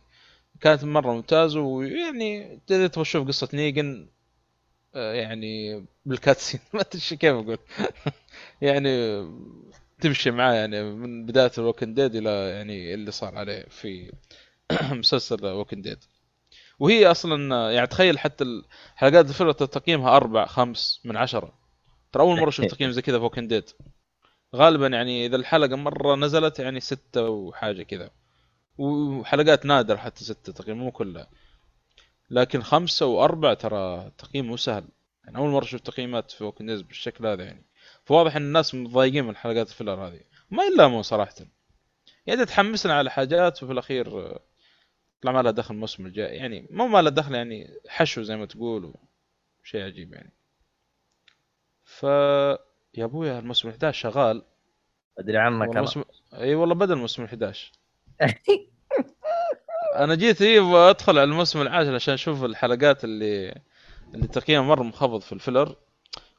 كانت مرة ممتازة ويعني تبغى تشوف قصة نيجن يعني بال cutscene. ما أدري كيف أقول. يعني تمشي معاه يعني من بداية ال Walking Dead إلى يعني اللي صار عليه في مسلسل Walking Dead وهي أصلا يعني تخيل حتى الحلقات ال filler تقييمها أربع خمس من عشرة. ترى أول مرة أشوف تقييم زي كذا في Walking Dead غالبا يعني إذا الحلقة مرة نزلت يعني ستة وحاجة كذا. وحلقات نادر حتى ستة تقريبا مو كلها. لكن خمسة وأربعة ترى تقييم مو سهل. يعني أول مرة أشوف تقييمات في ووكن ديد بالشكل هذا يعني. فواضح إن الناس متضايقين من حلقات الفيلر هذه. ما يلامون صراحة. يعني تحمسنا على حاجات وفي الأخير طلع ما له دخل الموسم الجاي. يعني مو ما له دخل يعني حشو زي ما تقول شيء عجيب يعني. ف يا أبويا الموسم 11 شغال. ادري عنك أنا. والموسم... إي والله بدا الموسم 11 أنا جيت اي ادخل على الموسم العاشر عشان أشوف الحلقات اللي اللي تقييمها مرة منخفض في ال filler.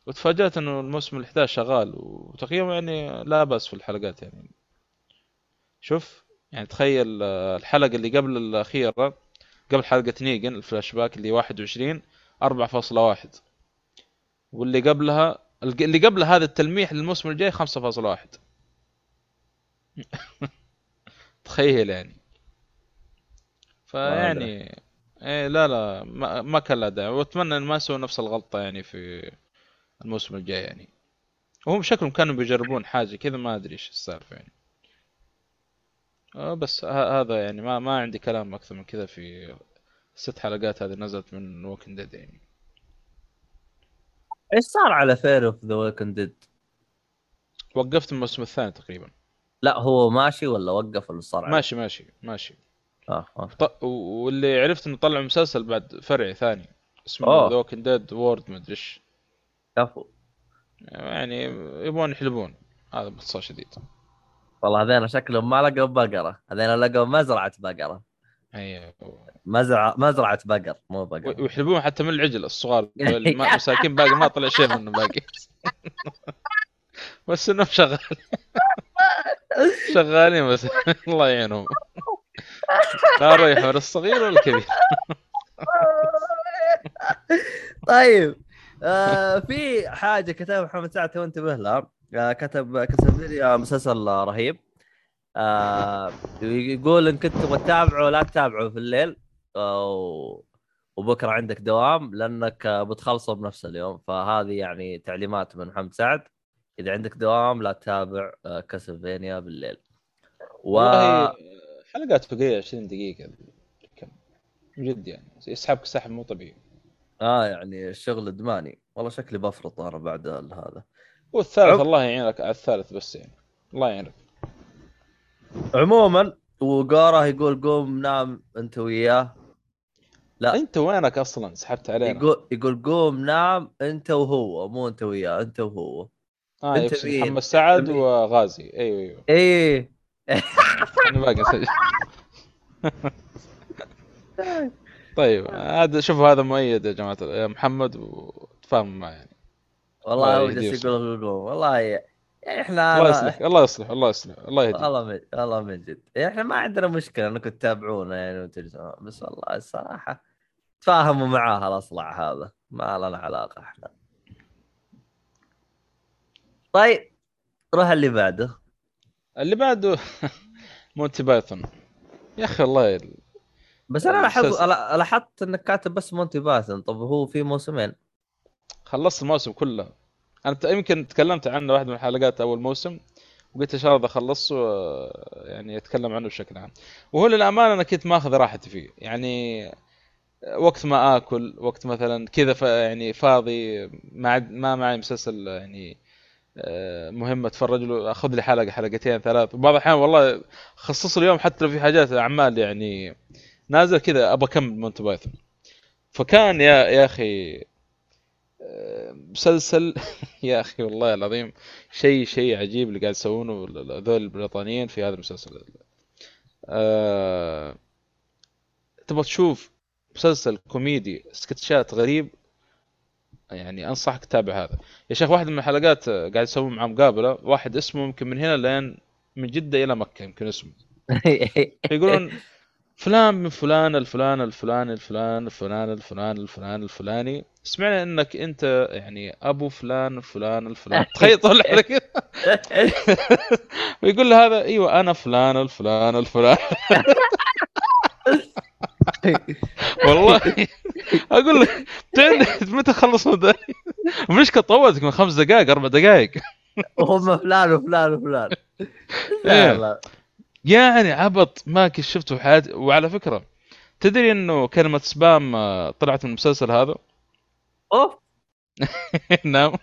وتفاجأت إنه الموسم ال11 شغال وتقييمه يعني لا بأس في الحلقات يعني. شوف يعني تخيل آه، الحلقة اللي قبل الأخيرة قبل حلقة نيجن الفلاش باك اللي 21 4.1 واللي قبلها اللي قبل هذا التلميح للموسم الجاي 5.1 تخيل يعني. فيعني إيه لا لا ما, ما كان له داعي. وأتمنى إن ما يسووا نفس الغلطة يعني في الموسم الجاي يعني. وهم شكلهم كانوا بيجربون حاجة كذا ما أدري إيش السالفة يعني. آه بس هذا يعني ما ما عندي كلام أكثر من كذا في الست حلقات هذه نزلت من Walking Dead يعني. إيش صار على Fear of the Walking Dead؟ وقفت الموسم الثاني تقريبا. لا هو ماشي ولا وقف ولا صار ماشي ماشي ماشي. آه, آه. ط... واللي عرفت إنه طلع مسلسل بعد فرعي ثاني اسمه The Walking Dead World ما أدري إيش. كفو. يعني يبغون يحلبون هذا باختصار شديد. والله هذين شكلهم ما لقوا بقرة. هذين لقوا مزرعة بقرة. أيوه. مزرعة مزرعة بقر مو بقر. ويحلبون حتى من العجل الصغار المساكين باقي ما طلع شيء منه باقي. بس إنهم شغال. شغالين بس. الله يعينهم. لا ريح ولا الصغير ولا الكبير طيب آه في حاجة كتبها محمد سعد تو انتبه لها. آه كتب كسبيريا مسلسل رهيب. آه يقول إن كنت تبغى تتابعه لا تتابعه في الليل آه وبكرة عندك دوام لأنك بتخلصه بنفس اليوم. فهذه يعني تعليمات من محمد سعد. إذا عندك دوام لا تتابع آه كاسلفينيا بالليل. و حلقات بقيه 20 دقيقة كم؟ جد يعني. يسحبك سحب مو طبيعي. آه يعني الشغل ادماني. والله شكلي بفرط أنا بعد هذا. والثالث عم... الله يعينك على الثالث بس يعني. الله يعينك. عموما وقارة يقول قوم نام أنت وياه. لا. أنت وينك أصلا؟ سحبت علينا. يقول يقول قوم نام أنت وهو مو أنت وياه أنت وهو. آه أنت محمد سعد وغازي. أيوه أيوه. إيه. باقي طيب هذا شوفوا هذا مؤيد يا جماعة يا محمد وتفاهم معي يعني. والله هو جالس يقول والله يعني إحنا الله يصلح الله يصلح الله يصلح الله يهديك. والله من والله من جد. يعني إحنا ما عندنا مشكلة إنكم تتابعونا يعني وتجلسون بس والله الصراحة تفاهموا معاه الأصلع هذا ما لنا علاقة إحنا. طيب روح اللي بعده. اللي بعده Monty Python. يا أخي الله يل... بس أنا لاحظت لاحظت إنك كاتب بس Monty Python. طب هو في موسمين. خلصت الموسم كله. أنا يمكن تكلمت عنه واحد من الحلقات أول موسم وقلت إن شاء الله اخلصه يعني أتكلم عنه بشكل عام. وهو للأمانة أنا كنت ماخذ راحتي فيه. يعني وقت ما آكل وقت مثلا كذا يعني فاضي ما ما معي مسلسل يعني آه، مهم أتفرج له أخذ لي حلقة حلقتين ثلاث. وبعض الأحيان والله خصص اليوم حتى لو في حاجات أعمال يعني نازل كذا ابى أكمل مونت بايثون. فكان يا يا أخي آه، مسلسل يا أخي والله العظيم شيء شيء عجيب اللي قاعد يسوونه هذول البريطانيين في هذا المسلسل. أه... تبغى تشوف مسلسل كوميدي سكتشات غريب؟ يعني أنصحك تتابع هذا. يا شيخ واحد من الحلقات قاعد يسوون مع مقابله واحد اسمه يمكن من هنا لين من جدة إلى مكة يمكن اسمه. يقولون فلان من فلان الفلان الفلاني الفلان الفلان الفلان الفلان الفلاني. سمعنا إنك أنت يعني أبو فلان الفلان الفلان. تخيل طلع لك. ويقول له هذا أيوه أنا فلان الفلان الفلان. والله. أقول له متى خلص المشكلة طولت من خمس دقائق أربع دقائق. وهم فلان وفلان وفلان. لا لا يعني عبط ما كنت شفته في حياتي. وعلى فكرة تدري إنه كلمة سبام آه، طلعت من المسلسل هذا؟ أوف. نعم.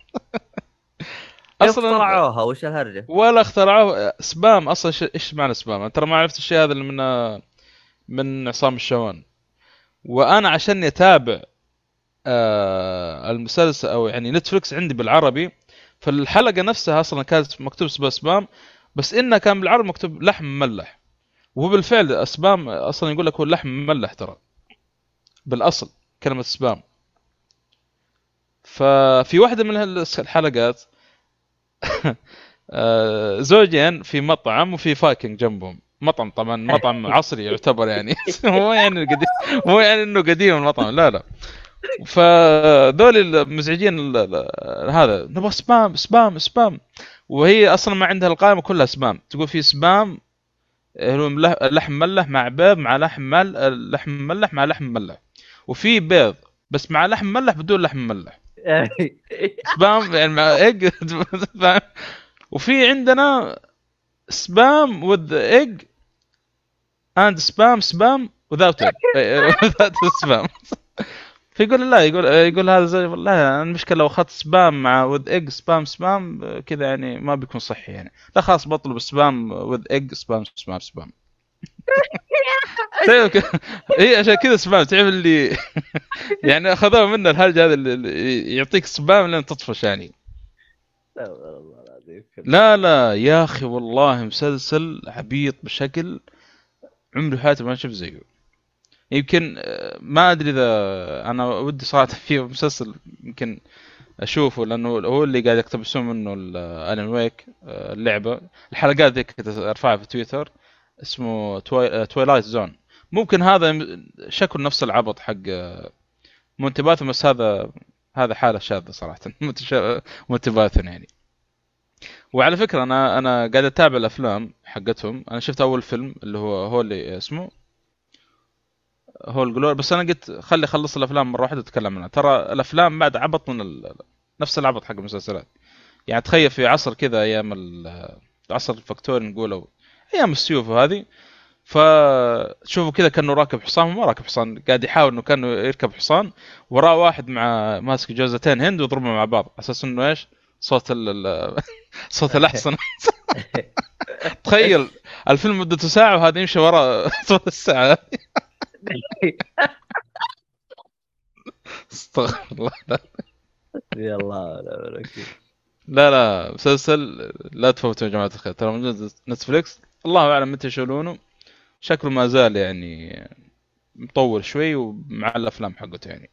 أصلا اخترعوها؟ وش الهرجة؟ ولا اخترعوها. سبام أصلا إيش معنى سبام؟ ترى ما عرفت الشيء هذا اللي من من عصام الشوان. وأنا عشان اتابع آه المسلسل أو يعني Netflix عندي بالعربي فالحلقة نفسها أصلا كانت مكتوب spam بس انها كان بالعربي مكتوب لحم مملح. وهو بالفعل spam أصلا يقول لك هو اللحم مملح ترى. بالأصل كلمة spam ففي واحدة من الحلقات آه، زوجين في مطعم وفي فايكنج جنبهم. مطعم طبعا مطعم عصري يعتبر يعني. مو يعني قديم مو يعني إنه قديم المطعم لا لا. فذول المزعجين هذا نبغى spam spam spam. وهي أصلا ما عندها القائمة كلها spam. تقول في spam لحم ملح مع بيض مع لحم مل لحم مملح مع لحم مملح وفي بيض بس مع لحم مملح بدون لحم مملح spam يعني مع ايج وفي عندنا spam with egg and spam spam without it without spam فيقول لا يقول يقول هذا زي لا المشكلة لو أخذت سبام مع with egg spam spam كذا يعني ما بيكون صحي يعني. لا خلاص بطلب spam with egg spam spam spam اي عشان كذا spam تعرف اللي يعني أخذوها منه الهرجه هذا اللي يعطيك spam لين تطفش يعني. لا لا يا أخي والله مسلسل عبيط بشكل عمري حياتي ما شفت زيه. يمكن آه، ما أدري إذا أنا ودي صراحة في مسلسل يمكن أشوفه لأنه هو اللي قاعد يقتبسون منه Alan Wake آه، اللعبة. الحلقات ذيك أرفعها في تويتر اسمه Twilight Zone آه، ممكن هذا شكل نفس العبط حق Monty بس هذا هذا حالة شاذة صراحة. مونتي باثون يعني. وعلى فكرة أنا أنا قاعد أتابع الأفلام حقتهم. أنا شفت أول فيلم اللي هو هو اللي اسمه هول جلور. بس أنا قلت خلي أخلص الأفلام مرة واحدة اتكلم عنها. ترى الأفلام بعد عبط من ال... نفس العبط حق المسلسلات. يعني تخيل في عصر كذا أيام العصر الفكتوري نقول أو أيام السيوف وهذه. فتشوفوا كذا كأنه راكب حصان. ما راكب حصان قاعد يحاول إنه كأنه يركب حصان. وراه واحد مع ماسك جوزتين هند ويضربهم مع بعض. أساس إنه إيش؟ صوت ال صوت الاحصنه تخيل الفيلم مدته ساعة وهذا يمشي ورا صوت الساعة. استغفر الله. يلا لا لا مسلسل لا تفوتوا يا جماعة الخير. ترى موجود نتفلكس الله أعلم متى يشيلونه شكله ما زال يعني مطول شوي ومع الأفلام حقته يعني.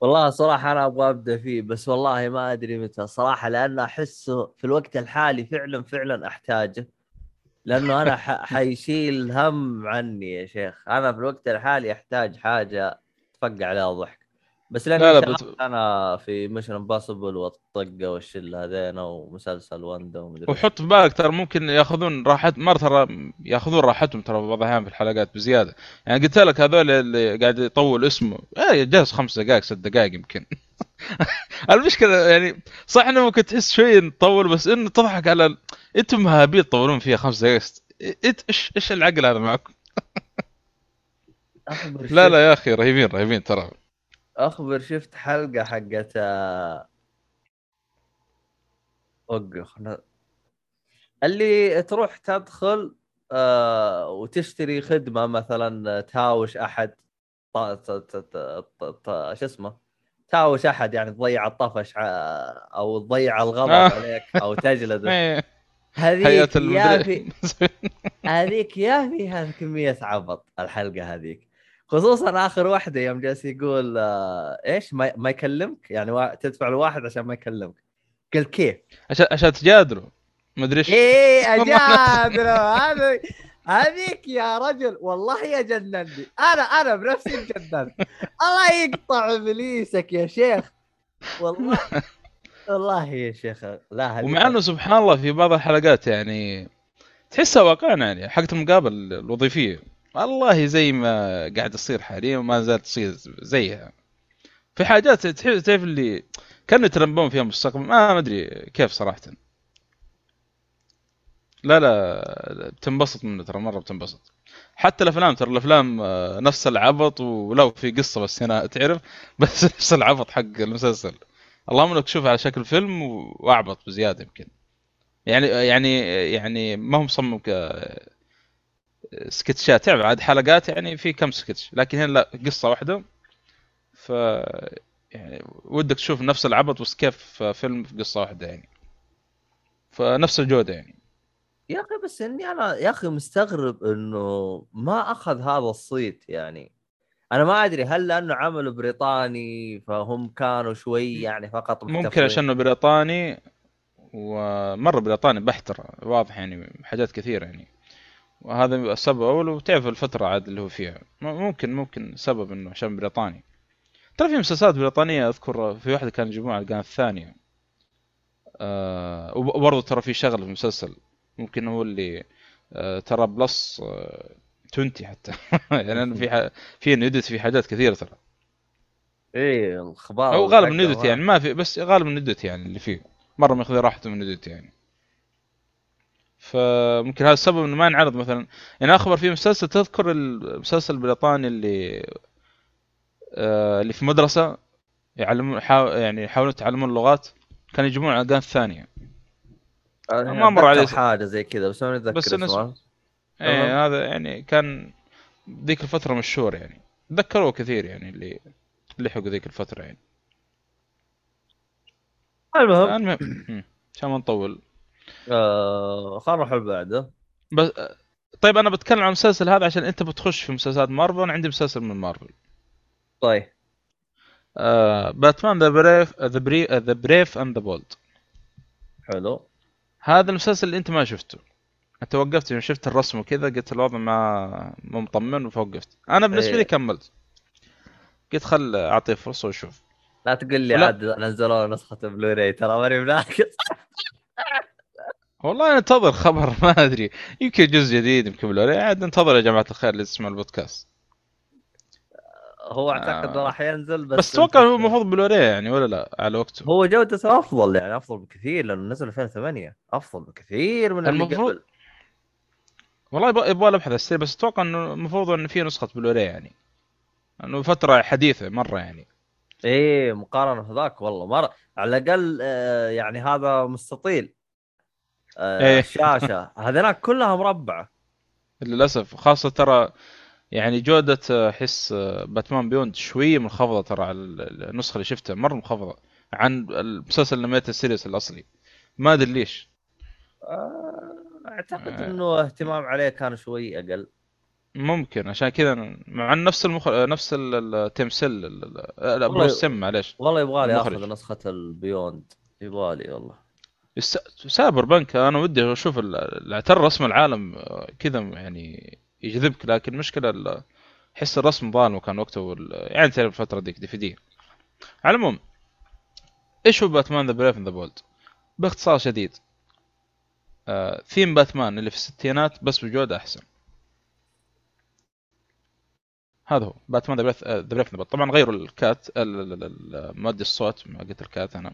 والله صراحة أنا أبغى أبدأ فيه بس والله ما أدري متى صراحة لأن أحسه في الوقت الحالي فعلا فعلا أحتاجه. لأنه أنا حيشيل هم عني يا شيخ. أنا في الوقت الحالي أحتاج حاجة تفقع عليها ضحك. بس لاني لا لا بت... أنا في Mission Impossible والطقة والشلة هذينا ومسلسل وندا ومدري وحط في بالك ترى ممكن ياخذون راحت مر ترى ياخذون راحتهم ترى بعض الأحيان في الحلقات بزيادة. يعني قلت لك هذول اللي قاعد يطول اسمه إيه جالس خمس دقائق ست دقائق يمكن. المشكلة يعني صح إنه ممكن تحس شوي نطول بس إنه تضحك على أنتم مهابيل تطولون فيها خمس دقائق. إيش إيش العقل هذا معكم؟ لا لا يا أخي رهيبين رهيبين ترى. أخبر شفت حلقة حقت آه، وقف اللي تروح تدخل آه وتشتري خدمة مثلا تهاوش أحد شو اسمه؟ تهاوش أحد يعني تضيع الطفش أو تضيع الغضب آه. عليك أو تجلده. هذيك يا هذيك يا فيها كمية عبط الحلقة هذيك. خصوصا آخر واحدة يوم جالس يقول آه إيش؟ ما, ما يكلمك؟ يعني تدفع الواحد عشان ما يكلمك. قلت كيف؟ عشان عشان تجادله. ما أدري إيش. إيه أجادله. هذا هذيك يا رجل والله يا جنني. أنا أنا بنفسي جننت الله يقطع إبليسك يا شيخ. والله والله يا شيخ لا ومع إنه سبحان الله في بعض الحلقات يعني تحسها واقعنا يعني حقت المقابله الوظيفية. والله زي ما قاعد تصير حاليا وما زالت تصير زيها. في حاجات تعرف اللي كانوا يتربون فيها مستقبل ما أدري كيف صراحة. لا لا بتنبسط منه ترى مرة بتنبسط. حتى الأفلام ترى الأفلام آه، نفس العبط ولو في قصة بس هنا تعرف؟ بس نفس العبط حق المسلسل. اللهم إنك تشوف على شكل فيلم وأعبط بزيادة يمكن. يعني يعني يعني ما هو مصمم ك سكتشات. تعرف عاد حلقات يعني في كم سكتش لكن هنا لا قصة واحدة. ف يعني ودك تشوف نفس العبط بس كيف فيلم في قصة واحدة يعني. فنفس الجودة يعني. يا أخي بس إني أنا يا أخي مستغرب إنه ما أخذ هذا الصيت يعني. أنا ما أدري هل لأنه عمل بريطاني فهم كانوا شوي يعني فقط ممكن محتفظين؟ عشانه بريطاني ومرة بريطاني بحت ترى واضح يعني حاجات كثيرة يعني. وهذا السبب أول وتعرف الفترة عاد اللي هو فيها. ممكن ممكن سبب إنه عشان بريطاني. ترى في مسلسلات بريطانية أذكر في واحدة كان يجيبونها على القناه الثانية. آه وبرضه ترى في شغله في المسلسل. ممكن هو اللي آه ترى بلس آه 20 حتى. يعني في ح... في نيودت في حاجات كثيرة ترى. إيه الخبار أو غالبا ما- يعني ما في بس غالبا نيودت يعني اللي فيه. مرة ماخذ راحته من نيودت يعني. فممكن هذا السبب إنه ما ينعرض مثلا. يعني اخبر في مسلسل تذكر المسلسل البريطاني اللي آه اللي في مدرسة يعلمون حاو... يعني يحاولون يتعلمون اللغات كانوا يجيبون على القناه الثانية أنا ما مر عليه. أتذكر حاجة زي كذا بس ما أتذكر بس اسمه إيه هذا يعني كان ذيك الفترة مشهور يعني. تذكروه كثير يعني اللي لحقوا ذيك الفترة يعني. المهم. المهم. عشان ما نطول. آه خلينا نروح بعده. بس طيب أنا بتكلم عن المسلسل هذا عشان أنت بتخش في مسلسلات مارفل وأنا عندي مسلسل من مارفل. طيب. آه Batman The Brave The Bra The Brave and the Bold حلو. هذا المسلسل اللي أنت ما شفته. أنت وقفت يوم شفت الرسم وكذا قلت الوضع ما مو مطمن فوقفت أنا بالنسبة لي إيه. كملت. قلت خل أعطيه فرصة وأشوف. لا تقول لي عاد نزلوا نسخة بلوراي ترى ماني بناقص والله أنتظر خبر ما أدري. يمكن جزء جديد يمكن بلوري عاد ننتظر يا جماعة الخير اللي تسمع البودكاست. هو أعتقد آه. راح ينزل بس بس أتوقع هو المفروض بلوري يعني ولا لا؟ على وقته. هو جودته أفضل يعني أفضل بكثير لأنه نزل 2008 أفضل بكثير من اللي المفروض- قبل والله يبغى أبحث السير بس أتوقع إنه المفروض إنه في نسخة بلوري يعني. انه فترة حديثة مرة يعني. إيه مقارنة في ذاك والله مرة. على الأقل آه يعني هذا مستطيل. آه إيه. الشاشة. هذيناك كلها مربعة. للأسف. خاصة ترى يعني جودة احس باتمان Beyond شوية منخفضة ترى على النسخة اللي شفتها. مرة منخفضة عن المسلسل ال animated series الأصلي. ما أدري ليش. آه أعتقد آه. إنه اهتمام عليه كان شوي أقل. ممكن. عشان كذا مع نفس المخ... نفس ال- التمثيل بروس سم معليش. والله يبغى لي المخرج. أخذ نسخة ال Beyond. يبغى لي والله. cyberpunk أنا ودي أشوف ترى رسم العالم كذا يعني يجذبك لكن مشكلة ال- احس الرسم ظالم كان وقته وال... يعني تعرف الفترة ديك DVD. على العموم إيش هو باتمان the Brave the Bold باختصار شديد آه ثيم باتمان اللي في الستينات بس بجودة أحسن. هذا هو باتمان the Brave the Bold طبعا غيروا ال cast ال- ال- ال- مؤدي الصوت ما قلت ال cast أنا.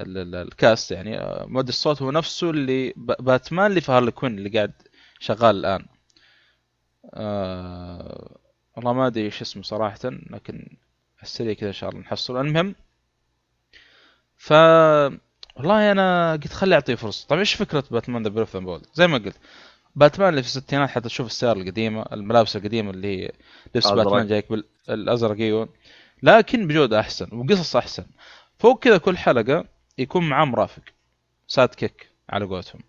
ال cast يعني آه، مؤدي الصوت هو نفسه اللي باتمان اللي في هارلي كوين اللي قاعد شغال الآن. آه والله ما أدري إيش اسمه صراحة لكن السريع كذا إن شاء الله نحصل. المهم ف والله أنا قلت خلي أعطيه فرصة. طيب إيش فكرة باتمان the Brave Bold زي ما قلت باتمان اللي في الستينات حتى تشوف السيارة القديمة الملابس القديمة اللي هي لبس أزرق. باتمان جايك بالازرق أيوه. لكن بجودة أحسن وقصص أحسن. فوق كذا كل حلقة يكون معاه مرافق sidekick على قولتهم.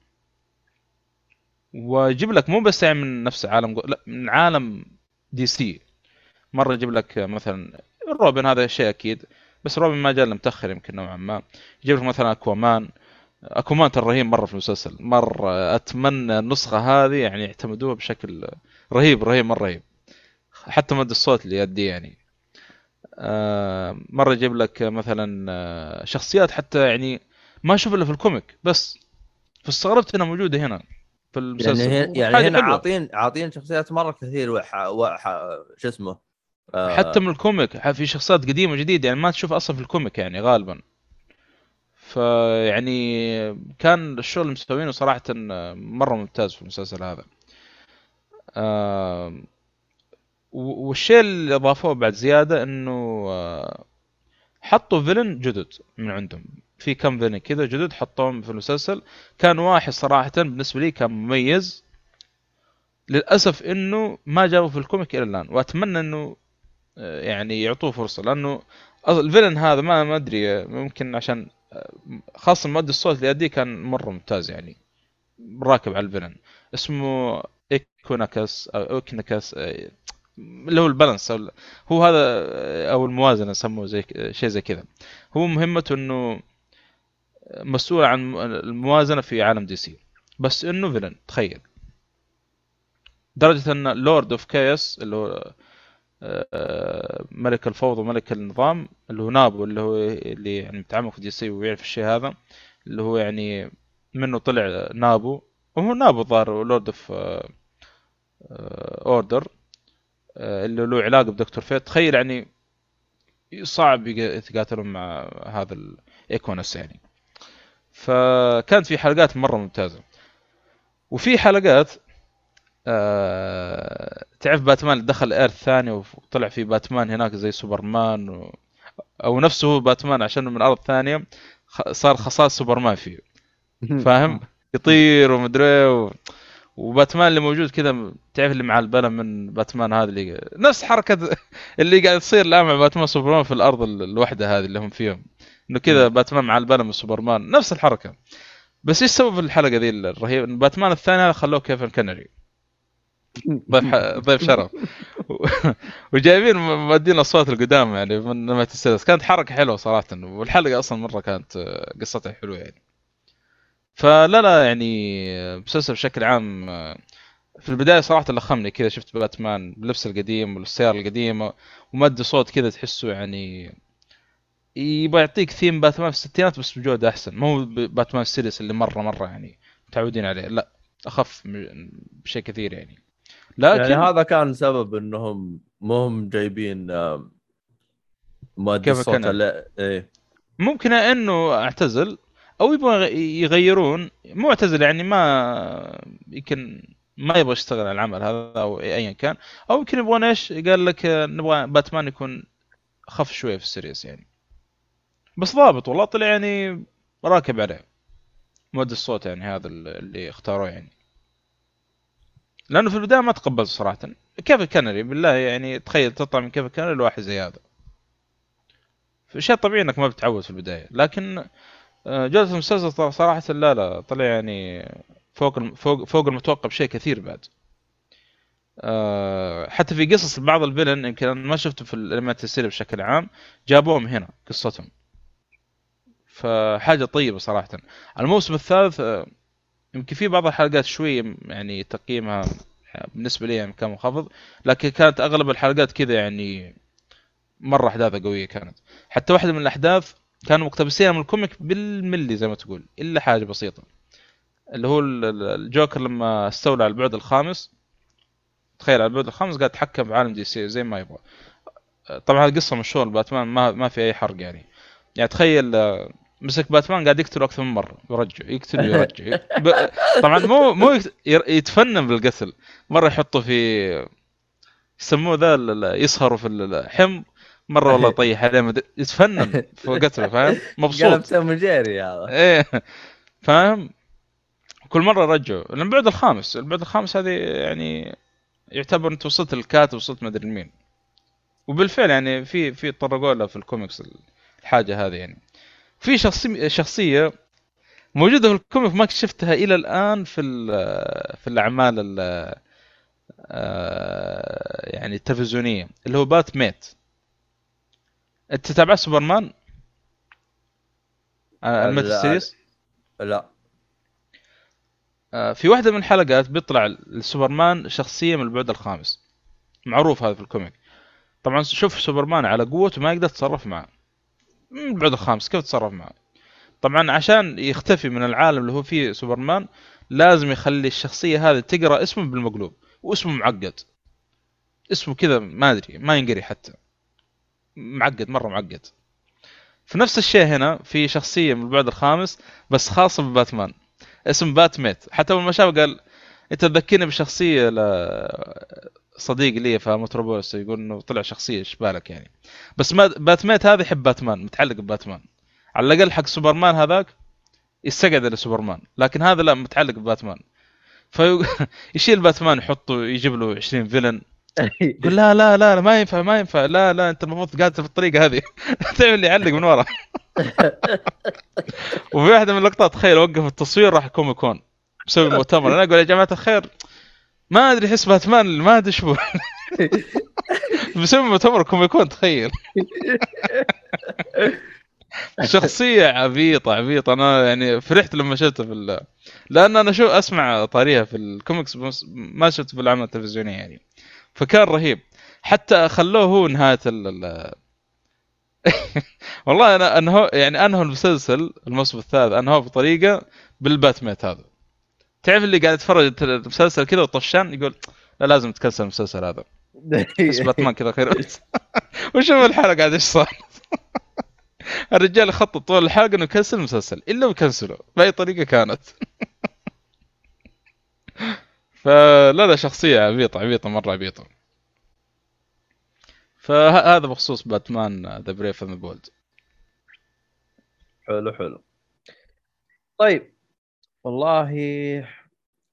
ويجيب لك مو بس يعني من نفس عالم. لا من عالم دي سي. مرة يجيب لك مثلا روبن هذا شيء أكيد بس روبن ما جاء متأخر يمكن نوعا ما. يجيب لك مثلا أكوامان. أكوامان ترى رهيب مرة في المسلسل. مرة أتمنى النسخة هذه يعني يعتمدوها بشكل رهيب رهيب مرة رهيب. حتى مؤدي الصوت اللي يديه يعني. مرة يجيب لك مثلا آه، شخصيات حتى يعني ما أشوف إلا في ال comic بس فاستغربت إنها موجودة هنا في المسلسل. يعني هي- يعني حاجة هنا. عاطين عاطين شخصيات مرة كثير وح... وح... شو اسمه؟ آه، حتى من ال comic في شخصيات قديمة جديدة يعني ما تشوف أصلا في ال comic يعني غالبا. فيعني كان الشغل اللي مسوينه صراحة مرة ممتاز في المسلسل هذا. و- والشيء اللي اضافوه بعد زيادة إنه آه، حطوا villain جدد من عندهم. في كم villain كذا جدد حطوهم في المسلسل. كان واحد صراحة بالنسبة لي كان مميز. للأسف إنه ما جابوا في ال comic إلى الآن. وأتمنى إنه آه، يعني يعطوه فرصة. لأنه ال villain هذا ما ما أدري آه، ممكن عشان خاصة مؤدي الصوت اللي يأديه كان مرة ممتاز يعني. راكب على ال villain. اسمه Equinox أو آه، اللي هو ال balance أو هو هذا أو الموازنة سموه زي شيء زي كذا. هو مهمته إنه مسؤول عن الموازنة في عالم دي سي. بس إنه villain تخيل. درجة إن Lord of Chaos اللي هو آه، ملك الفوضى وملك النظام اللي هو نابو اللي هو اللي يعني متعمق في دي سي ويعرف الشيء هذا اللي هو يعني منه طلع نابو. وهو نابو ظهر Lord of Order اللي له علاقة بدكتور فيت. تخيل يعني صعب يتقاتلون مع هذا ال Equinox يعني. فكانت في حلقات مرة ممتازة. وفي حلقات آه... تعرف باتمان دخل Earth ثاني وطلع في باتمان هناك زي سوبرمان و... أو نفسه هو باتمان عشان من أرض ثانية. صار خصائص سوبرمان فيه. فاهم؟ يطير ومدري و... وباتمان اللي موجود كذا تعرف اللي مع البلم من باتمان هذا اللي نفس حركة اللي قاعد تصير الآن مع باتمان سوبرمان في الأرض ال- الوحدة هذه اللي هم فيهم. إنه كذا باتمان مع البلم وسوبرمان نفس الحركة. بس إيش سبب الحلقة ذي الرهيب؟ إن باتمان الثاني هذا خلوه كيفن كنري. ضيف. ضيف شرف. وجايبين مؤدين الاصوات القدام يعني من نمت السادس كانت حركة حلوة صراحة والحلقة أصلا مرة كانت قصتها حلوة يعني. فلا لا يعني مسلسل بشكل عام في البداية صراحة لخمني كذا شفت باتمان بلبس القديم والسيارة القديمة ومد صوت كذا تحسه يعني يبغى يعطيك ثيم باتمان في الستينات بس بجودة أحسن. مو باتمان سيريس اللي مرة مرة يعني متعودين عليه لا أخف بشيء كثير يعني. لكن يعني هذا كان سبب إنهم مو هم جايبين مؤدي كيف الصوت كان؟ اللي إيه. ممكن إنه أعتزل أو يبغوا يغ- يغيرون. مو اعتزل يعني ما يمكن ما يبغى يشتغل على العمل هذا أو ايا كان. أو يمكن يبغون إيش؟ قال لك نبغى باتمان يكون خف شوية في السيريس يعني. بس ضابط والله طلع يعني راكب عليه. مؤدي الصوت يعني هذا اللي اختاروه يعني. لأنه في البداية ما تقبلت صراحة. كيف كنري بالله يعني تخيل تطلع من كيف كنري لواحد زي هذا. شيء طبيعي إنك ما بتعود في البداية. لكن جودة المسلسل صرا- صراحة لا لا طلع يعني فوق فوق فوق المتوقع بشيء كثير بعد. آه، حتى في قصص بعض الفيلن يمكن ما شفته في الانميات السيري بشكل عام جابوهم هنا قصتهم. فحاجة طيبة صراحة. الموسم الثالث آه، يمكن في بعض الحلقات شوي يعني تقييمها بالنسبة لي يعني كان منخفض لكن كانت أغلب الحلقات كذا يعني مرة أحداثها قوية كانت. حتى واحدة من الأحداث كانوا مقتبسينها من ال comic بالملي زي ما تقول إلا حاجة بسيطة. اللي هو ال- ال- الجوكر لما استولى على البعد الخامس تخيل على البعد الخامس قاعد يتحكم في عالم دي سي زي ما يبغى. طبعا هذه قصة مشهورة باتمان ما ما في أي حرق يعني. يعني تخيل آه، مسك باتمان قاعد يقتله أكثر من مرة يرجع يقتل يرجع. ب- طبعا مو مو يتفنن بالقتل مرة يحطه في يسموه ذا يسهروا في ال- الحمض مرة والله يطيح عليه مد- يتفنن في قتله فاهم؟ قلب مبسوط توم جيري هذا إيه فاهم؟ كل مرة رجعوا. البعد الخامس البعد الخامس هذه يعني يعتبر أنت وصلت للكاتب وصلت مدري لمين. وبالفعل يعني في في طرقوا لها في الكوميكس الحاجة هذه يعني. في شخصيه شخصية موجودة في ال comic ما شفتها إلى الآن في في الأعمال ال- آه، يعني التلفزيونية اللي هو بات مايت انت تابعت سوبرمان؟ animated لا. ال series؟ لا. آه، في واحدة من الحلقات بيطلع السوبرمان شخصية من البعد الخامس. معروف هذا في ال comic. طبعا شوف سوبرمان على قوته ما يقدر يتصرف معه. من البعد الخامس كيف تتصرف معه؟ طبعا عشان يختفي من العالم اللي هو فيه سوبرمان لازم يخلي الشخصية هذه تقرأ اسمه بالمقلوب. واسمه معقد. اسمه كذا ما أدري ما ينقري حتى. معقد مرة معقد. في نفس الشيء هنا في شخصية من البعد الخامس بس خاصة بباتمان. اسم باتمايت. حتى أول ما شافه قال أنت تذكرني بشخصية ل- صديق لي في متروبوليس يقول إنه طلع شخصية إيش بالك يعني. بس ما باتميت هذا يحب باتمان متعلق بباتمان. على الأقل حق سوبرمان هذاك يستقعد لسوبرمان لكن هذا لا متعلق بباتمان. فيشيل باتمان يحطه يجيب له 20 villain. يقول لا لا لا لا ما ينفع ما ينفع. لا لا انت المفروض قاعد في الطريقة هذه. تعمل لي يعلق من ورا. وفي واحدة من اللقطات تخيل وقف التصوير راح كومي كون مسوي مؤتمر. أنا أقول يا جماعة الخير ما أدري احس باتمان ما أدري شو. مسوي مؤتمر كومي كون تخيل. شخصية عبيطة عبيطة. أنا يعني فرحت لما شفته في ال... لأن أنا شو أسمع طاريها في الكوميكس ما شفته في الاعمال التلفزيونية يعني. فكان رهيب. حتى خلوه هو نهاية ال... والله أنا أنه يعني انهوا المسلسل الموسم الثالث انهوا بطريقة بالباتميت هذا. تعرف اللي قاعد يتفرج المسلسل كذا وطشان يقول لا لازم ت cancel المسلسل هذا. بس باتمان كذا خير. وشوف الحلقة عاد إيش صار. الرجال خطط طول الحلقة إنه يكنسل المسلسل إلا وي cancel ه بأي طريقة كانت. فلا لا شخصية عبيطة عبيطة مرة عبيطة. فهذا بخصوص باتمان ذا بريف اند بولد حلو حلو. طيب والله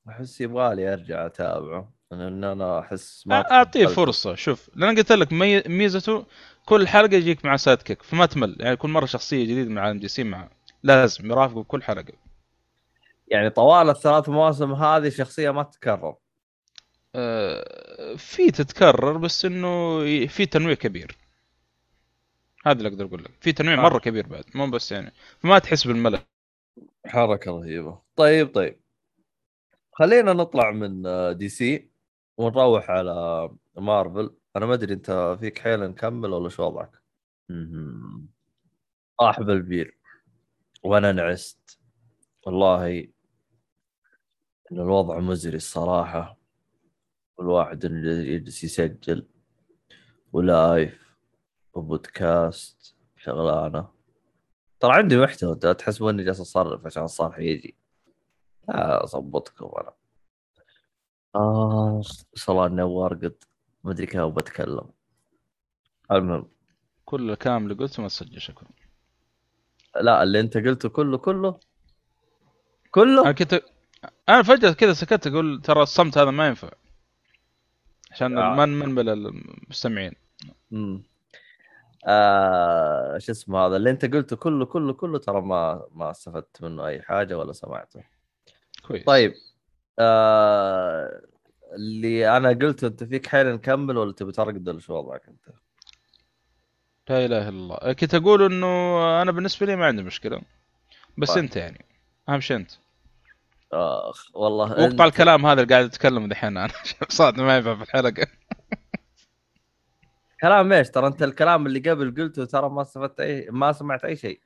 أحس يبغالي أرجع أتابعه لأن أنا أحس ما أعطيه فرصة. شوف لأن قلت لك ميزته كل حلقة يجيك مع sidekick فما تمل. يعني كل مرة شخصية جديدة من عالم دي سي معه لازم يرافقه بكل حلقة. يعني طوال الثلاث مواسم هذه شخصية ما تتكرر. آه في تتكرر بس إنه في تنويع كبير. هذا اللي أقدر أقول لك. في تنويع آه. مرة كبير بعد مو بس يعني فما تحس بالملل. حركة رهيبة. طيب طيب. خلينا نطلع من دي سي ونروح على مارفل. أنا ما أدري أنت فيك حيل نكمل ولا شو وضعك؟ طاح بالبير وأنا نعست. والله إن الوضع مزري الصراحة والواحد يجلس يسجل ولايف وبودكاست شغلانة. ترى عندي محتوى تحسبوني جالس أصرف عشان الصرح يجي. لا أظبطكم أنا. اخ صلاة النوار قد ما أدري كيف بتكلم. المهم. كل الكلام اللي قلته ما تسجل شكرا. لا اللي أنت قلته كله كله كله؟ أنا كنت أنا فجأة كذا سكت أقول ترى الصمت هذا ما ينفع. عشان آه. ما نمل المستمعين. امم آه شو اسمه هذا اللي أنت قلته كله كله كله ترى ما ما استفدت منه أي حاجة ولا سمعته. كويس. طيب آه اللي أنا قلته أنت فيك حيل نكمل ولا تبي ترقد شو وضعك أنت؟ لا إله إلا الله. كنت أقول إنه أنا بالنسبة لي ما عندي مشكلة. بس طيب. أنت يعني. أهم شيء أنت. آخ والله وقطع أنت... الكلام هذا اللي قاعد أتكلم دحين أنا. صاد ما ينفع في الحلقة. كلام إيش؟ ترى أنت الكلام اللي قبل قلته ترى ما استفدت أي ما سمعت أي شيء.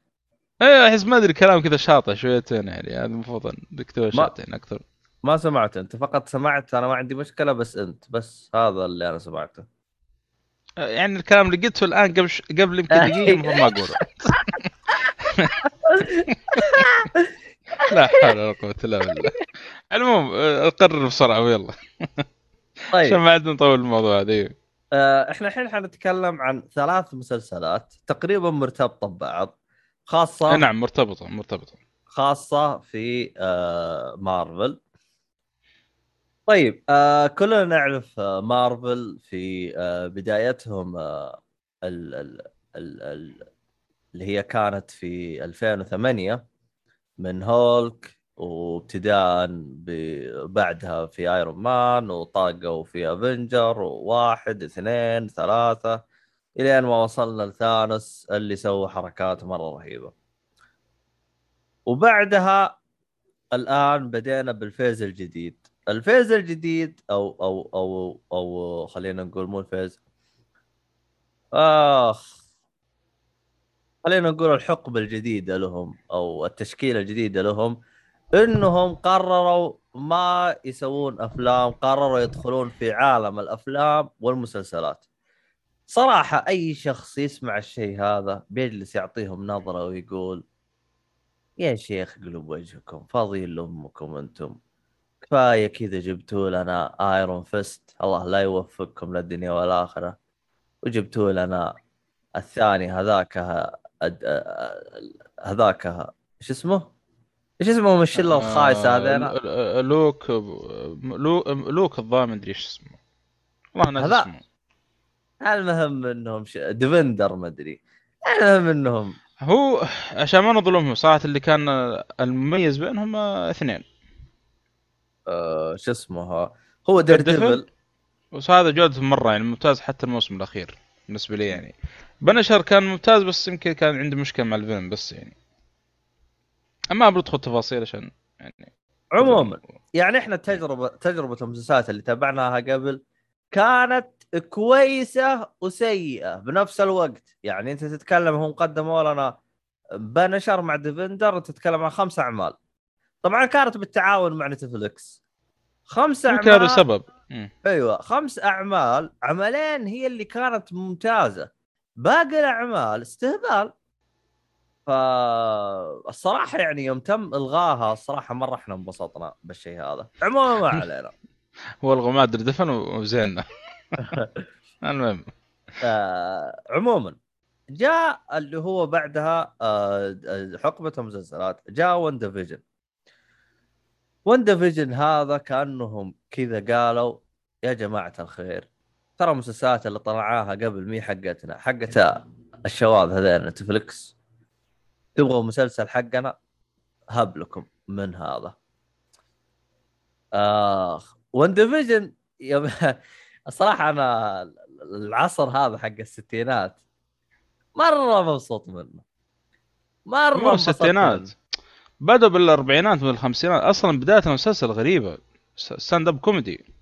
إيه أحس ما أدري كلام كذا شاطح شويتين يعني. هذا المفروض دكتور شاطين أكثر. ما سمعت أنت فقط سمعت أنا ما عندي مشكلة بس أنت بس هذا اللي أنا سمعته. يعني الكلام اللي قلته الآن قبل ش... قبل يمكن دقيقة المفروض ما أقوله. لا حول ولا قوة إلا بالله. المهم قرر بسرعة ويلا. طيب. عشان ما عاد نطول الموضوع هذا. إيه. آه، إحنا الحين حنتكلم عن ثلاث مسلسلات تقريبا مرتبطة ببعض خاصة نعم مرتبطة مرتبطة. خاصة في آه مارفل. طيب آه كلنا نعرف آه مارفل في آه بدايتهم آه ال ال ال ال اللي هي كانت في 2008 من هولك وابتداء بعدها في ايرون مان وطاقوا في أفنجر وواحد اثنين ثلاثة إلين ما وصلنا لثانوس اللي سوى حركات مرة رهيبة. وبعدها الآن بدينا بال phase الجديد. ال phase الجديد أو أو أو أو خلينا نقول مو ال phase آخ خلينا نقول الحقبه الجديدة لهم أو التشكيلة الجديدة لهم إنهم قرروا ما يسوون أفلام قرروا يدخلون في عالم الأفلام والمسلسلات. صراحة أي شخص يسمع الشيء هذا بيجلس يعطيهم نظرة ويقول يا شيخ قلوب وجهكم فاضيين لامكم أنتم. كفاية كذا جبتوا لنا ايرون فيست الله لا يوفقكم للدنيا والاخره وجبتوا لنا الثاني هذاك هذاك شو اسمه؟ إيش اسمهم الشله الخايسه آه، ل- ل- لوك لوك لوك الظاهر ما ادري إيش اسمه. والله ناسي هذا- اسمه. المهم إنهم ش... ديفندر ما أدري. المهم انهم هو عشان ما نظلمهم صراحة اللي كان المميز بينهم آه، اثنين. آه شو اسمه هو دير. ديفل بس هذا جودته مرة يعني ممتاز حتى الموسم الأخير بالنسبة لي يعني. بنشر كان ممتاز بس يمكن كان عندي مشكلة مع الفيلم بس يعني. أما بدخل تفاصيل عشان يعني. عموما يعني إحنا تجربة تجربة المسلسلات اللي تابعناها قبل كانت كويسة وسيئة بنفس الوقت. يعني أنت تتكلم هم قدموا لنا بنشر مع ديفندر تتكلم عن خمس أعمال. طبعا كانت بالتعاون مع نتفلكس خمس يمكن هذا أعمال سبب. أيوه خمس أعمال عملين هي اللي كانت ممتازة. باقي الأعمال استهبال. فالصراحة يعني يوم تم إلغاها الصراحة مرة إحنا انبسطنا بالشيء هذا. عموما ما علينا. هو الغوا ما أدري دفن وزينا المهم. آه عموما جاء اللي هو بعدها آه حقبة المسلسلات جاء واندا فيجن واندا فيجن هذا كأنهم كذا قالوا يا جماعة الخير ترى المسلسلات اللي طلعناها قبل مي حقتنا حقت الشواذ هذين نتفلكس تبغوا مسلسل حقنا؟ هب لكم من هذا. آخ واندا فيجن يوم الصراحة أنا العصر هذا حق الستينات مرة مبسوط منه. مرة مو الستينات. بدأوا بالأربعينات والخمسينات. أصلا بداية المسلسل غريبة. stand up comedy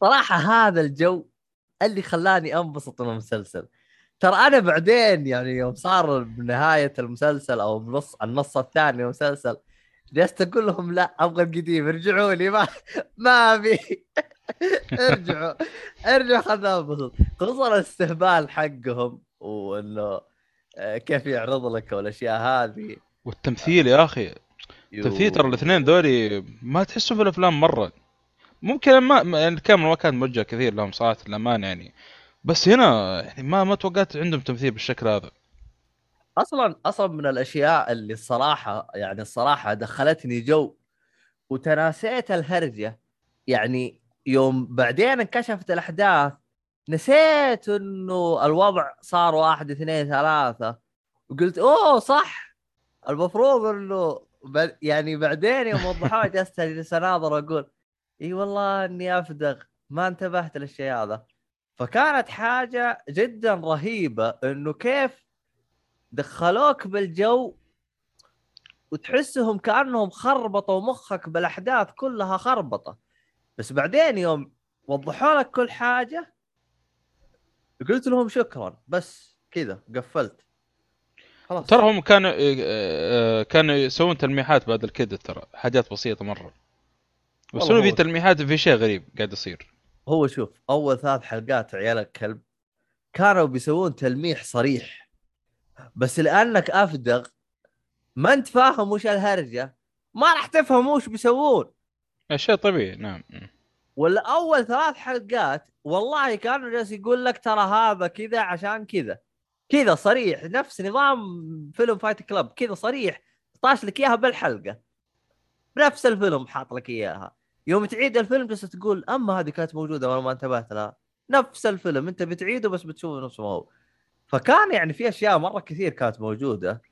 صراحة هذا الجو اللي خلاني أنبسط من المسلسل. ترى أنا بعدين يعني يوم صار بنهاية المسلسل أو بنص النص الثاني المسلسل جلست أقول لهم لا أبغى القديم ارجعوا لي ما ما أبي. ارجعوا. ارجعوا خلنا أنبسط. خصوصا الاستهبال حقهم وإنه آه، كيف يعرض لك والأشياء هذه. والتمثيل يا أخي. يو. تمثيل ترى الاثنين ذولي ما تحسوا في الأفلام مرة. ممكن ما يعني الكاميرا ما كانت موجهة كثير لهم صراحة الامانه يعني. بس هنا يعني ما ما توقعت عندهم تمثيل بالشكل هذا. أصلا أصلا من الأشياء اللي الصراحه يعني الصراحة دخلتني جو وتناسيت الهرجة. يعني يوم بعدين انكشفت الأحداث نسيت إنه الوضع صار واحد اثنين ثلاثة. وقلت أوه صح. المفروض إنه يعني بعدين يوم وضحوها جلست أناظر أقول إي والله إني أفدغ ما انتبهت للشيء هذا. فكانت حاجة جدا رهيبة إنه كيف دخلوك بالجو وتحسهم كأنهم خربطوا مخك بالأحداث كلها خربطة. بس بعدين يوم وضحوا لك كل حاجة قلت لهم شكرا بس كذا قفلت. خلاص. ترى هم كانوا آه، كانوا يسوون تلميحات بعد الكده ترى حاجات بسيطة مرة. بس في تلميحات في شيء غريب قاعد يصير. هو شوف أول ثلاث حلقات عيال الكلب كانوا بيسوون تلميح صريح. بس لأنك أفدغ ما أنت فاهم وش الهرجة ما راح تفهم وش بيسوون. شيء طبيعي نعم. ولا أول ثلاث حلقات والله كانوا جالس يقول لك ترى هذا كذا عشان كذا. كذا صريح نفس نظام فيلم فايت كلاب كذا صريح. طاش لك إياها بالحلقة. بنفس الفيلم حاط لك إياها. يوم تعيد الفيلم بس تقول أما هذه كانت موجودة وأنا ما انتبهت لها. نفس الفيلم أنت بتعيده بس بتشوفه نفس ما هو فكان يعني في أشياء مرة كثير كانت موجودة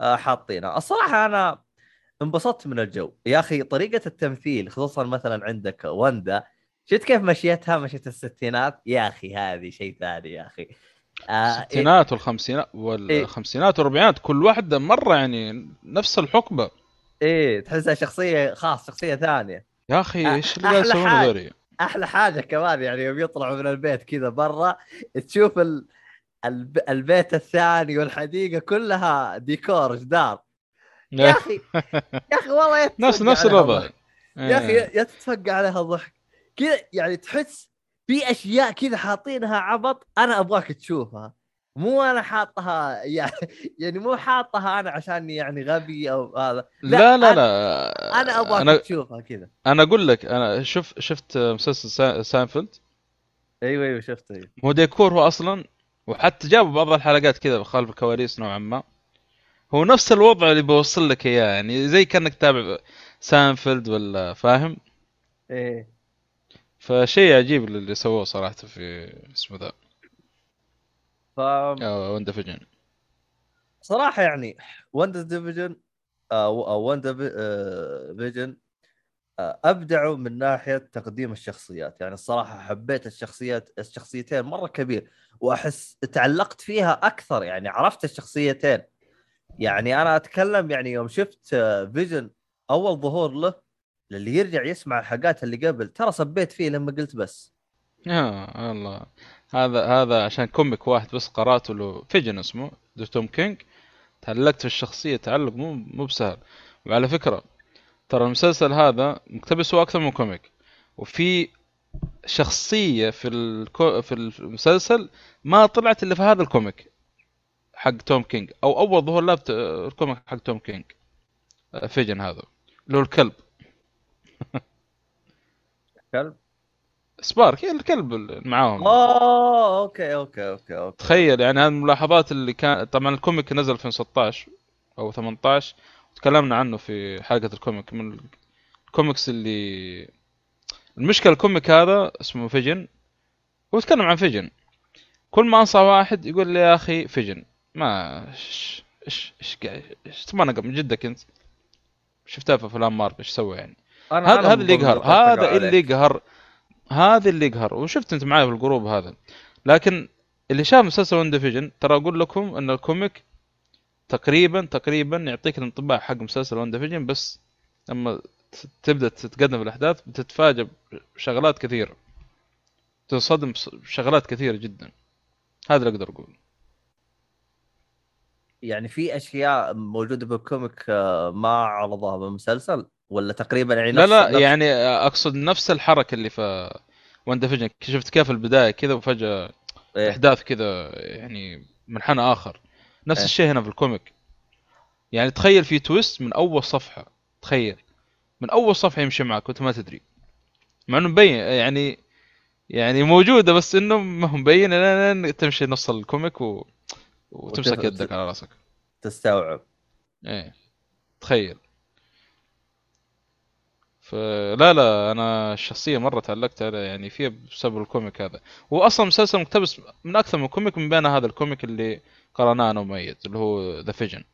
آه، حاطينها. الصراحة أنا انبسطت من الجو. يا أخي طريقة التمثيل خصوصا مثلا عندك وندا شفت كيف مشيتها؟ مشيت الستينات. يا أخي هذه شيء ثاني يا أخي. آه الستينات والخمسينات والخمسينات والاربعينات كل واحدة مرة يعني نفس الحقبة. إيه تحسها شخصية خاص شخصية ثانية. يا أخي إيش اللي قاعد يسوونه حاجة. ذولي؟ أحلى حاجة كمان يعني يوم يطلعوا من البيت كذا برا تشوف ال... الب... البيت الثاني والحديقة كلها ديكور جدار يا أخي يا أخي والله نفس نفس الوضع. ضحك. يا أخي يا يا تتفق عليها ضحك. كذا يعني تحس في أشياء كذا حاطينها عبط أنا أبغاك تشوفها. مو أنا حاطها يعني يعني مو حاطها أنا عشان يعني غبي أو هذا. لا لا أنا- لا. أنا أبغاك أنا تشوفها كذا. أنا أقول لك أنا شوف شفت مسلسل سا- ساينفيلد؟ أيوه أيوه شفت أيوة. هو ديكور هو أصلا وحتى جابوا بعض الحلقات كذا خلف الكواليس نوعا ما. هو نفس الوضع اللي بوصل لك إياه يعني زي كأنك تتابع ساينفيلد ولا فاهم؟ إيه. فشيء عجيب اللي سووه صراحة في اسمه ذا. ف آه، واندا فيجن صراحة يعني WandaVision أو أو WandaVision آه، أبدعوا من ناحية تقديم الشخصيات. يعني الصراحة حبيت الشخصيات الشخصيتين مرة كبير وأحس تعلقت فيها أكثر. يعني عرفت الشخصيتين. يعني أنا أتكلم يعني يوم شفت آه، Vision أول ظهور له اللي يرجع يسمع الحاجات اللي قبل ترى سبيت فيه لما قلت بس. آه الله هذا هذا عشان comic واحد بس قراته له Vision اسمه توم كينج تعلقت في الشخصية تعلق مو مو بسهل. وعلى فكرة ترى المسلسل هذا مقتبس هو أكثر من comic. وفي شخصية في الـ co في المسلسل ما طلعت إلا في هذا ال comic حق توم كينج أو أول ظهور له بت- ال comic حق توم كينج Vision هذا. اللي هو الكلب. كلب Sparky هي الكلب اللي معاهم. اوه okay okay okay okay. تخيل يعني هذه الملاحظات اللي كان طبعا ال comic نزل في 2016 أو 18 تكلمنا عنه في حلقة ال comic. من الكوميكس اللي المشكلة ال comic هذا اسمه Vision هو يتكلم عن Vision. كل ما أنصح واحد يقول لي يا أخي Vision. ما إيش إيش إيش إيش تبغى من جدك أنت؟ شفتها في أفلام مارفل إيش سوى يعني؟ هذا هذا اللي يقهر. هذا اللي. يقهر هذا اللي يقهر. وشفت أنت معي في ال group هذا. لكن اللي شاف مسلسل WandaVision ترى أقول لكم إن ال comic تقريبا تقريبا يعطيك الانطباع حق مسلسل WandaVision بس لما تبدأ تتقدم في الاحداث بتتفاجئ بشغلات كثيره تنصدم بشغلات كثيرة جدا. هذا اللي أقدر أقول. يعني في أشياء موجودة بال comic آه، ما عرضوها بالمسلسل؟ ولا تقريبا يعني لا لا نفس- يعني أقصد نفس الحركة اللي في WandaVision شفت كيف البداية كذا وفجأة إيه. أحداث كذا يعني منحنى آخر. نفس إيه. الشيء هنا في ال comic. يعني تخيل في twist من أول صفحة. تخيل. من أول صفحة يمشي معك وأنت ما تدري. مع إنه مبين يعني يعني موجودة بس إنه ما هو مبين. لين تمشي نص ال comic و... وتمسك يدك على راسك. تستوعب. إيه. تخيل. فلا لا أنا الشخصيه مرة تعلقت عليها يعني فيها بسبب ال comic هذا. هو أصلا مسلسل مقتبس من أكثر من comic من بينها هذا ال comic اللي قرأناه أنا وميت اللي هو The Vision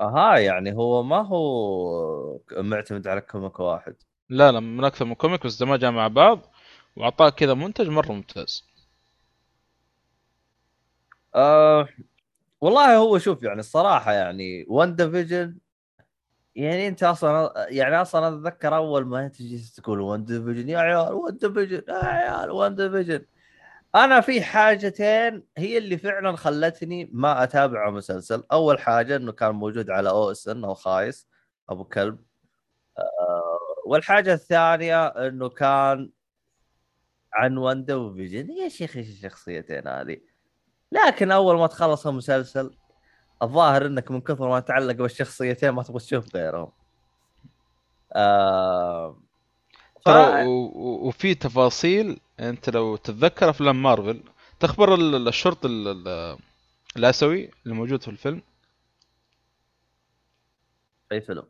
أها يعني هو ما هو معتمد على comic واحد. لا لا من أكثر من comic بس دمجها مع بعض واعطاك كذا منتج مرة ممتاز. آه والله هو شوف يعني الصراحة يعني WandaVision يعني انت أصلا يعني أصلا اتذكر اول ما انت جيت تقول WandaVision يا عيال WandaVision يا عيال WandaVision أنا في حاجتين هي اللي فعلا خلتني ما اتابع مسلسل. اول حاجة انه كان موجود على OSN أو خايس أبو كلب. آه والحاجة الثانية انه كان عن وندا وفيجن يا شيخ إيش الشخصيتين هذه؟ لكن أول ما تخلص المسلسل الظاهر إنك من كثر ما تتعلق بالشخصيتين ما تبغى تشوف غيرهم. آه ف... ترى و- وفي تفاصيل أنت لو تتذكر أفلام مارفل تخبر ال- الشرطي ال- ال- الآسيوي اللي موجود في الفيلم؟ أي فيلم؟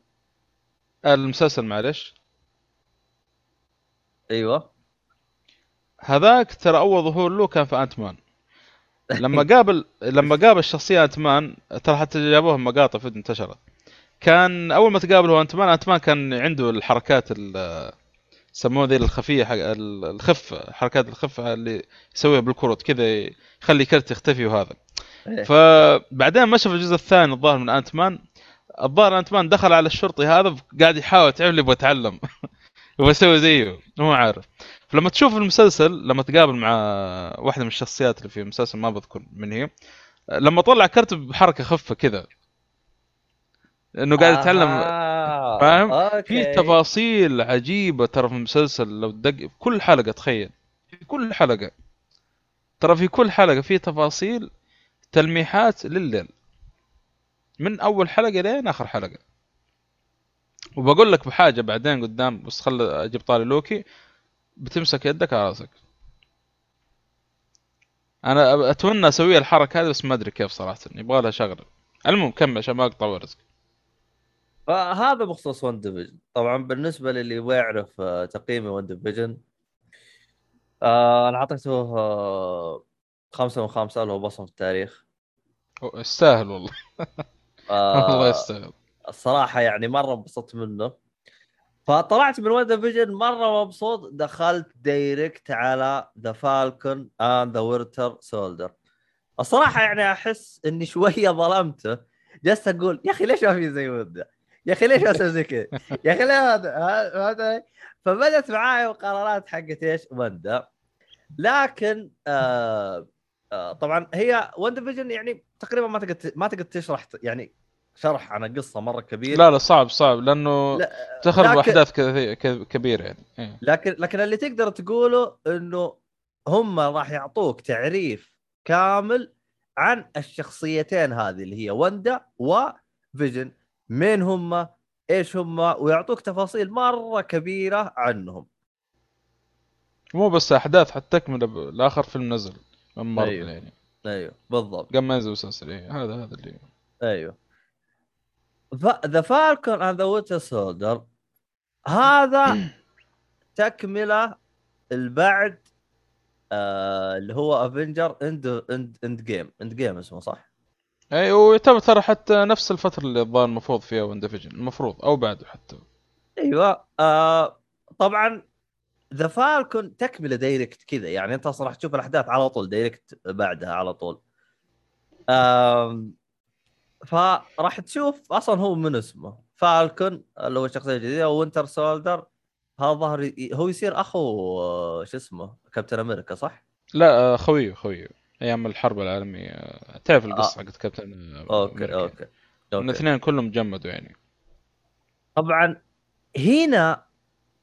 المسلسل معلش أيوه. هذاك ترى أول ظهور له كان في Ant-Man لما قابل لما قابل الشخصيه Ant-Man ترى حتى جابوها مقاطع فيديو انتشرت. كان أول ما تقابله Ant-Man Ant-Man كان عنده الحركات ال- يسموها ذي الخفية حق ال- الخفه حركات الخفه اللي يسويها بالكروت كذا يخلي كرت يختفي وهذا. إيه. فبعدين ما شاف الجزء الثاني الظاهر من Ant-Man الظاهر انت مان دخل على الشرطي هذا قاعد يحاول تعرف يبغى يتعلم يبغى يسوي زيه مو عارف. فلما تشوف المسلسل لما تقابل مع واحدة من الشخصيات اللي في المسلسل ما بذكر من هي لما طلع كرت بحركة خفة كذا إنه قاعد يتعلم آه. فاهم؟ أوكي. في تفاصيل عجيبة ترى في المسلسل لو تدق في كل حلقة تخيل في كل حلقة ترى في كل حلقة في تفاصيل تلميحات لليل من أول حلقة لين آخر حلقة وبقول لك بحاجة بعدين قدام بس خل أجيب طاري لوكي بتمسك يدك على رأسك. أنا أتمنى أسوي الحركة هذه بس ما أدري كيف صراحة. يبغى لها شغله المهم كمل عشان ما أقطع ورزق فهذا بخصوص WandaVision طبعا بالنسبة للي يبغى يعرف آه، تقييمي WandaVision آه أنا أعطيته آه خمسة من خمسة اللي هو بصم في التاريخ. يستاهل والله. والله آه يستاهل. الصراحة يعني مرة انبسطت منه. فطلعت من WandaVision مرة مبسوط دخلت direct على The Falcon and the Winter Soldier الصراحة يعني أحس إني شوية ظلمته جلست أقول يا أخي ليش ما في زي وده؟ يا أخي ليش أسوي زي كذا؟ يا أخي ليه هذا هذا فبدت معاي مقارنات حقت إيش؟ وندا لكن آه آه طبعا هي ون ديفيجن يعني تقريبا ما تقدر ما تقدر تشرح يعني شرح عن قصه مرة كبير. لا لا صعب صعب لأنه لا، تخرب لكن- احداث كبيرة يعني. إيه. لكن لكن اللي تقدر تقوله إنه هم راح يعطوك تعريف كامل عن الشخصيتين هذه اللي هي وندا وفيجن مين هم؟ إيش هم؟ ويعطوك تفاصيل مرة كبيرة عنهم. مو بس أحداث حتى تكملة لاخر فيلم نزل من مارفل أيوه. يعني. أيوه بالضبط. قبل ما ينزل مسلسل إيه. هذا هذا اللي أيوه. The Falcon and the Winter Soldier هذا تكملة البعد آه اللي هو Avengers End End Endgame Endgame اسمه صح؟ أي ويعتبر ترى حتى نفس الفترة اللي الظاهر المفروض فيها WandaVision المفروض أو بعده حتى. أيوه آه طبعا The Falcon تكملة direct كذا. يعني أنت أصلا راح تشوف الأحداث على طول direct بعدها على طول. آم فراح تشوف أصلا هو من اسمه. Falcon اللي هو الشخصيه الجديده Winter Soldier هذا ظهر هو يصير أخو آه، شو اسمه كابتن أمريكا صح؟ لا آه، خويه خويه. أيام الحرب العالمية. آه، تعرف القصة حقت كابتن آه، أوكي أمريكا. أوكي. أوكي. الاثنين كلهم جمدوا يعني. طبعا هنا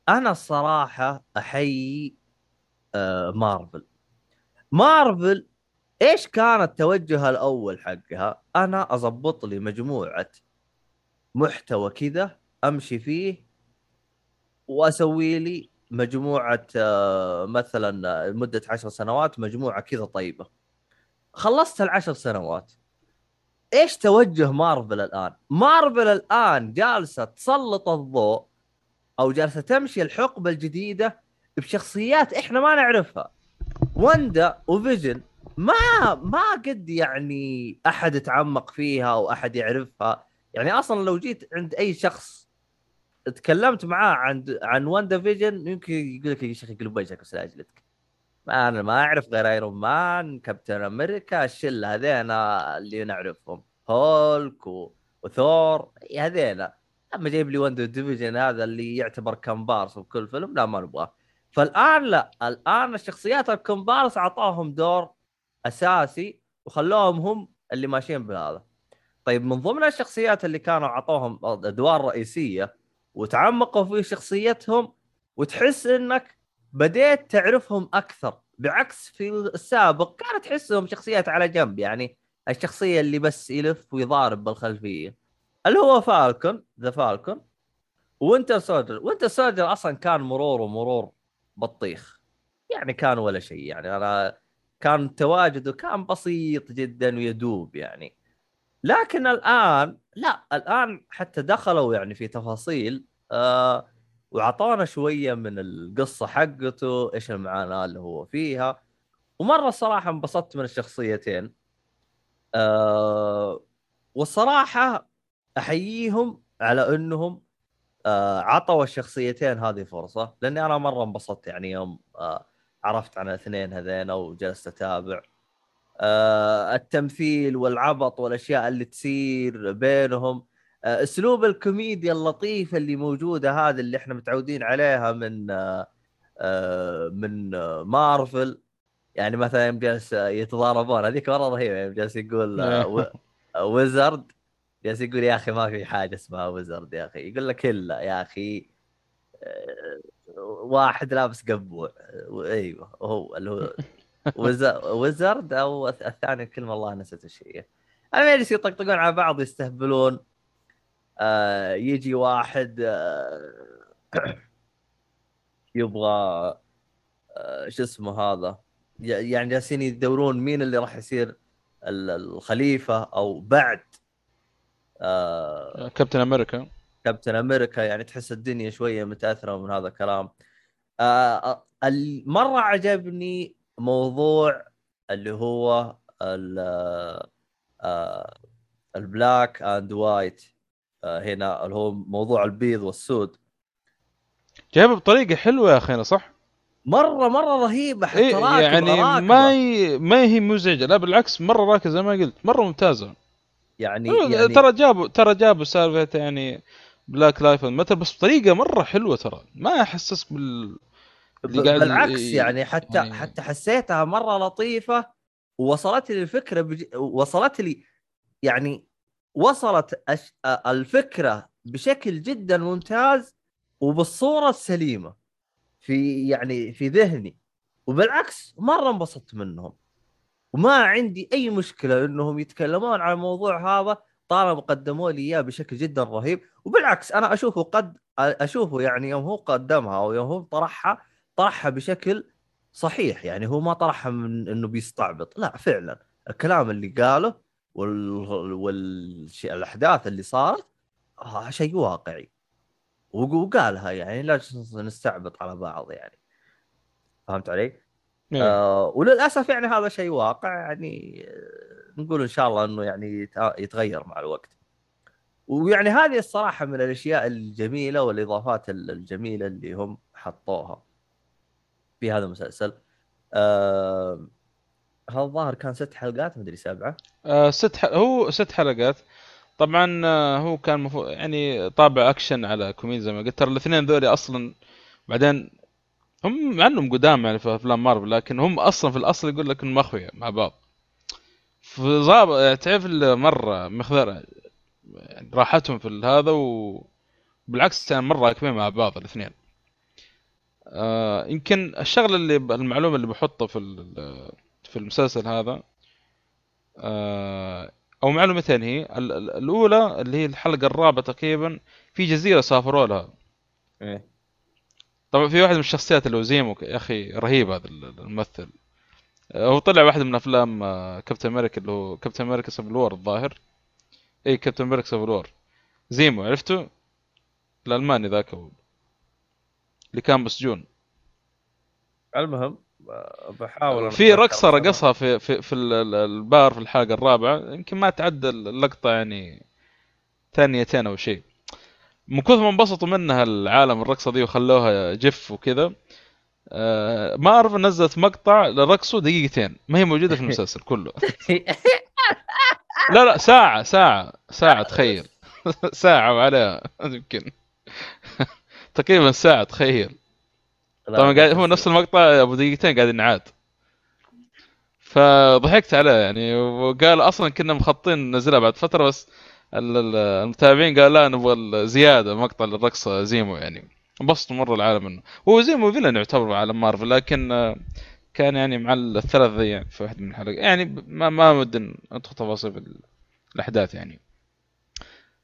أنا الصراحة أحيي آه، مارفل. مارفل إيش كان التوجه الأول حقها؟ أنا أضبط لي مجموعة محتوى كذا أمشي فيه وأسوي لي مجموعة آه، مثلا آه، لمده عشر سنوات مجموعة كذا طيبة. خلصت العشر سنوات. إيش توجه مارفل الآن؟ مارفل الآن جالسة تسلط الضوء أو جالسة تمشي الحقبة الجديدة بشخصيات إحنا ما نعرفها. وندا وفيجن ما ما قد يعني أحد تعمق فيها أو أحد يعرفها. يعني أصلا لو جيت عند أي شخص تكلمت معاه عن عن وندا فيجن يمكن يقول لك يا شيخ يقلب وجهك بس لاجلتك ما أنا ما أعرف غير ايرون مان كابتن أمريكا الشلة هذينا اللي نعرفهم. هولك و... وثور هذينا. أما جايب لي وندا فيجن هذا اللي يعتبر كمبارس بكل فيلم لا ما نبغاه. فالآن لا الآن الشخصيات الكومبارس أعطاهم دور اساسي وخلوهم هم اللي ماشيين بهذا. طيب من ضمن الشخصيات اللي كانوا اعطوهم أدوار رئيسية وتعمقوا في شخصيتهم وتحس إنك بديت تعرفهم أكثر بعكس في السابق كانت تحسهم شخصيات على جنب يعني الشخصية اللي بس يلف ويضارب بالخلفية. اللي هو فالكون ذا فالكون Winter Soldier. Winter Soldier أصلا كان مرور ومرور بطيخ يعني كان ولا شيء يعني أنا كان تواجده كان بسيط جدا ويدوب يعني. لكن الآن لا الآن حتى دخلوا يعني في تفاصيل آه وأعطانا شوية من القصة حقته إيش المعاناة اللي هو فيها. ومرة الصراحه انبسطت من الشخصيتين. آه والصراحة أحييهم على إنهم آه عطوا الشخصيتين هذه فرصة لأني أنا مرة انبسطت يعني يوم آه عرفت عن الاثنين هذين وجلست أتابع. آه التمثيل والعبط والأشياء اللي تصير بينهم. آه أسلوب الكوميديا اللطيفه اللي موجودة هذه اللي إحنا متعودين عليها من آه آه من آه مارفل. يعني مثلا يوم جالس يتضاربون هذيك مرة رهيبة يوم جالس يقول آه و- ويزرد. جالس يقول يا أخي ما في حاجة اسمها ويزرد يا أخي. يقول لك إلا يا أخي آه، واحد لابس قبوع أيوه هو اللي هو وز- ويزرد أو الث- الثاني الكلمة والله نسيت إيش هي. المهم يجلس يطقطقون على بعض يستهبلون. آه يجي واحد آه يبغى آه شو اسمه هذا ي- يعني جالسين يدورون مين اللي راح يصير ال- الخليفة أو بعد. آه كابتن أمريكا. كابتن أمريكا يعني تحس الدنيا شوية متأثرة من هذا الكلام آه ال- مرة عجبني موضوع اللي هو ال- آه ال black and white آه هنا اللي هو موضوع البيض والسود جايبه بطريقة حلوة يا أخينا صح؟ مره مرة رهيبة حتى إيه يعني راكبة. ما ي... ما هي مزعجة لا بالعكس مرة راكزه زي ما قلت مرة ممتازة يعني, يعني يعني ترى جابوا ترى جابوا سالفة يعني Black Lives Matter بس بطريقة مرة حلوة ترى. ما احسسك بال بالعكس يعني حتى يعني- حتى حسيتها مرة لطيفة. ووصلت لي الفكرة بج... وصلت لي يعني وصلت أش... الفكرة بشكل جدا ممتاز وبالصورة السليمة في يعني في ذهني. وبالعكس مرة انبسطت منهم. وما عندي أي مشكلة إنهم يتكلمون عن الموضوع هذا. طالما قدموا لي إياه بشكل جدا رهيب. وبالعكس أنا أشوفه قد أشوفه يعني يوم هو قدمها أو يوم هو طرحها طرحها بشكل صحيح. يعني هو ما طرحها من إنه بيستعبط. لا فعلا. الكلام اللي قاله وال... والشيء الأحداث اللي صارت آه شيء واقعي. وق- وقالها يعني لا نستعبط على بعض يعني. فهمت علي؟ إيه. آه وللأسف يعني هذا شيء واقع يعني آه، نقول إن شاء الله إنه يعني يت- يتغير مع الوقت. ويعني هذه الصراحة من الأشياء الجميلة والإضافات ال- الجميلة اللي هم حطوها في هذا المسلسل. آه هذا الظاهر كان ست حلقات مدري سبعة. آه ست ح... هو ست حلقات طبعا آه، هو كان مفو... يعني طابع أكشن على كوميدي زي ما قلت ترى الاثنين ذولي أصلا بعدين هم مع إنهم قدام يعني في أفلام مارفل لكن هم أصلا في الأصل يقول لك إنهم أخويا مع بعض في ظابط تعرف مره مخذرة يعني راحتهم في هذا وبالعكس يعني مرة راكبين مع بعض الاثنين. آه يمكن الشغلة اللي المعلومة اللي بحطها في ال- في المسلسل هذا آه أو معلومتين هي ال- ال- الأولى اللي هي الحلقة الرابعة تقريبا في جزيرة سافروا لها. إيه. طبعا في واحد من الشخصيات اللي هو زيمو يا أخي رهيب هذا الممثل. هو طلع واحد من أفلام آه، كابتن أمريكا اللي هو كابتن أمريكا Civil War الظاهر. إي كابتن أمريكا Civil War زيمو عرفته؟ الألماني ذاك هو. اللي كان مسجون المهم آه، بحاول في رقصة. رقصها في في في ال- ال- البار في الحلقة الرابعة. يمكن ما تعدى اللقطة يعني ثانيتين أو شيء. من كثر ما انبسطوا منها العالم الرقصة دي وخلوها جف وكذا آه، مارفل نزلت مقطع لرقصه دقيقتين. ما هي موجودة في المسلسل كله. لا لا ساعة ساعة ساعة تخيل. ساعة وعليها يمكن. تقريبا ساعة تخيل. طبعا قاعد هو نفس المقطع أبو دقيقتين قاعد ينعاد. فضحكت عليه يعني. وقال أصلا كنا مخطين ننزلها بعد فترة بس ال- ال- المتابعين قال لا نبغى زيادة مقطع للرقصة زيمو يعني. انبسطوا مرة العالم منه هو زيمو فيلن يعتبر عالم مارفل لكن آه، كان يعني مع الثلاث ذي في واحد من الحلقات. يعني ما ما ودنا ندخل تفاصيل الأحداث يعني.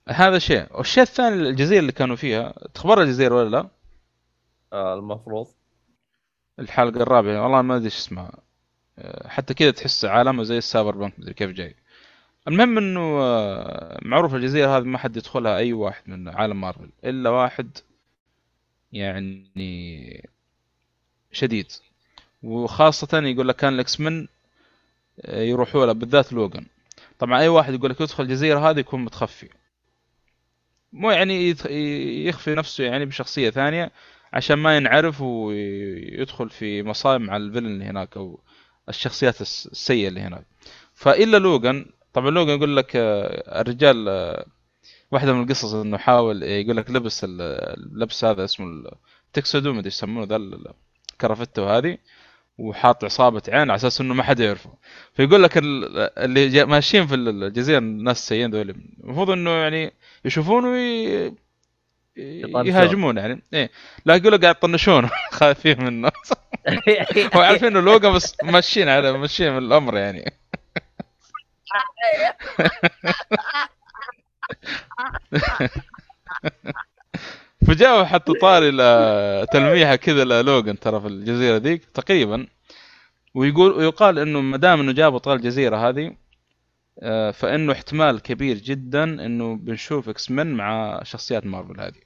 هذا شيء. والشيء الثاني الجزيرة اللي كانوا فيها تخبر الجزيرة ولا لا؟ آه، المفروض. الحلقة الرابعة والله ما أدري إيش اسمها. أه، حتى كذا تحس عالمه زي ال cyberpunk مدري كيف جاي. المهم إنه أه، معروف الجزيرة هذه ما حد يدخلها أي واحد من عالم مارفل إلا واحد يعني شديد. وخاصة يقول لك كان الاكس من يروحوا له بالذات لوجان طبعا أي واحد يقول لك يدخل الجزيرة هذه يكون متخفي. مو يعني يخفي نفسه يعني بشخصية ثانية عشان ما ينعرف ويدخل في مصايب مع الفيلن اللي هناك أو الشخصيات الس- السيئة اللي هناك. فإلا لوجان طبعا لوجان يقول لك آه، الرجال واحدة من القصص إنه حاول يقول لك لبس ال- اللبس هذا اسمه التكسودو ما ادري يسمونه ذا ال- الكرافتة هذه وحاط عصابة عين على أساس إنه ما حد يعرفه. فيقول لك ال- اللي ماشيين في الجزيرة الناس السيئين ذول المفروض إنه يعني يشوفونه وي... يهاجمون يعني إيه. لا يقول لك قاعد يطنشونه خايفين منه هو عارفين إنه لوجا بس ماشيين على ماشيين من الامر يعني. فجاءوا حتى طاري تلميحة كذا للوجن ترى في الجزيرة ذيك تقريبا. ويقول ويقال إنه ما دام إنه جابوا طاري الجزيرة هذه آه، فإنه احتمال كبير جدا إنه بنشوف إكس مان مع شخصيات مارفل هذه.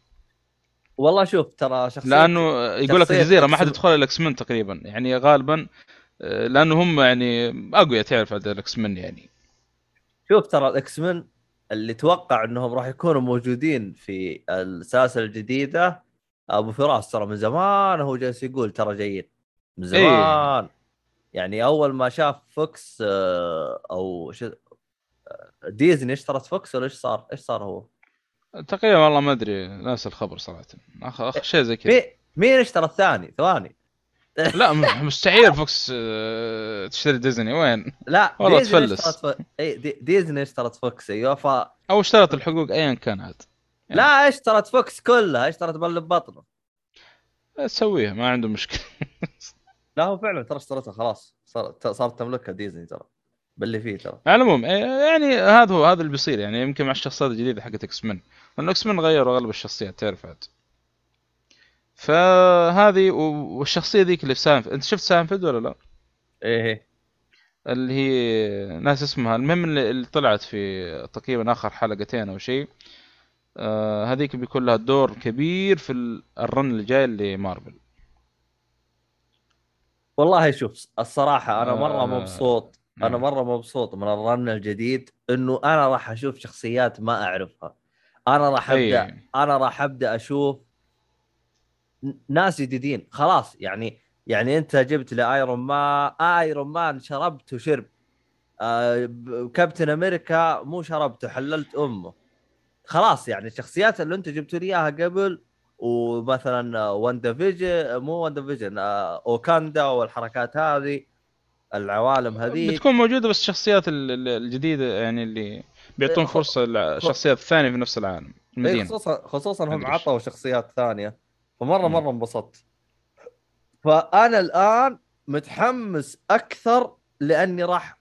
والله شوف ترى شخصيه لأنه يقول لك الجزيرة ما حد يدخل الاكس مان تقريبا. يعني غالبا آه، لأنه هم يعني أقوياء تعرف هذا الاكس مان يعني. شوف ترى الاكس مان اللي توقع إنهم راح يكونوا موجودين في السلاسل الجديدة أبو فراس ترى من زمان هو جالس يقول ترى جايين من زمان يعني أول ما شاف فوكس آه، أو آه، ديزني اشترت فوكس ولا إيش صار؟ إيش صار هو؟ تقريبا والله ما أدري ناسي الخبر صراحة اخ أخ شيء زي كذا مين اشترى الثاني؟ ثواني لا مستحيل فوكس آه، تشتري ديزني. وين؟ لا والله ديزني تفلس. دي... ديزني اشترت فوكس؟ أيوه ف أو اشترت الحقوق ايا كان عاد. لا اشترت فوكس كلها؟ اشترت بل بطنه؟ تسويها ما عنده مشكلة. لا هو فعلا ترى اشترتها خلاص. صار- صارت تملكها ديزني ترى باللي فيه ترى. على العموم إيه، يعني هذا هو هذا اللي بيصير يعني يمكن مع الشخصيات الجديدة حقت إكس مان لأنه إكس مان غيروا أغلب الشخصيات تعرف عاد. فهذه والشخصية ذيك اللي في ساينفيلد أنت شفت ساينفيلد ولا لا؟ إيه. اللي هي ناسي اسمها المهم اللي طلعت في تقريبا آخر حلقتين أو شيء آه هذيك بيكون لها دور كبير في ال- ال run اللي جاي لمارفل والله شوف الصراحة أنا مرة آه، مبسوط أنا نعم. مرة مبسوط من ال run الجديد إنه أنا راح أشوف شخصيات ما أعرفها أنا راح ابدا أي. أنا راح أبدأ أشوف ناس جديدين خلاص. يعني يعني أنت جبت لي آيرون مان آيرون مان شربت وشرب. آه ب- كابتن أمريكا مو شربته حللت أمه. خلاص يعني الشخصيات اللي أنت جبت لي إياها قبل ومثلا واندا فيجن مو واندا فيجن آه واكاندا والحركات هذه العوالم هذه بتكون موجودة بس الشخصيات ال- ال- الجديدة يعني اللي بيعطون إيه، فرصة للشخصيات الثانية في نفس العالم إيه المدينة خصوصا خصوصا هم. عطوا شخصيات ثانية. فمرة. مرة انبسطت. فأنا الآن متحمس أكثر لأني راح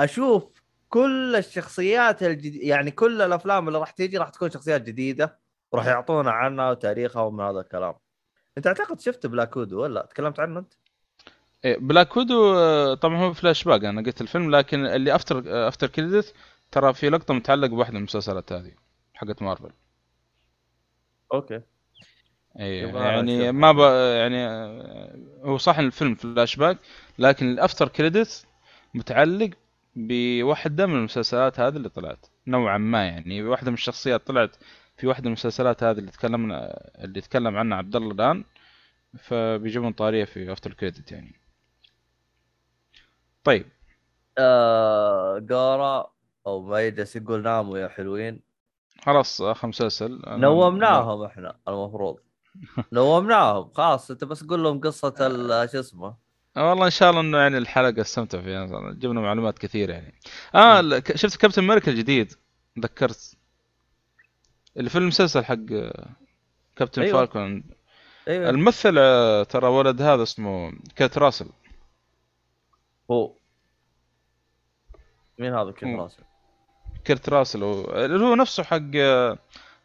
أشوف كل الشخصيات الجديدة يعني كل الأفلام اللي راح تيجي راح تكون شخصيات جديدة وراح يعطونا عنها وتاريخها ومن هذا الكلام. أنت أعتقد شفت بلاك وودو ولا؟ تكلمت عنه أنت؟ إيه بلاك ويدو آه، طبعا هو فلاش باك أنا قلت الفيلم لكن اللي after after credit ترى في لقطة متعلق بواحدة من المسلسلات هذه حقت مارفل. أوكي. اي يبغى يعني. ما ب... يعني آه، هو صح الفيلم فلاش باك لكن ال after credit متعلق بواحدة من المسلسلات هذه اللي طلعت نوعا ما يعني. واحدة من الشخصيات طلعت في واحدة من المسلسلات هذه اللي تكلمنا اللي تكلم عنها عبد الله الآن فبيجيبون طارية في أفتر كريدت يعني. طيب. آه جارا أو ما يجلس يقول ناموا يا حلوين. خلاص آخر مسلسل. نومناهم إحنا المفروض. نومناهم خلاص انت بس قول لهم قصة ال- شو اسمه؟ والله إن شاء الله إنه يعني الحلقة استمتع فيها جبنا معلومات كثيرة يعني. آه شفت كابتن أمريكا الجديد؟ ذكرت اللي في المسلسل حق آه، كابتن أيوة. أيوة. فالكون. أيوه. الممثل آه، ترى ولد هذا اسمه كيرت راسل. هو. مين هذا هو. راسل؟ كيرت راسل اللي هو نفسه حق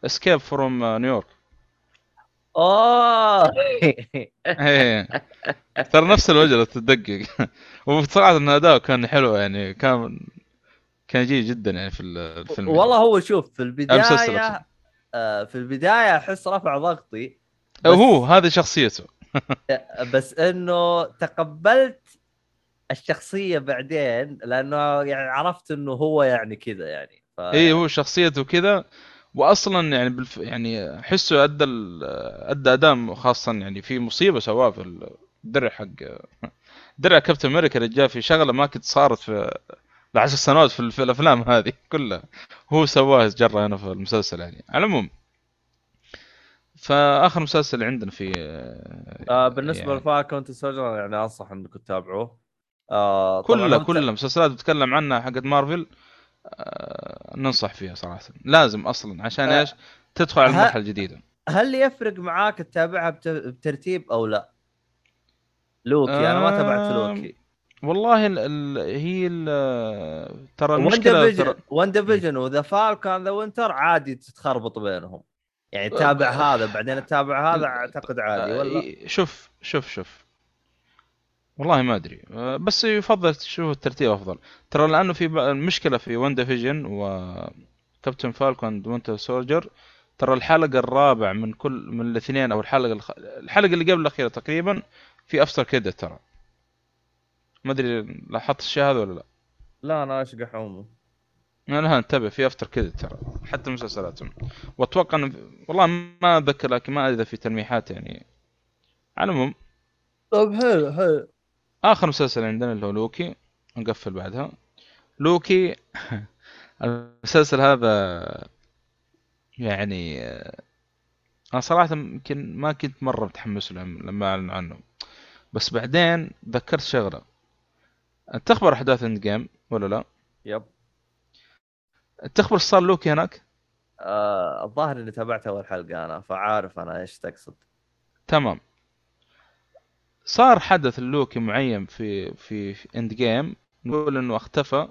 Escape from New York اوه إيه. ترى نفس الوجه لو تدقق. وصراحة ان اداؤه كان حلو يعني كان كان جيد جدا يعني في الفيلم. والله هو شوف في البداية. آه في البداية أحس رفع ضغطي هو هذه شخصيته. بس إنه تقبلت الشخصية بعدين لأنه يعني عرفت إنه هو يعني كذا يعني ف... اي هو شخصيته كذا. واصلا يعني بالف... يعني احسه أدى ال... أدى أداء خاصه يعني في مصيبة سواها في الدرع حق درع كابتن أمريكا رجال في شغلة ما كنت صارت في العشر سنوات في, في الأفلام هذه كلها. هو سواها جرى هنا في المسلسل يعني. على العموم. فآخر مسلسل عندنا في آه بالنسبة يعني لفالكون سولجر يعني أنصح إنكم تتابعوه. آه كلها كلها مسلسلات بتكلم عنها حقت مارفل. ننصح فيها صراحة. لازم أصلا عشان آه، إيش؟ تدخل على المرحلة الجديدة. هل يفرق معاك تتابعها بت... بترتيب أو لا؟ لوكي أنا ما تابعت آم، لوكي. والله ال ال هي ال ترى المشكلة واندا فيجن وذا فالكون ذا وينتر عادي تتخربط بينهم. يعني تتابع هذا بعدين تتابع هذا أعتقد عادي ولا؟ آه، شوف شوف شوف. والله ما أدري. آه، بس يفضل تشوف الترتيب أفضل. ترى لأنه في المشكلة في واندا فيجن وكابتن فالكون وينتر سولجر ترى الحلقة الرابع من كل من الاثنين أو الحلقة الخ... الحلقة اللي قبل الأخيرة تقريبا في افتر كده ترى. ما أدري لاحظت الشيء هذا ولا لا. لا أنا اشقح عمو لا انتبه في افتر كده ترى حتى مسلسلاتهم. وأتوقع انه والله ما أتذكر لكن ما أدري إذا في تلميحات يعني. على العموم. طيب حلو حلو آخر مسلسل عندنا اللي هو لوكي نقفل بعدها. لوكي المسلسل هذا يعني آه، أنا صراحة يمكن ما كنت مرة متحمس لما اعلنوا عنه. بس بعدين ذكرت شغلة. انت تخبر أحداث اند قيم ولا لا؟ yep. تخبر صار لوكي هناك؟ آه الظاهر إني تابعت أول حلقة أنا فعارف أنا إيش تقصد. تمام. صار حدث لوكي معين في في في اند قيم نقول إنه اختفى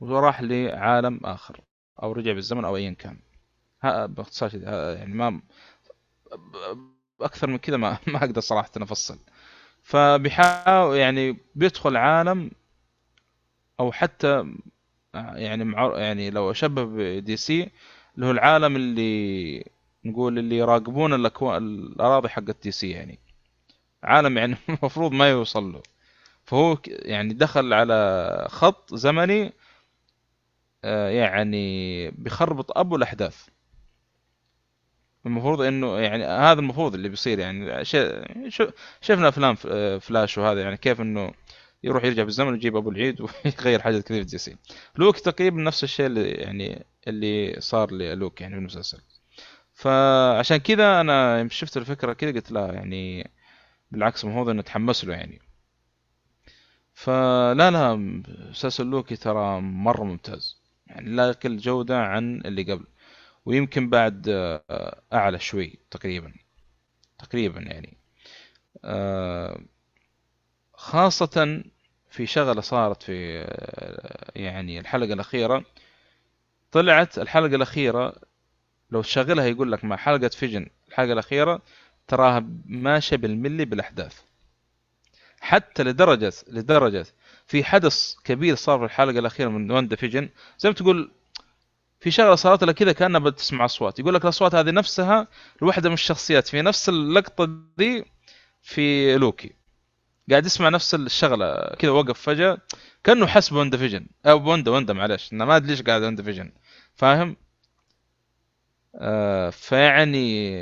وراح لعالم آخر أو رجع بالزمن أو ايا كان. باختصار شديد يعني ما أكثر من كذا ما ما أقدر صراحة أفصل. فبيحاول يعني بيدخل عالم أو حتى يعني يعني لو أشبه بدي سي اللي هو العالم اللي نقول اللي يراقبون الأكوان الأراضي حقت دي سي يعني. عالم يعني المفروض ما يوصل له. فهو يعني دخل على خط زمني آه، يعني بيخربط أبو الأحداث. المفروض إنه يعني هذا المفروض اللي بيصير يعني. شو- شفنا أفلام آه، فلاش وهذا يعني كيف إنه يروح يرجع بالزمن ويجيب أبو العيد ويغير حاجات كثير دي سي لوكي تقريبا نفس الشيء اللي يعني اللي صار للوكي يعني في المسلسل فعشان كذا أنا شفت الفكرة كذا قلت لا يعني بالعكس المفروض انه اتحمس له يعني. فلا لا مسلسل لوكي ترى مرة ممتاز. يعني لا يقل جودة عن اللي قبل. ويمكن بعد آه، أعلى شوي تقريبا. تقريبا يعني. آه، خاصة في شغلة صارت في آه، يعني الحلقة الأخيرة. طلعت الحلقة الأخيرة لو تشغلها يقول لك مع حلقة فيجن. الحلقة الأخيرة تراها ماشية بالملي بالأحداث. حتى لدرجة لدرجة في حدث كبير صار في الحلقة الأخيرة من واندا فيجن زي ما تقول في شغلة صارت لها كذا كأنها بتسمع أصوات. يقول لك الأصوات هذه نفسها لواحدة من الشخصيات في نفس اللقطة دي في لوكي. قاعد يسمع نفس الشغلة كذا وقف فجأة كأنه حس بواندا فيجن أو بواندا واندا معلش أنا ما أدري ليش قاعد واندا فيجن فاهم؟ آه فيعني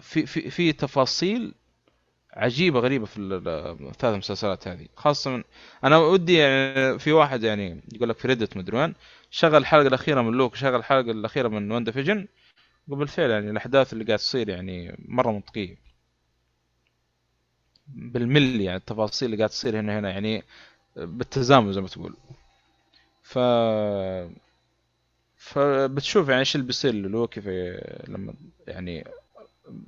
في في في تفاصيل عجيبة غريبة في ال- ال- الثلاث مسلسلات هذه. خاصة من أنا ودي يعني في واحد يعني يقول لك في ريدت مدري وين شغل الحلقة الأخيرة من لوك شغل الحلقة الأخيرة من وندا فيجن وبالفعل يعني الأحداث اللي قاعد تصير يعني مرة منطقية. بالملي يعني التفاصيل اللي قاعد تصير هنا هنا يعني بالتزامن زي ما تقول. ف فبتشوف يعني إيش اللي بيصير للوكي في لما يعني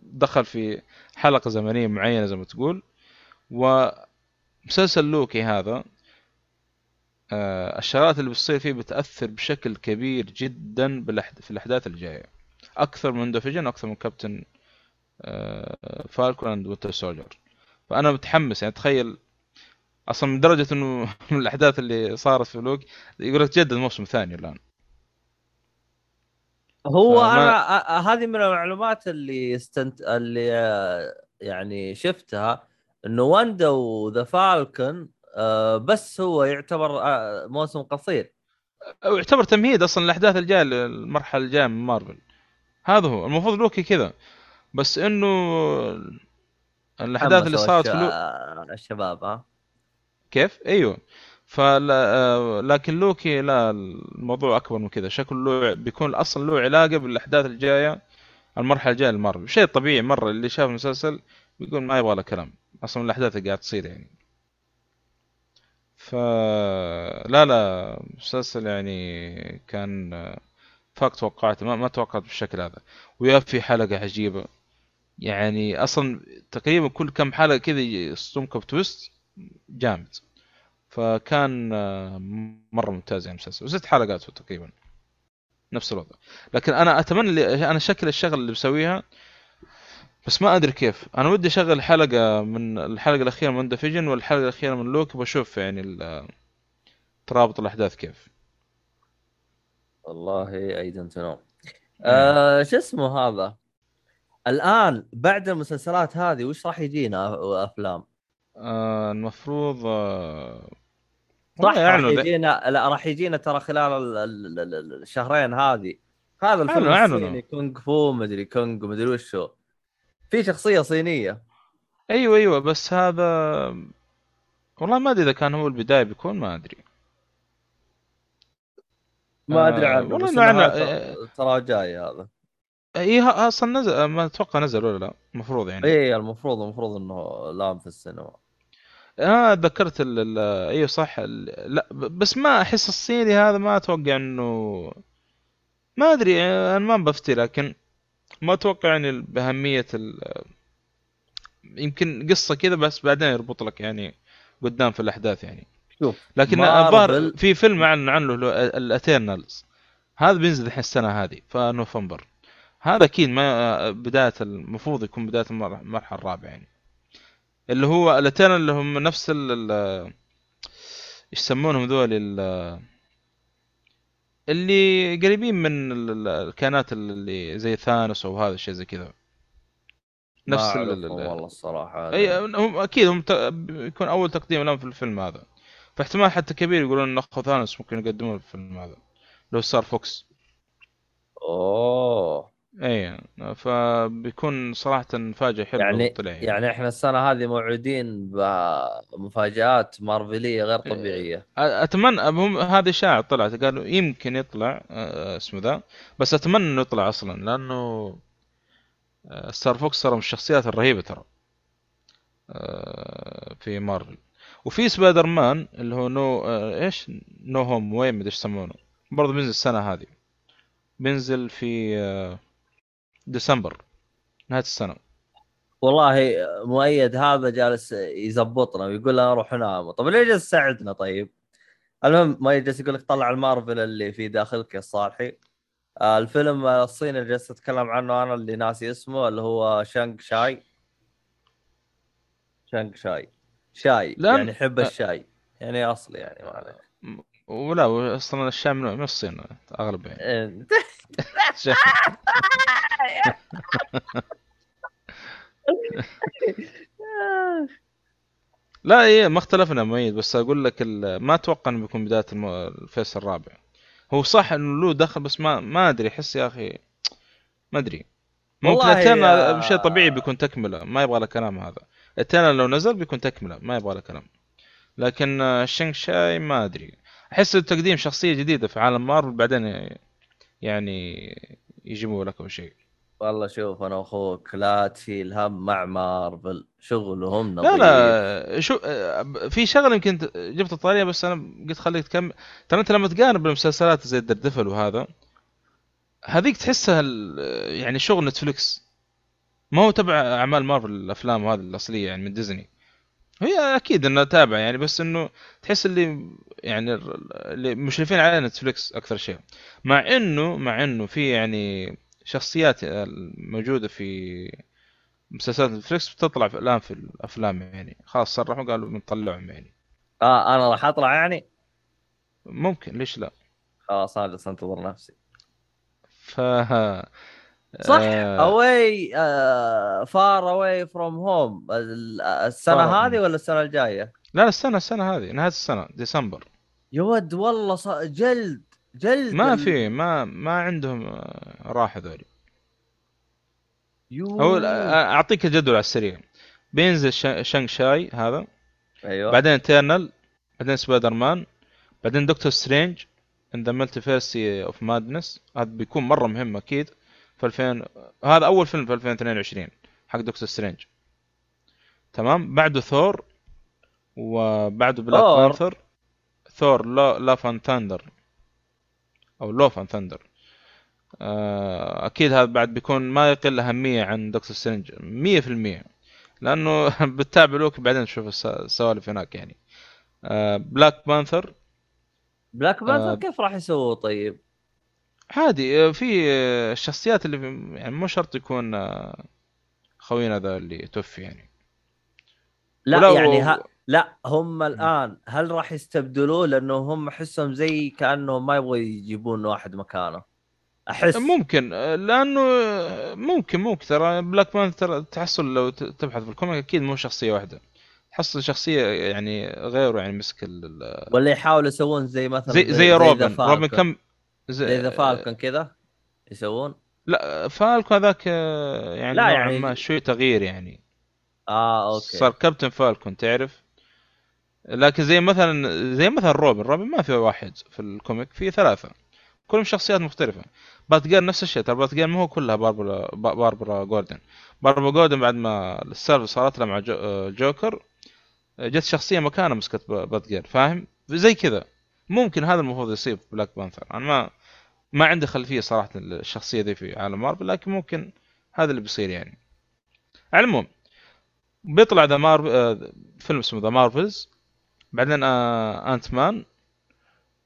دخل في حلقة زمنية معينة زي ما تقول. ومسلسل لوكي هذا آه، الشغلات اللي بتصير فيه بتأثر بشكل كبير جدا في الأحداث الجاية. أكثر من واندا فيجن أكثر من كابتن فالكون اند وينتر سولجر فأنا متحمس يعني تخيل أصلا من درجة إنه من الأحداث اللي صارت في لوك يقول لك تجدد موسم ثاني الآن. هو فما- أنا أ- أ- هذه من المعلومات اللي استنت اللي آه، يعني شفتها إنه واندا وذا فالكون آه، بس هو يعتبر آه، موسم قصير. أو يعتبر تمهيد أصلا الأحداث الجاية المرحلة الجاية من مارفل. هذا هو. المفروض لوكي كذا. بس إنه الأحداث اللي صارت في آه، الشباب ها؟ كيف؟ أيوه. فلا آه، لكن لوكي لا الموضوع أكبر من كذا. شكله له بيكون أصلا له علاقة بالأحداث الجاية المرحلة الجاية لمارفل. شيء طبيعي مرة اللي شاف المسلسل بيقول ما يبغى له كلام أصلا الأحداث قاعد تصير يعني. ف لا لا مسلسل يعني كان آه، فاق توقعاتي ما, ما توقعت بالشكل هذا. ويا في حلقة عجيبة. يعني أصلا تقريبا كل كم حلقة كذا يصدمك ب twist جامد. فكان آه، مرة ممتاز يعني المسلسل. وست حلقات تقريبا. نفس الوضع. لكن أنا أتمنى اللي أنا شكل الشغل اللي بسويها بس ما أدري كيف. أنا ودي أشغل حلقة من الحلقة الأخيرة من واندا فيجن والحلقة الأخيرة من لوكي بشوف يعني ترابط الأحداث كيف. والله I don't know إيه. آه شو اسمه هذا؟ الآن بعد المسلسلات هذه وش راح يجينا أفلام؟ آه المفروض آه صح راح يجينا لا راح يجينا ترى خلال ال- ال- ال- ال- الشهرين هذه. هذا الفيلم. الصيني كونغ فو مدري كونغ مدري وشو. في شخصية صينية. أيوه أيوه بس هذا والله ما أدري إذا كان هو البداية بيكون ما أدري. ما أدري آه، عنه والله بس إنه إنه أعلن- ترى- جاي هذا. إي أصلا نزل ما أتوقع نزل ولا لا المفروض يعني. إي المفروض المفروض إنه لام في السينما. آه ال أيوه صح. ال لا بس ما أحس الصيني هذا ما أتوقع انه ما أدري آه، أنا ما بفتي لكن ما أتوقع يعني بأهمية ال يمكن قصة كذا بس بعدين يربط لك يعني قدام في الأحداث يعني. شوف لكن الظاهر في فيلم عن عنه ال Eternals هذا بينزل الحين السنة هذه فنوفمبر هذا أكيد ما بداية المفروض يكون بداية المر- المرحلة الرابعة يعني. اللي هو ال Eternal اللي هم نفس ال إيش يسمونهم ذول ال- اللي قريبين من ال- ال- الكائنات اللي زي ثانوس أو هذا الشيء زي كذا. نفس ال- والله الصراحة. أي. هم أكيد هم بيكون أول تقديم لهم في الفيلم هذا. فاحتمال حتى كبير يقولون ناخذ ثانوس ممكن يقدمون في الفيلم هذا. لو ستار فوكس. أوه. اي فبيكون صراحة مفاجأة حلوة لو يعني طلع يعني. يعني إحنا السنة هذه موعودين بمفاجآت مارفلية غير طبيعية. أ- أتمنى هم هذه اشاعة طلعت قالوا يمكن يطلع آه، اسمه ذا بس أتمنى إنه يطلع أصلا لأنه آه، ستار فوكس ترى من الشخصيات الرهيبة ترى آه، في مارفل. وفي سبايدر مان اللي هو no إيش؟ No Home when مدري إيش يسمونه برضه بينزل السنة هذه. بينزل في آه، ديسمبر نهاية السنة. والله مؤيد هذا جالس يزبطنا ويقول لنا روح نام طب ليه جالس تساعدنا طيب؟ المهم مؤيد جالس يقول لك طلع المارفل اللي في داخلك يا صالحي. آه، الفيلم الصيني اللي جالس اتكلم عنه أنا اللي ناسي اسمه اللي هو شانغ شاي. شانغ شاي. شاي لا، يعني يحب أ- الشاي. يعني اصلي يعني ما عليك. ولا أصلا الشام من من الصين اغلب يعني إيه. لا إيه ما اختلفنا مؤيد بس أقول لك ما أتوقع إنه بيكون بداية الفيس الرابع. هو صح إنه له دخل بس ما ما أدري أحس يا أخي ما أدري. ممكن اتانا يا- شيء طبيعي بيكون تكملة ما يبغى له كلام هذا. اتانا لو نزل بيكون تكملة ما يبغى له كلام. لكن آه، شينغ شاي ما أدري. أحس تقديم شخصية جديدة في عالم مارفل بعدين يعني يجيبوا لك شيء. والله شوف أنا وأخوك لا تشيل هم مع مارفل شغلهم لا نظيف. لا شو في شغلة يمكن جبت الطارية بس أنا قلت خليك تكمل. ترى أنت لما تقارن بالمسلسلات زي ال Daredevil وهذا هذيك تحسها يعني شغل نتفلكس ما هو تبع أعمال مارفل الأفلام وهذه الأصلية يعني من ديزني هي أكيد إنها تابعة يعني بس إنه تحس اللي يعني اللي مشرفين عليها نتفلكس أكثر شيء. مع إنه مع إنه في يعني شخصيات موجودة في مسلسلات نتفلكس بتطلع في الآن في الأفلام يعني. خلاص صرحوا قالوا بنطلعهم يعني. آه أنا راح أطلع يعني؟ ممكن ليش لا؟ خلاص أنا جالس أنتظر نفسي. ف صح. آه، away far away from home السنة هذه ولا السنة الجاية؟ لا لا السنة السنة هذه نهاية السنة ديسمبر يا ود والله ص... جلد. جلد ما في ما ما عندهم آه، راحة ذولي. يو. هو آه، أعطيك الجدول على السريع. بينزل شا- شانغ تشي هذا. أيوه. بعدين Eternal بعدين سبايدر مان بعدين دكتور سترينج in the Multiverse of Madness هذا بيكون مرة مهم أكيد. في 2000 هذا أول فيلم في 2022 حق دكتور سترينج تمام؟ بعده ثور وبعده Black. Panther ثور لا Love and Thunder أو Love and Thunder أكيد هذا بعد بيكون ما يقل أهمية عن دكتور سترينج 100% لأنه بتتابع لوك بعدين تشوف الس- السوالف هناك يعني Black Panther Black Panther آه. كيف راح يسووا طيب؟ عادي آه، في آه، الشخصيات اللي يعني مو شرط يكون آه، خوينا ذا اللي توفي يعني لا يعني ها لا هم الآن هل راح يستبدلوه؟ لأنه هم أحسهم زي كأنهم ما يبغوا يجيبون واحد مكانه. أحس. ممكن لأنه ممكن ممكن ترى Black Panther ترى تحصل لو تبحث في ال comic أكيد مو شخصية واحدة. تحصل شخصية يعني غيره يعني مسك ال- ولا يحاولوا يسوون زي مثلا زي زي the روبن. روبن كم زي the Falcon كذا يسوون؟ لا Falcon هذاك آه، يعني لا يعني- ما شوي تغيير يعني. آه أوكي. صار captain Falcon تعرف؟ لكن زي مثلا زي مثلا روبن. روبن ما في واحد في ال comic في ثلاثة. كلهم شخصيات مختلفة. Batgirl نفس الشيء. ترى Batgirl ما هو كلها باربرا با- باربرا غوردن. باربرا غوردن بعد ما السالفة صارت لها مع جو- جوكر جت شخصية مكانها مسكت با- Batgirl فاهم؟ زي كذا. ممكن هذا المفروض يصير في Black Panther أنا ما ما عندي خلفية صراحة الشخصية ذي في عالم مارفل لكن ممكن هذا اللي بيصير يعني. على العموم بيطلع ذا آه، فيلم اسمه The Marvels بعدين آه، Ant-Man و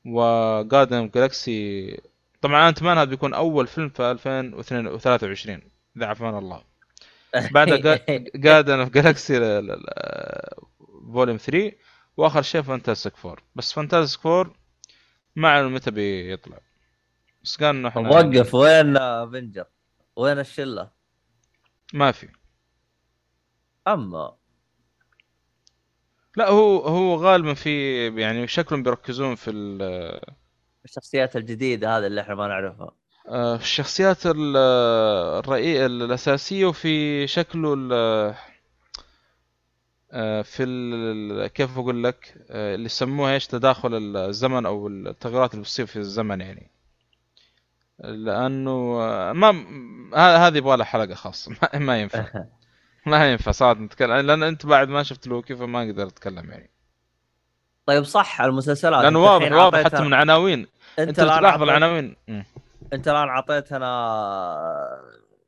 Guardian Galaxy طبعا Ant-Man هذا بيكون أول فيلم في 2023 إذا عافانا الله. بعدها Guardian of Galaxy Volume 3 وآخر شيء Fantastic Four بس Fantastic Four ما اعلنوا متى بيطلع. بس قال إنه إحنا يعني وقف وين Avenger وين الشلة؟ ما في. أما لا هو هو غالبا في يعني شكلهم بيركزون في ال- الشخصيات الجديدة هذه اللي إحنا ما نعرفها. آه، الشخصيات ال- الرئي الأساسية وفي شكله ال- آه، في ال- كيف أقول لك آه، اللي يسموها إيش تداخل الزمن أو التغيرات اللي بتصير في الزمن يعني. لأنه آه، ما هذه يبغى لها حلقة خاصة ما- ما ينفع. ما ينفع صراحة نتكلم. لأن أنت بعد ما شفت لوكي فما أقدر أتكلم يعني. طيب صح المسلسلات. لأنه أنت واضح واضح عطيتها- حتى من عناوين. أنت الآن تلاحظ عطيت... العناوين. أنت الآن عطيتنا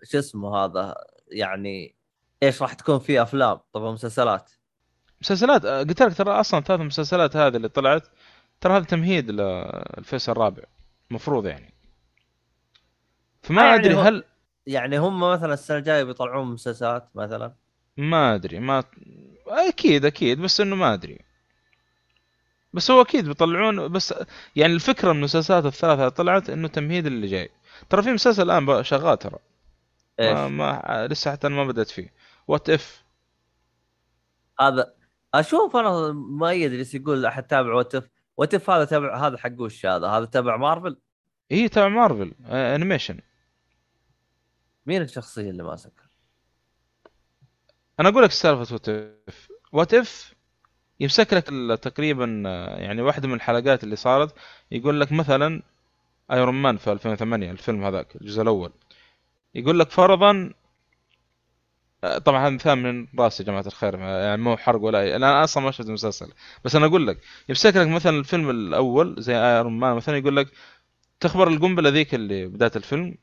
شو اسمه هذا؟ يعني إيش راح تكون في أفلام؟ طبعا مسلسلات. مسلسلات آه، قلت لك ترى أصلا ثلاث مسلسلات هذه اللي طلعت ترى هذا تمهيد للفيس الرابع. المفروض يعني. فما آه، يعني أدري هل يعني هم مثلا السنة الجاية بيطلعون مسلسلات مثلا؟ ما أدري ما أكيد أكيد بس إنه ما أدري. بس هو أكيد بيطلعون بس يعني الفكرة من المسلسلات الثلاثة طلعت إنه تمهيد اللي جاي. ترى في مسلسل الآن شغال ترى. ما, ما لسه حتى ما بدأت فيه. What If هذا أشوف أنا مؤيد اللي يقول أحد تابع What If What If هذا تبع هذا حق وش هذا؟ هذا تبع مارفل هي تبع مارفل آه، animation مين الشخصية اللي ماسك؟ أنا أقول لك سالفه What If What If يمسك لك تقريبا يعني واحدة من الحلقات اللي صارت يقول لك مثلا Iron Man في 2008 الفيلم هذاك الجزء الأول. يقول لك فرضا آه، طبعا هذا مثال من راسي يا جماعة الخير يعني مو حرق ولا اي أنا أصلا ما شفت المسلسل. بس أنا أقول لك يمسك لك مثلا الفيلم الأول زي Iron Man مثلا يقول لك تخبر القنبلة ذيك اللي بدايه الفيلم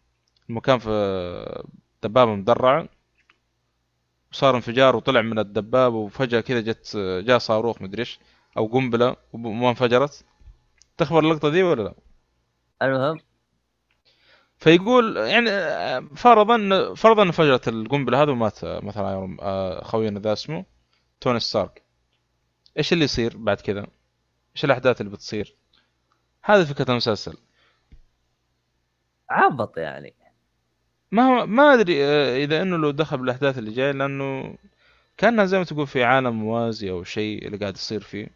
المكان في دبابة مدرعة وصار انفجار وطلع من الدباب وفجأة كذا جت جاء صاروخ مدري إيش أو قنبلة وما انفجرت تخبر اللقطة ذي ولا لا؟ المهم فيقول يعني فرضا فرضا انفجرت القنبلة هذه ومات مثلا آه، خوينا ذا اسمه توني ستارك إيش اللي يصير بعد كذا؟ إيش الأحداث اللي بتصير؟ هذه فكرة المسلسل عبط يعني ما هو ما أدري آه، إذا إنه لو دخل بالأحداث اللي جاية لأنه كأنها زي ما تقول في عالم موازي أو شيء اللي قاعد يصير فيه.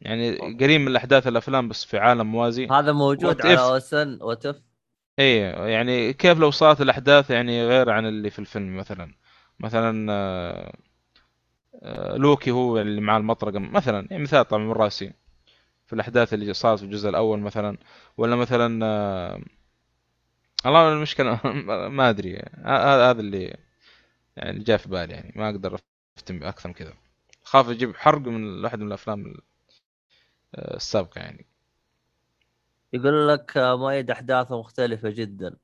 يعني قريب من الأحداث الأفلام بس في عالم موازي. هذا موجود What على؟ أوسن وتف اي يعني كيف لو صارت الأحداث يعني غير عن اللي في الفيلم مثلا؟ مثلا آه، آه، لوكي هو اللي مع المطرقة مثلا يعني مثال طبعا من رأسي. في الأحداث اللي صارت في الجزء الأول مثلا ولا مثلا آه، الله المشكلة ما أدري. هذا هذا اللي يعني جاء في بالي يعني. ما أقدر افتم أكثر من كذا. خاف أجيب حرق من واحد من الأفلام ال- السابقة يعني. يقول لك مؤيد أحداثه مختلفة جدا.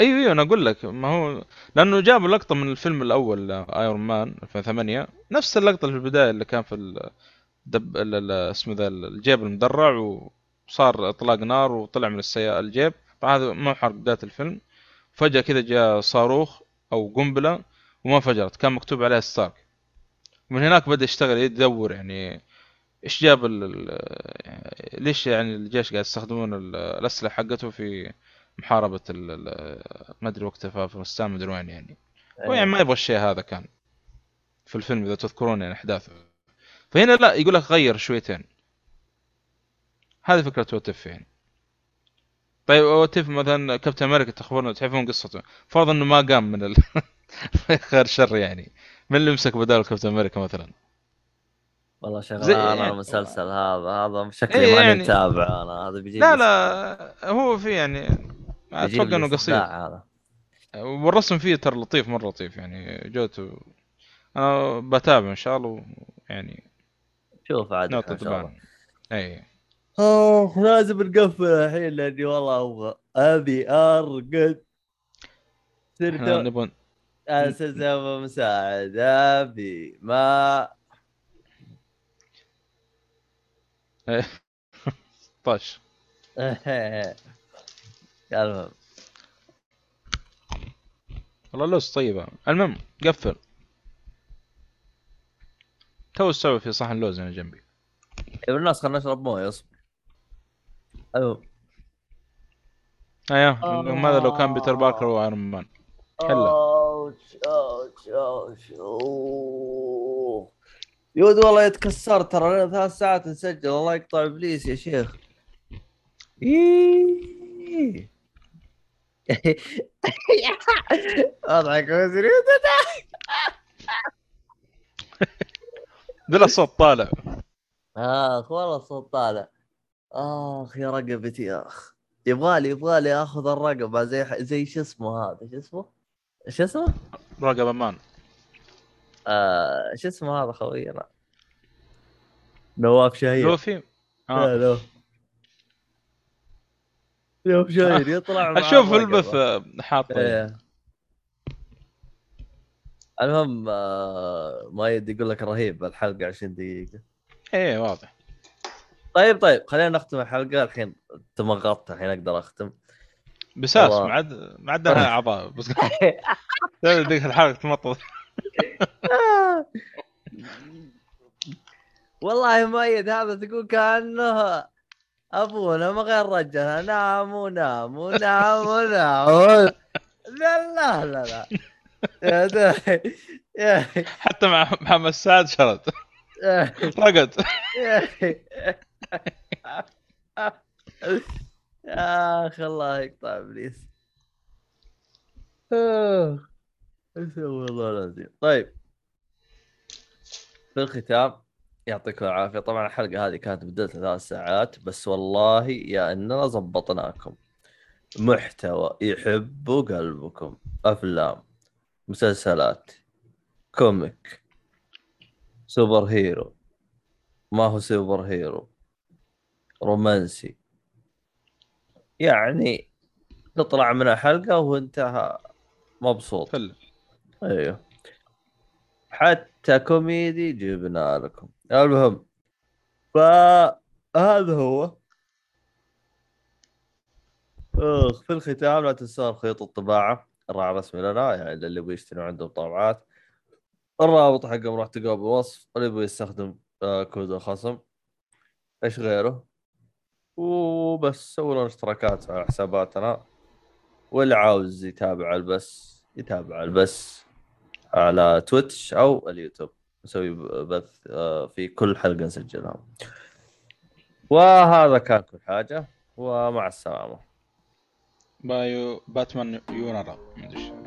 أيوه أيوه أنا أقول لك. ما هو لأنه جابوا لقطة من الفيلم الأول ايرون مان 2008 نفس اللقطة اللي في البداية اللي كان في الدب ال- ال- اسمه ذا الجيب المدرع وصار إطلاق نار وطلع من السيارة الجيب. طبعا هذا ما حرق بداية الفيلم. فجأة كذا جاء صاروخ أو قنبلة وما انفجرت كان مكتوب عليها ستارك. من هناك بدأ يشتغل يدور يعني إيش جاب ال ليش يعني الجيش قاعد يستخدمون ال- الأسلحة حقته في ال- ما أدري وقتها في أفغانستان ما وين يعني. هو يعني ما يبغى الشيء هذا كان في الفيلم إذا تذكرون يعني أحداثه. فهنا لا يقول لك غير شويتين. هذه فكرة وتف يعني. طيب وتف مثلا كابتن أمريكا تخبرنا تعرفون قصته. فرض إنه ما قام من ال... خير شر يعني. من اللي يمسك بدال كابتن أمريكا مثلا؟ والله شغال يعني- المسلسل هذا. هذا شكلي إيه ماني يعني- متابع أنا. هذا بيجيب لا لا هو في يعني أتوقع إنه قصير. هذا. والرسم فيه ترى لطيف مرة لطيف يعني. جوته أنا بتابع إن شاء الله يعني شوف عاد إن شاء الله. اي أوه لازم نقفل الحين لأني والله أبغى. أبي أرقد. صرت نبغى أساس أبغى مساعد ابي ما طاش المهم. والله لوز طيبة. المهم قفل. تو استوى في صحن لوز هنا جنبي. يا الناس خلنا نشرب موية اصبر. المهم أيوه ماذا لو كان Peter Parker و Iron Man حلة. أوش أوش أوش. يود والله يتكسر ترى لنا ثلاث ساعات نسجل. الله يقطع إبليس يا شيخ. إيه. أضحك وزري ذا الصوت طالع. اخ والله الصوت طالع. آخ يا رقبتي يا أخ يبغالي يبغالي آخذ الرقبة زي زي شو اسمه هذا شو اسمه؟ شو اسمه؟ راقب أمان آه شو اسمه هذا خوينا؟ نواف شهير لوفي آه. آه لو نواف شهير يطلع أشوف. البث آه، حاط إيه المهم آه ما يدي يقول لك رهيب الحلقة 20 دقيقة إيه واضح طيب طيب خلينا نختم الحلقة. الحين تمغطت الحين أقدر أختم. بساس. ما عاد ما عاد لها أعضاء بس ذيك الحلقة تمطط. والله مؤيد هذا تقول كأنه أبونا ما غير رجل. نام ونام ونام ونام لا لا لا لا. يا ده يا حتى مع محمد سعد شرد. رقد. يا أخي الله يقطع إبليس. آه. استغفر الله العظيم طيب. في الختام يعطيكم العافية. طبعا الحلقة هذه كانت مدتها ثلاث ساعات بس والله يا إننا ضبطناكم محتوى يحب قلبكم. أفلام مسلسلات comic super hero. ما هو super hero؟ رومانسي. يعني تطلع من الحلقة وانت مبسوط. فل أيوه. حتى كوميدي جبنا لكم. المهم فهذا هو. أخ في الختام لا تنسون خيط الطباعة. الراعي الرسمي لنا يعني اللي يبغى يشتري عندهم طابعات الرابط حقهم راح تلقاه بالوصف. اللي يبغى يستخدم آه، كود الخصم. إيش غيره؟ وبس سووا لنا اشتراكات على حساباتنا. واللي عاوز يتابع البث يتابع البث على تويتش أو اليوتيوب. نسوي بث آه، في كل حلقة نسجلها. وهذا كان كل حاجة ومع السلامة. بايو باتمان يونارا ما أدري.